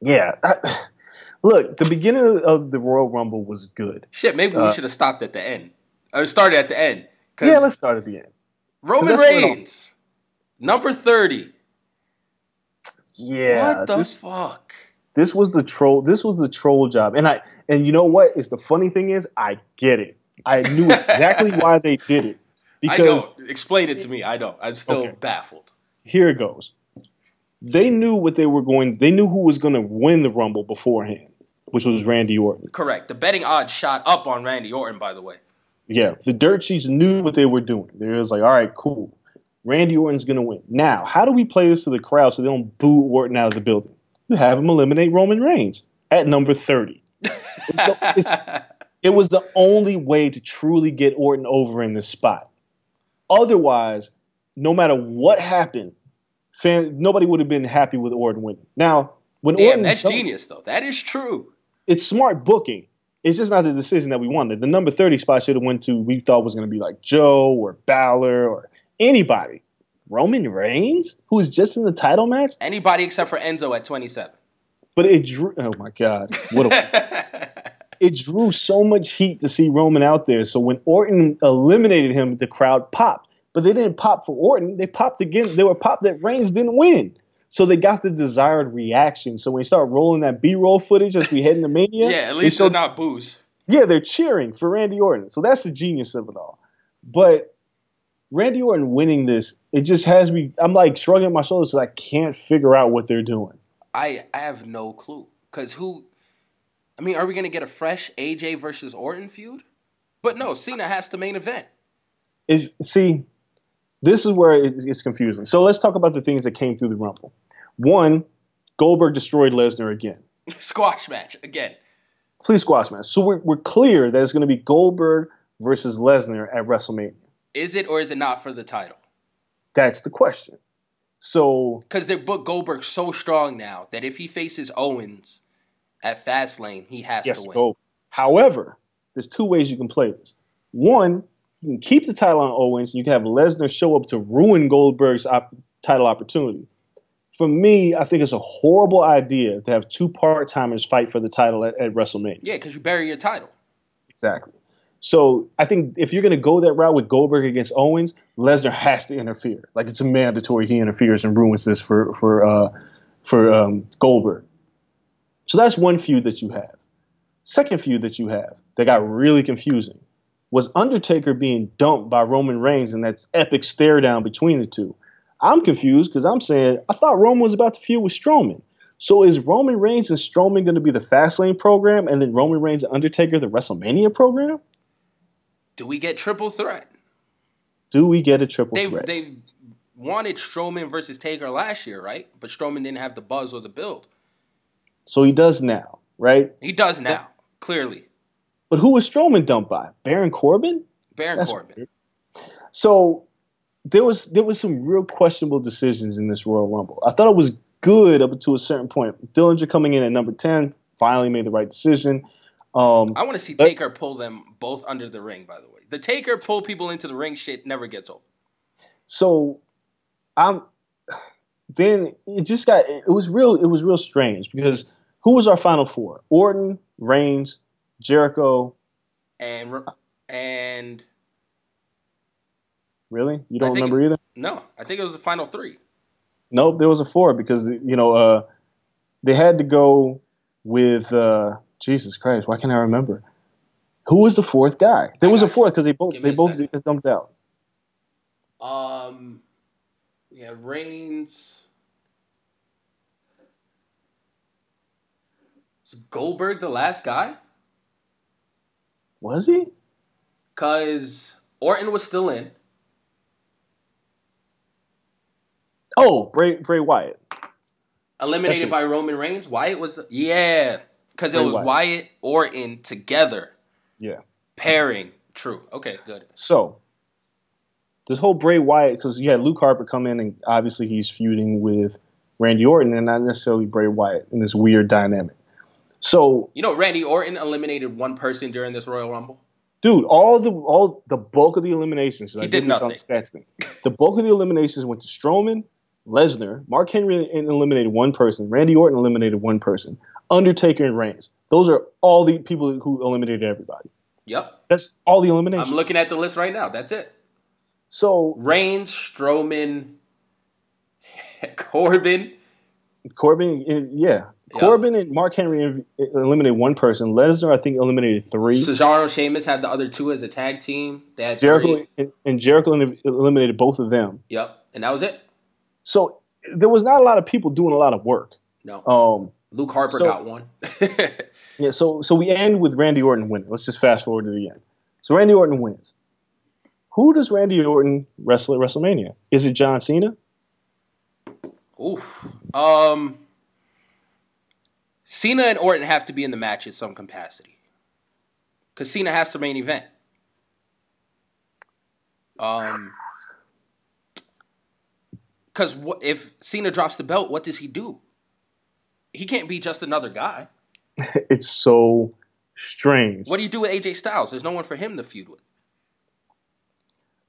yeah. I, look, the beginning of the Royal Rumble was good. Shit, maybe we Uh, should have stopped at the end. Or started at the end. Yeah, let's start at the end. Roman 'cause that's where it all- Reigns, number thirty. Yeah, what the this- fuck? This was the troll this was the troll job and i and you know what is the funny thing is i get it i knew exactly why they did it [LAUGHS] I because don't explain it to me. I don't. I'm still Okay. baffled. here it goes they knew what they were going they knew who was going to win the rumble beforehand which was randy orton Correct. The betting odds shot up on Randy Orton, by the way. yeah the dirt sheets knew what they were doing they was like all right cool randy orton's going to win now how do we play this to the crowd so they don't boo orton out of the building you have him eliminate roman reigns at number 30 It's the- it's- [LAUGHS] It was the only way to truly get Orton over in this spot. Otherwise, no matter what happened, fan, nobody would have been happy with Orton winning. Now, when Damn, Orton that's genius, though. That is true. It's smart booking. It's just not the decision that we wanted. The number 30 spot should have went to we thought was going to be like Joe or Balor or anybody. Roman Reigns, who was just in the title match, Anybody except for Enzo at 27. but it drew. Oh my God, what a [LAUGHS] it drew so much heat to see Roman out there. So when Orton eliminated him, the crowd popped. But they didn't pop for Orton. They popped again. They were popped that Reigns didn't win. So they got the desired reaction. So when we start rolling that B-roll footage as we head into Mania, [LAUGHS] Yeah, at they least showed- they're not booze. yeah, they're cheering for Randy Orton. So that's the genius of it all. But Randy Orton winning this, it just has me. I'm like shrugging my shoulders because I can't figure out what they're doing. I, I have no clue. Because who. I mean, are we going to get a fresh AJ versus Orton feud? But no, Cena has to main event. If see, this is where it- it's confusing. So let's talk about the things that came through the Rumble. One, Goldberg destroyed Lesnar again. [LAUGHS] Squash match again. Please squash match. So we're, we're clear that it's going to be Goldberg versus Lesnar at WrestleMania. Is it or is it not for the title? That's the question. So Because they book Goldberg so strong now that if he faces Owens at Fastlane, he has yes, to win. go. However, there's two ways you can play this. One, you can keep the title on Owens. You can have Lesnar show up to ruin Goldberg's op- title opportunity. for me, I think it's a horrible idea to have two part timers fight for the title at, at WrestleMania. Yeah, because you bury your title. Exactly. So I think if you're going to go that route with Goldberg against Owens, Lesnar has to interfere. Like it's mandatory he interferes and ruins this for for uh, for um, Goldberg. So that's one feud that you have. Second feud that you have that got really confusing was Undertaker being dumped by Roman Reigns and that's epic stare down between the two. I'm confused because I'm saying I thought Roman was about to feud with Strowman. So is Roman Reigns and Strowman going to be the Fastlane program, and then Roman Reigns and Undertaker the WrestleMania program? Do we get triple threat? Do we get a triple They threat? they wanted Strowman versus Taker last year, right? But Strowman didn't have the buzz or the build. so he does now, right? He does now, clearly. But who was Strowman dumped by? Baron Corbin? Baron That's Corbin. weird. So there was there was some real questionable decisions in this Royal Rumble. I thought it was good up to a certain point. Dillinger coming in at number ten finally made the right decision. Um, I want to see But- Taker pull them both under the ring. By the way, the Taker pull people into the ring shit never gets old. so I'm then it just got it was real it was real strange because who was our final four? Orton, Reigns, Jericho. And and Really? You don't remember either? no, I think it was the final three. Nope, there was a four because you know uh, they had to go with uh, Jesus Christ. Why can't I remember? Who was the fourth guy? There I was a fourth because they both they both get dumped out. Um, yeah, Reigns. Was Goldberg the last guy? Was he? Cause Orton was still in. Oh, Bray Bray Wyatt. Eliminated by Roman Reigns. Wyatt was the, yeah, because it was Wyatt. Wyatt Orton together Yeah. pairing. True. Okay, good. So this whole Bray Wyatt because you had Luke Harper come in and obviously he's feuding with Randy Orton and not necessarily Bray Wyatt in this weird dynamic. So You know, Randy Orton eliminated one person during this Royal Rumble. dude, all the all the bulk of the eliminations. I He did nothing. stats thing. The bulk of the eliminations went to Strowman, Lesnar, Mark Henry eliminated one person, Randy Orton eliminated one person, Undertaker and Reigns. Those are all the people who eliminated everybody. Yep. That's all the eliminations. I'm looking at the list right now. That's it. so Reigns, Strowman, [LAUGHS] Corbin. Corbin, yeah, Yeah. Corbin and Mark Henry eliminated one person. Lesnar, I think, eliminated three. Cesaro, Sheamus had the other two as a tag team. They had Jericho and, and Jericho eliminated both of them. Yep. And that was it. So there was not a lot of people doing a lot of work. No. Um, Luke Harper so- got one. [LAUGHS] Yeah, so so we end with Randy Orton winning. Let's just fast forward to the end. So Randy Orton wins. Who does Randy Orton wrestle at WrestleMania? Is it John Cena? Oof. Um, Cena and Orton have to be in the match in some capacity. Because Cena has to main event. Um, because what if Cena drops the belt? What does he do? He can't be just another guy. [LAUGHS] It's so strange. What do you do with AJ Styles? There's no one for him to feud with.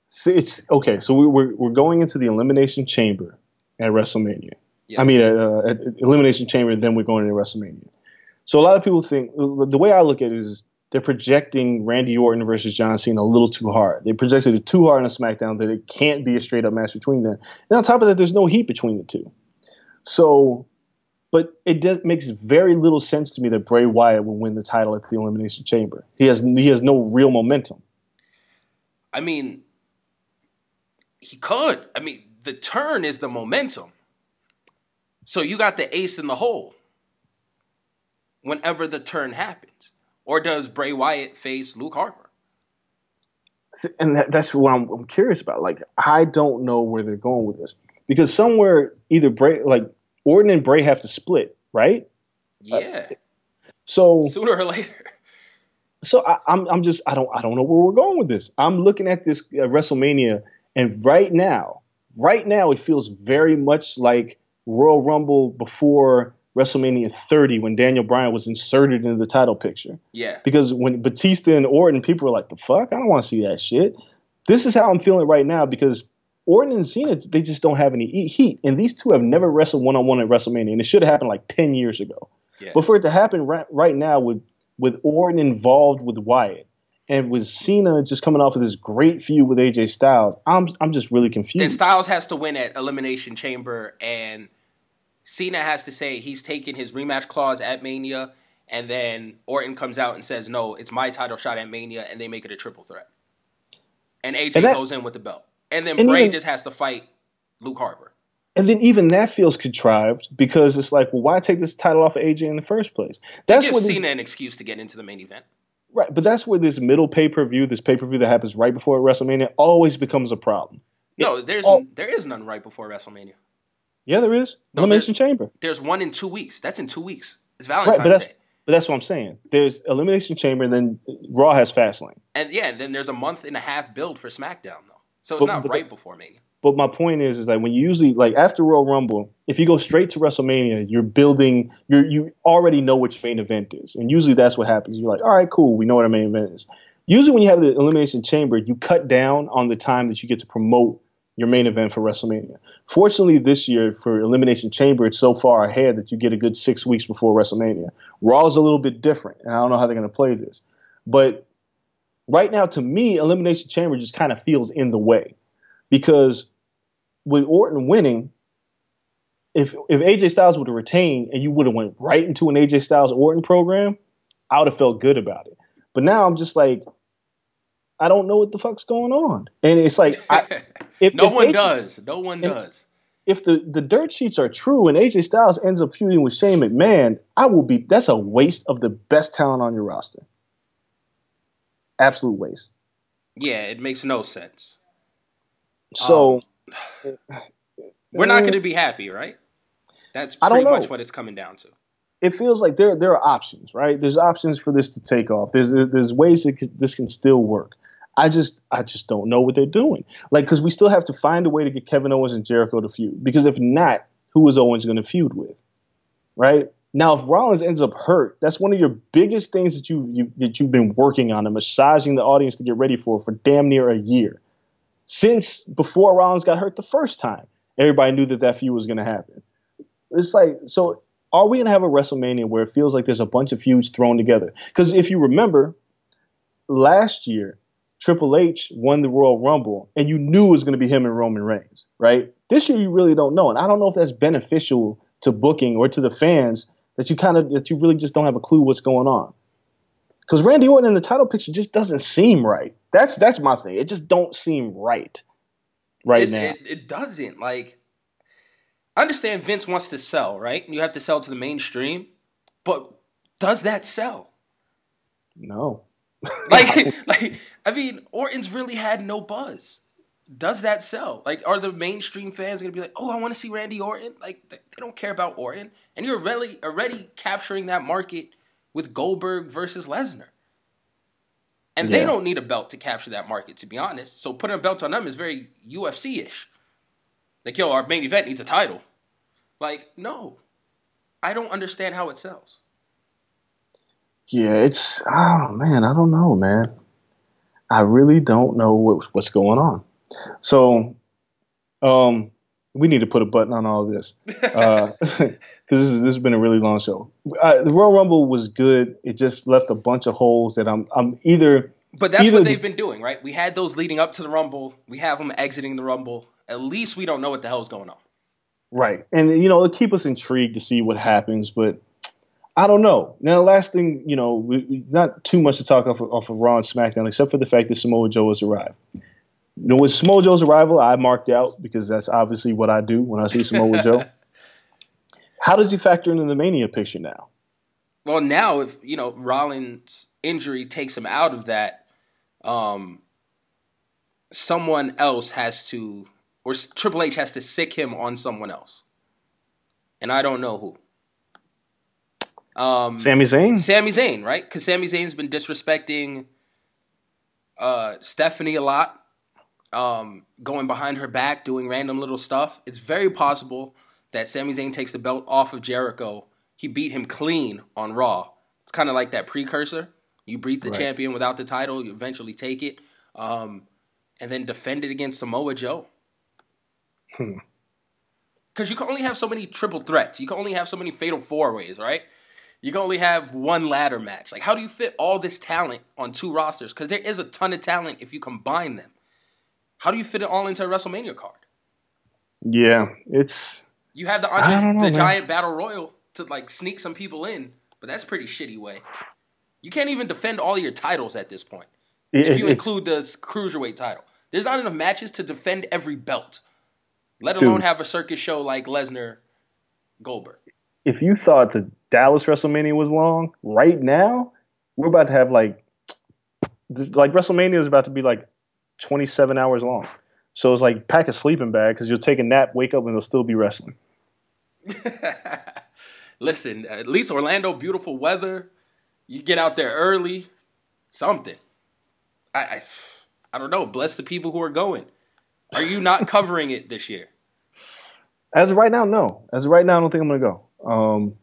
So it's okay. So we, we're we're going into the Elimination Chamber at WrestleMania. Yes. I mean, uh, at Elimination Chamber, then we're going to WrestleMania. So a lot of people think the way I look at it is they're projecting Randy Orton versus John Cena a little too hard. They projected it too hard on SmackDown that it can't be a straight up match between them. And on top of that, there's no heat between the two. So, but it does, makes very little sense to me that Bray Wyatt will win the title at the Elimination Chamber. He has he has no real momentum. I mean, he could. I mean, the turn is the momentum. So you got the ace in the hole whenever the turn happens. Or does Bray Wyatt face Luke Harper? and that, that's what I'm, I'm curious about. Like, I don't know where they're going with this because somewhere either Bray, like Orton and Bray, have to split, right? Yeah. So, Sooner or later. so I, I'm, I'm just, I don't, I don't know where we're going with this. I'm looking at this uh, WrestleMania, and right now, right now, it feels very much like Royal Rumble before WrestleMania 30 when Daniel Bryan was inserted into the title picture. Yeah. because when Batista and Orton, people were like, "The fuck? I don't want to see that shit." This is how I'm feeling right now because Orton and Cena, they just don't have any heat. And these two have never wrestled one on one at WrestleMania, and it should have happened like ten years ago. Yeah. But for it to happen right, right now with with Orton involved with Wyatt and with Cena just coming off of this great feud with AJ Styles, I'm I'm just really confused. Then. Styles has to win at Elimination Chamber, and Cena has to say he's taking his rematch clause at Mania, and then Orton comes out and says, "No, it's my title shot at Mania," and they make it a triple threat. And AJ And that- goes in with the belt, and then and Bray even- just has to fight Luke Harper. And then even that feels contrived because it's like, well, why take this title off of AJ in the first place? That's what Cena an excuse to get into the main event. right, but that's where this middle pay per view, this pay per view that happens right before WrestleMania, always becomes a problem. No, there's oh. there is none right before WrestleMania. Yeah, there is No, Elimination Chamber. There's one in two weeks. That's in two weeks. It's Right, Valentine's but that's Day. but that's what I'm saying. There's Elimination Chamber, and then Raw has Fastlane. And yeah, and then there's a month and a half build for SmackDown though. So it's But- not but- right before Mania. But my point is, is that when you usually like after Royal Rumble, if you go straight to WrestleMania, you're building, you you already know which main event is, and usually that's what happens. You're like, all right, cool, we know what our main event is. Usually, when you have the Elimination Chamber, you cut down on the time that you get to promote your main event for WrestleMania. Fortunately, this year for Elimination Chamber, it's so far ahead that you get a good six weeks before WrestleMania. Raw is a little bit different, and I don't know how they're going to play this, but right now, to me, Elimination Chamber just kind of feels in the way because with Orton winning, if if AJ Styles would have retained and you would have went right into an AJ Styles Orton program, I would have felt good about it. But now I'm just like, I don't know what the fuck's going on, and it's like, I, if [LAUGHS] no if one AJ does. No one does. If the the dirt sheets are true and AJ Styles ends up feuding with Shane McMahon, I will be. That's a waste of the best talent on your roster. Absolute waste. Yeah, it makes no sense. So. Um, we're not going to eh, be happy, right? That's I don't pretty much what it's coming down to. it feels like there there are options, right? There's options for this to take off. There's there's ways that this can still work. I just I just don't know what they're doing. Like because we still have to find a way to get Kevin Owens and Jericho to feud. Because if not, who is Owens going to feud with, right? Now, if Rollins ends up hurt, that's one of your biggest things that you, you that you've been working on and massaging the audience to get ready for for damn near a year. Since before Rollins got hurt the first time, everybody knew that that feud was going to happen. It's like so are we gonna have a WrestleMania where it feels like there's a bunch of feuds thrown together? Because if you remember, last year Triple H won the Royal Rumble, and you knew it was gonna be him and Roman Reigns, right? This year you really don't know, and I don't know if that's beneficial to booking or to the fans that you kind of that you really just don't have a clue what's going on. Because Randy Orton in the title picture just doesn't seem right. That's that's my thing. It just don't seem right right it, now. It, it doesn't. Like, I understand Vince wants to sell, right? You have to sell to the mainstream, but does that sell? no. Like, [LAUGHS] [LAUGHS] like I mean, Orton's really had no buzz. Does that sell? Like, are the mainstream fans gonna be like, "Oh, I want to see Randy Orton"? Like, they don't care about Orton, and you're really already capturing that market with Goldberg versus Lesnar. And they don't need a belt to capture that market, to be honest. So putting a belt on them is very UFC ish. Like, yo, our main event needs a title. Like, no. I don't understand how it sells. Yeah, it's oh man, I don't know, man. I really don't know what, what's going on. So, um, we need to put a button on all of this [LAUGHS] [LAUGHS] because this, is- this has been a really long show. Uh, the Royal Rumble was good. It just left a bunch of holes that I'm I'm either But that's Either what they've been doing, right? We had those leading up to the Rumble. We have them exiting the Rumble. At least we don't know what the hell's going on. Right. And, you know, it'll keep us intrigued to see what happens, but I don't know. Now, the last thing, you know, we, we- not too much to talk off of, off of Raw and SmackDown, except for the fact that Samoa Joe has arrived. You know, with Samoa Joe's arrival, I marked out because that's obviously what I do when I see Samoa [LAUGHS] Joe. How does he factor into the Mania picture now? Well, now if you know Rollins' injury takes him out of that, um, someone else has to, or Triple H has to sic him on someone else, and I don't know who. Um, Sami Zayn? Sami Zayn, right? Because Sami Zayn's been disrespecting uh, Stephanie a lot, um, going behind her back, doing random little stuff. It's very possible that Sami Zayn takes the belt off of Jericho. He beat him clean on Raw. It's kind of like that precursor. You beat the Right. champion without the title, you eventually take it, um, and then defend it against Samoa Joe. Hmm. Because you can only have so many triple threats. You can only have so many fatal four ways, right? You can only have one ladder match. Like, how do you fit all this talent on two rosters? Because there is a ton of talent if you combine them. How do you fit it all into a WrestleMania card? Yeah, it's You have the know, the man. Giant Battle Royal to like sneak some people in, but that's pretty shitty way. You can't even defend all your titles at this point. it- if you include the cruiserweight title. There's not enough matches to defend every belt, let alone Dude. have a circus show like Lesnar, Goldberg. if you thought the Dallas WrestleMania was long, right now we're about to have like like WrestleMania is about to be like 27 hours long. So it's like pack a sleeping bag because you'll take a nap, wake up, and it'll still be wrestling. [LAUGHS] Listen, at least Orlando, beautiful weather. You get out there early, something. I, I, I don't know. Bless the people who are going. Are you not [LAUGHS] covering it this year? As of right now, no. As of right now, I don't think I'm gonna go. Um,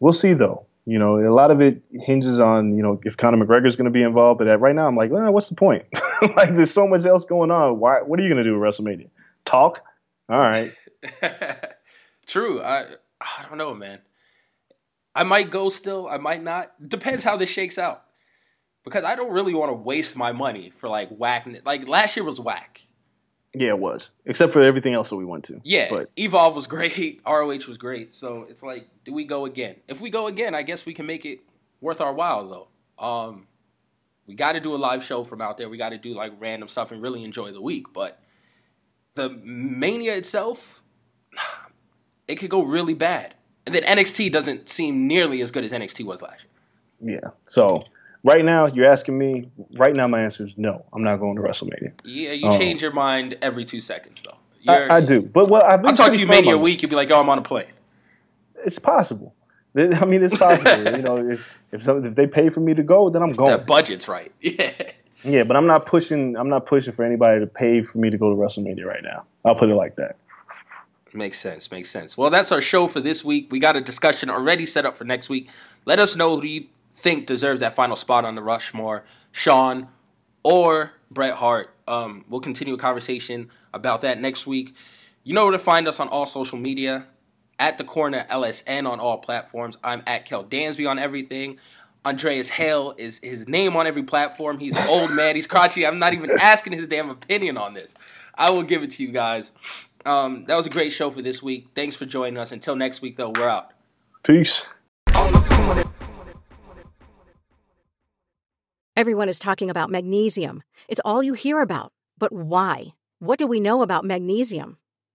we'll see though. You know, a lot of it hinges on you know if Conor McGregor's going to be involved. But at right now, I'm like, well, what's the point? [LAUGHS] [LAUGHS] like, there's so much else going on. Why? What are you going to do at WrestleMania? Talk? All right. [LAUGHS] True. I I don't know, man. I might go still. I might not. Depends how this shakes out. Because I don't really want to waste my money for like whack. Like last year was whack. Yeah, it was. Except for everything else that we went to. Yeah, But Evolve was [LAUGHS] great. ROH was great. So it's like, do we go again? If we go again, I guess we can make it worth our while, though. Um, we got to do a live show from out there. We got to do like random stuff and really enjoy the week. But the Mania itself, [SIGHS] it could go really bad. And then NXT doesn't seem nearly as good as NXT was last year. yeah. So right now, you're asking me. Right now, my answer is no. I'm not going to WrestleMania. Yeah, you Oh. change um, your mind every two seconds, though. I, I do. But well, I've been I'll talk to you Mania week. You'll be like, "Oh, I'm on a plane. It's possible. I mean, it's possible. you know, if if, some, if they pay for me to go, then I'm going. That budget's right. [LAUGHS] Yeah. Yeah, but I'm not pushing. I'm not pushing for anybody to pay for me to go to WrestleMania right now. I'll put it like that. Makes sense. Makes sense. Well, that's our show for this week. We got a discussion already set up for next week. Let us know who you think deserves that final spot on the Rushmore, Shawn or Bret Hart. Um, we'll continue a conversation about that next week. You know where to find us on all social media at the corner LSN on all platforms. I'm at Kel Dansby on everything. Andreas Hale is his name on every platform. He's old man. He's crotchety. I'm not even asking his damn opinion on this. I will give it to you guys. Um, that was a great show for this week. Thanks for joining us. Until next week, though, we're out. Peace. Everyone is talking about magnesium. It's all you hear about. But why? What do we know about magnesium?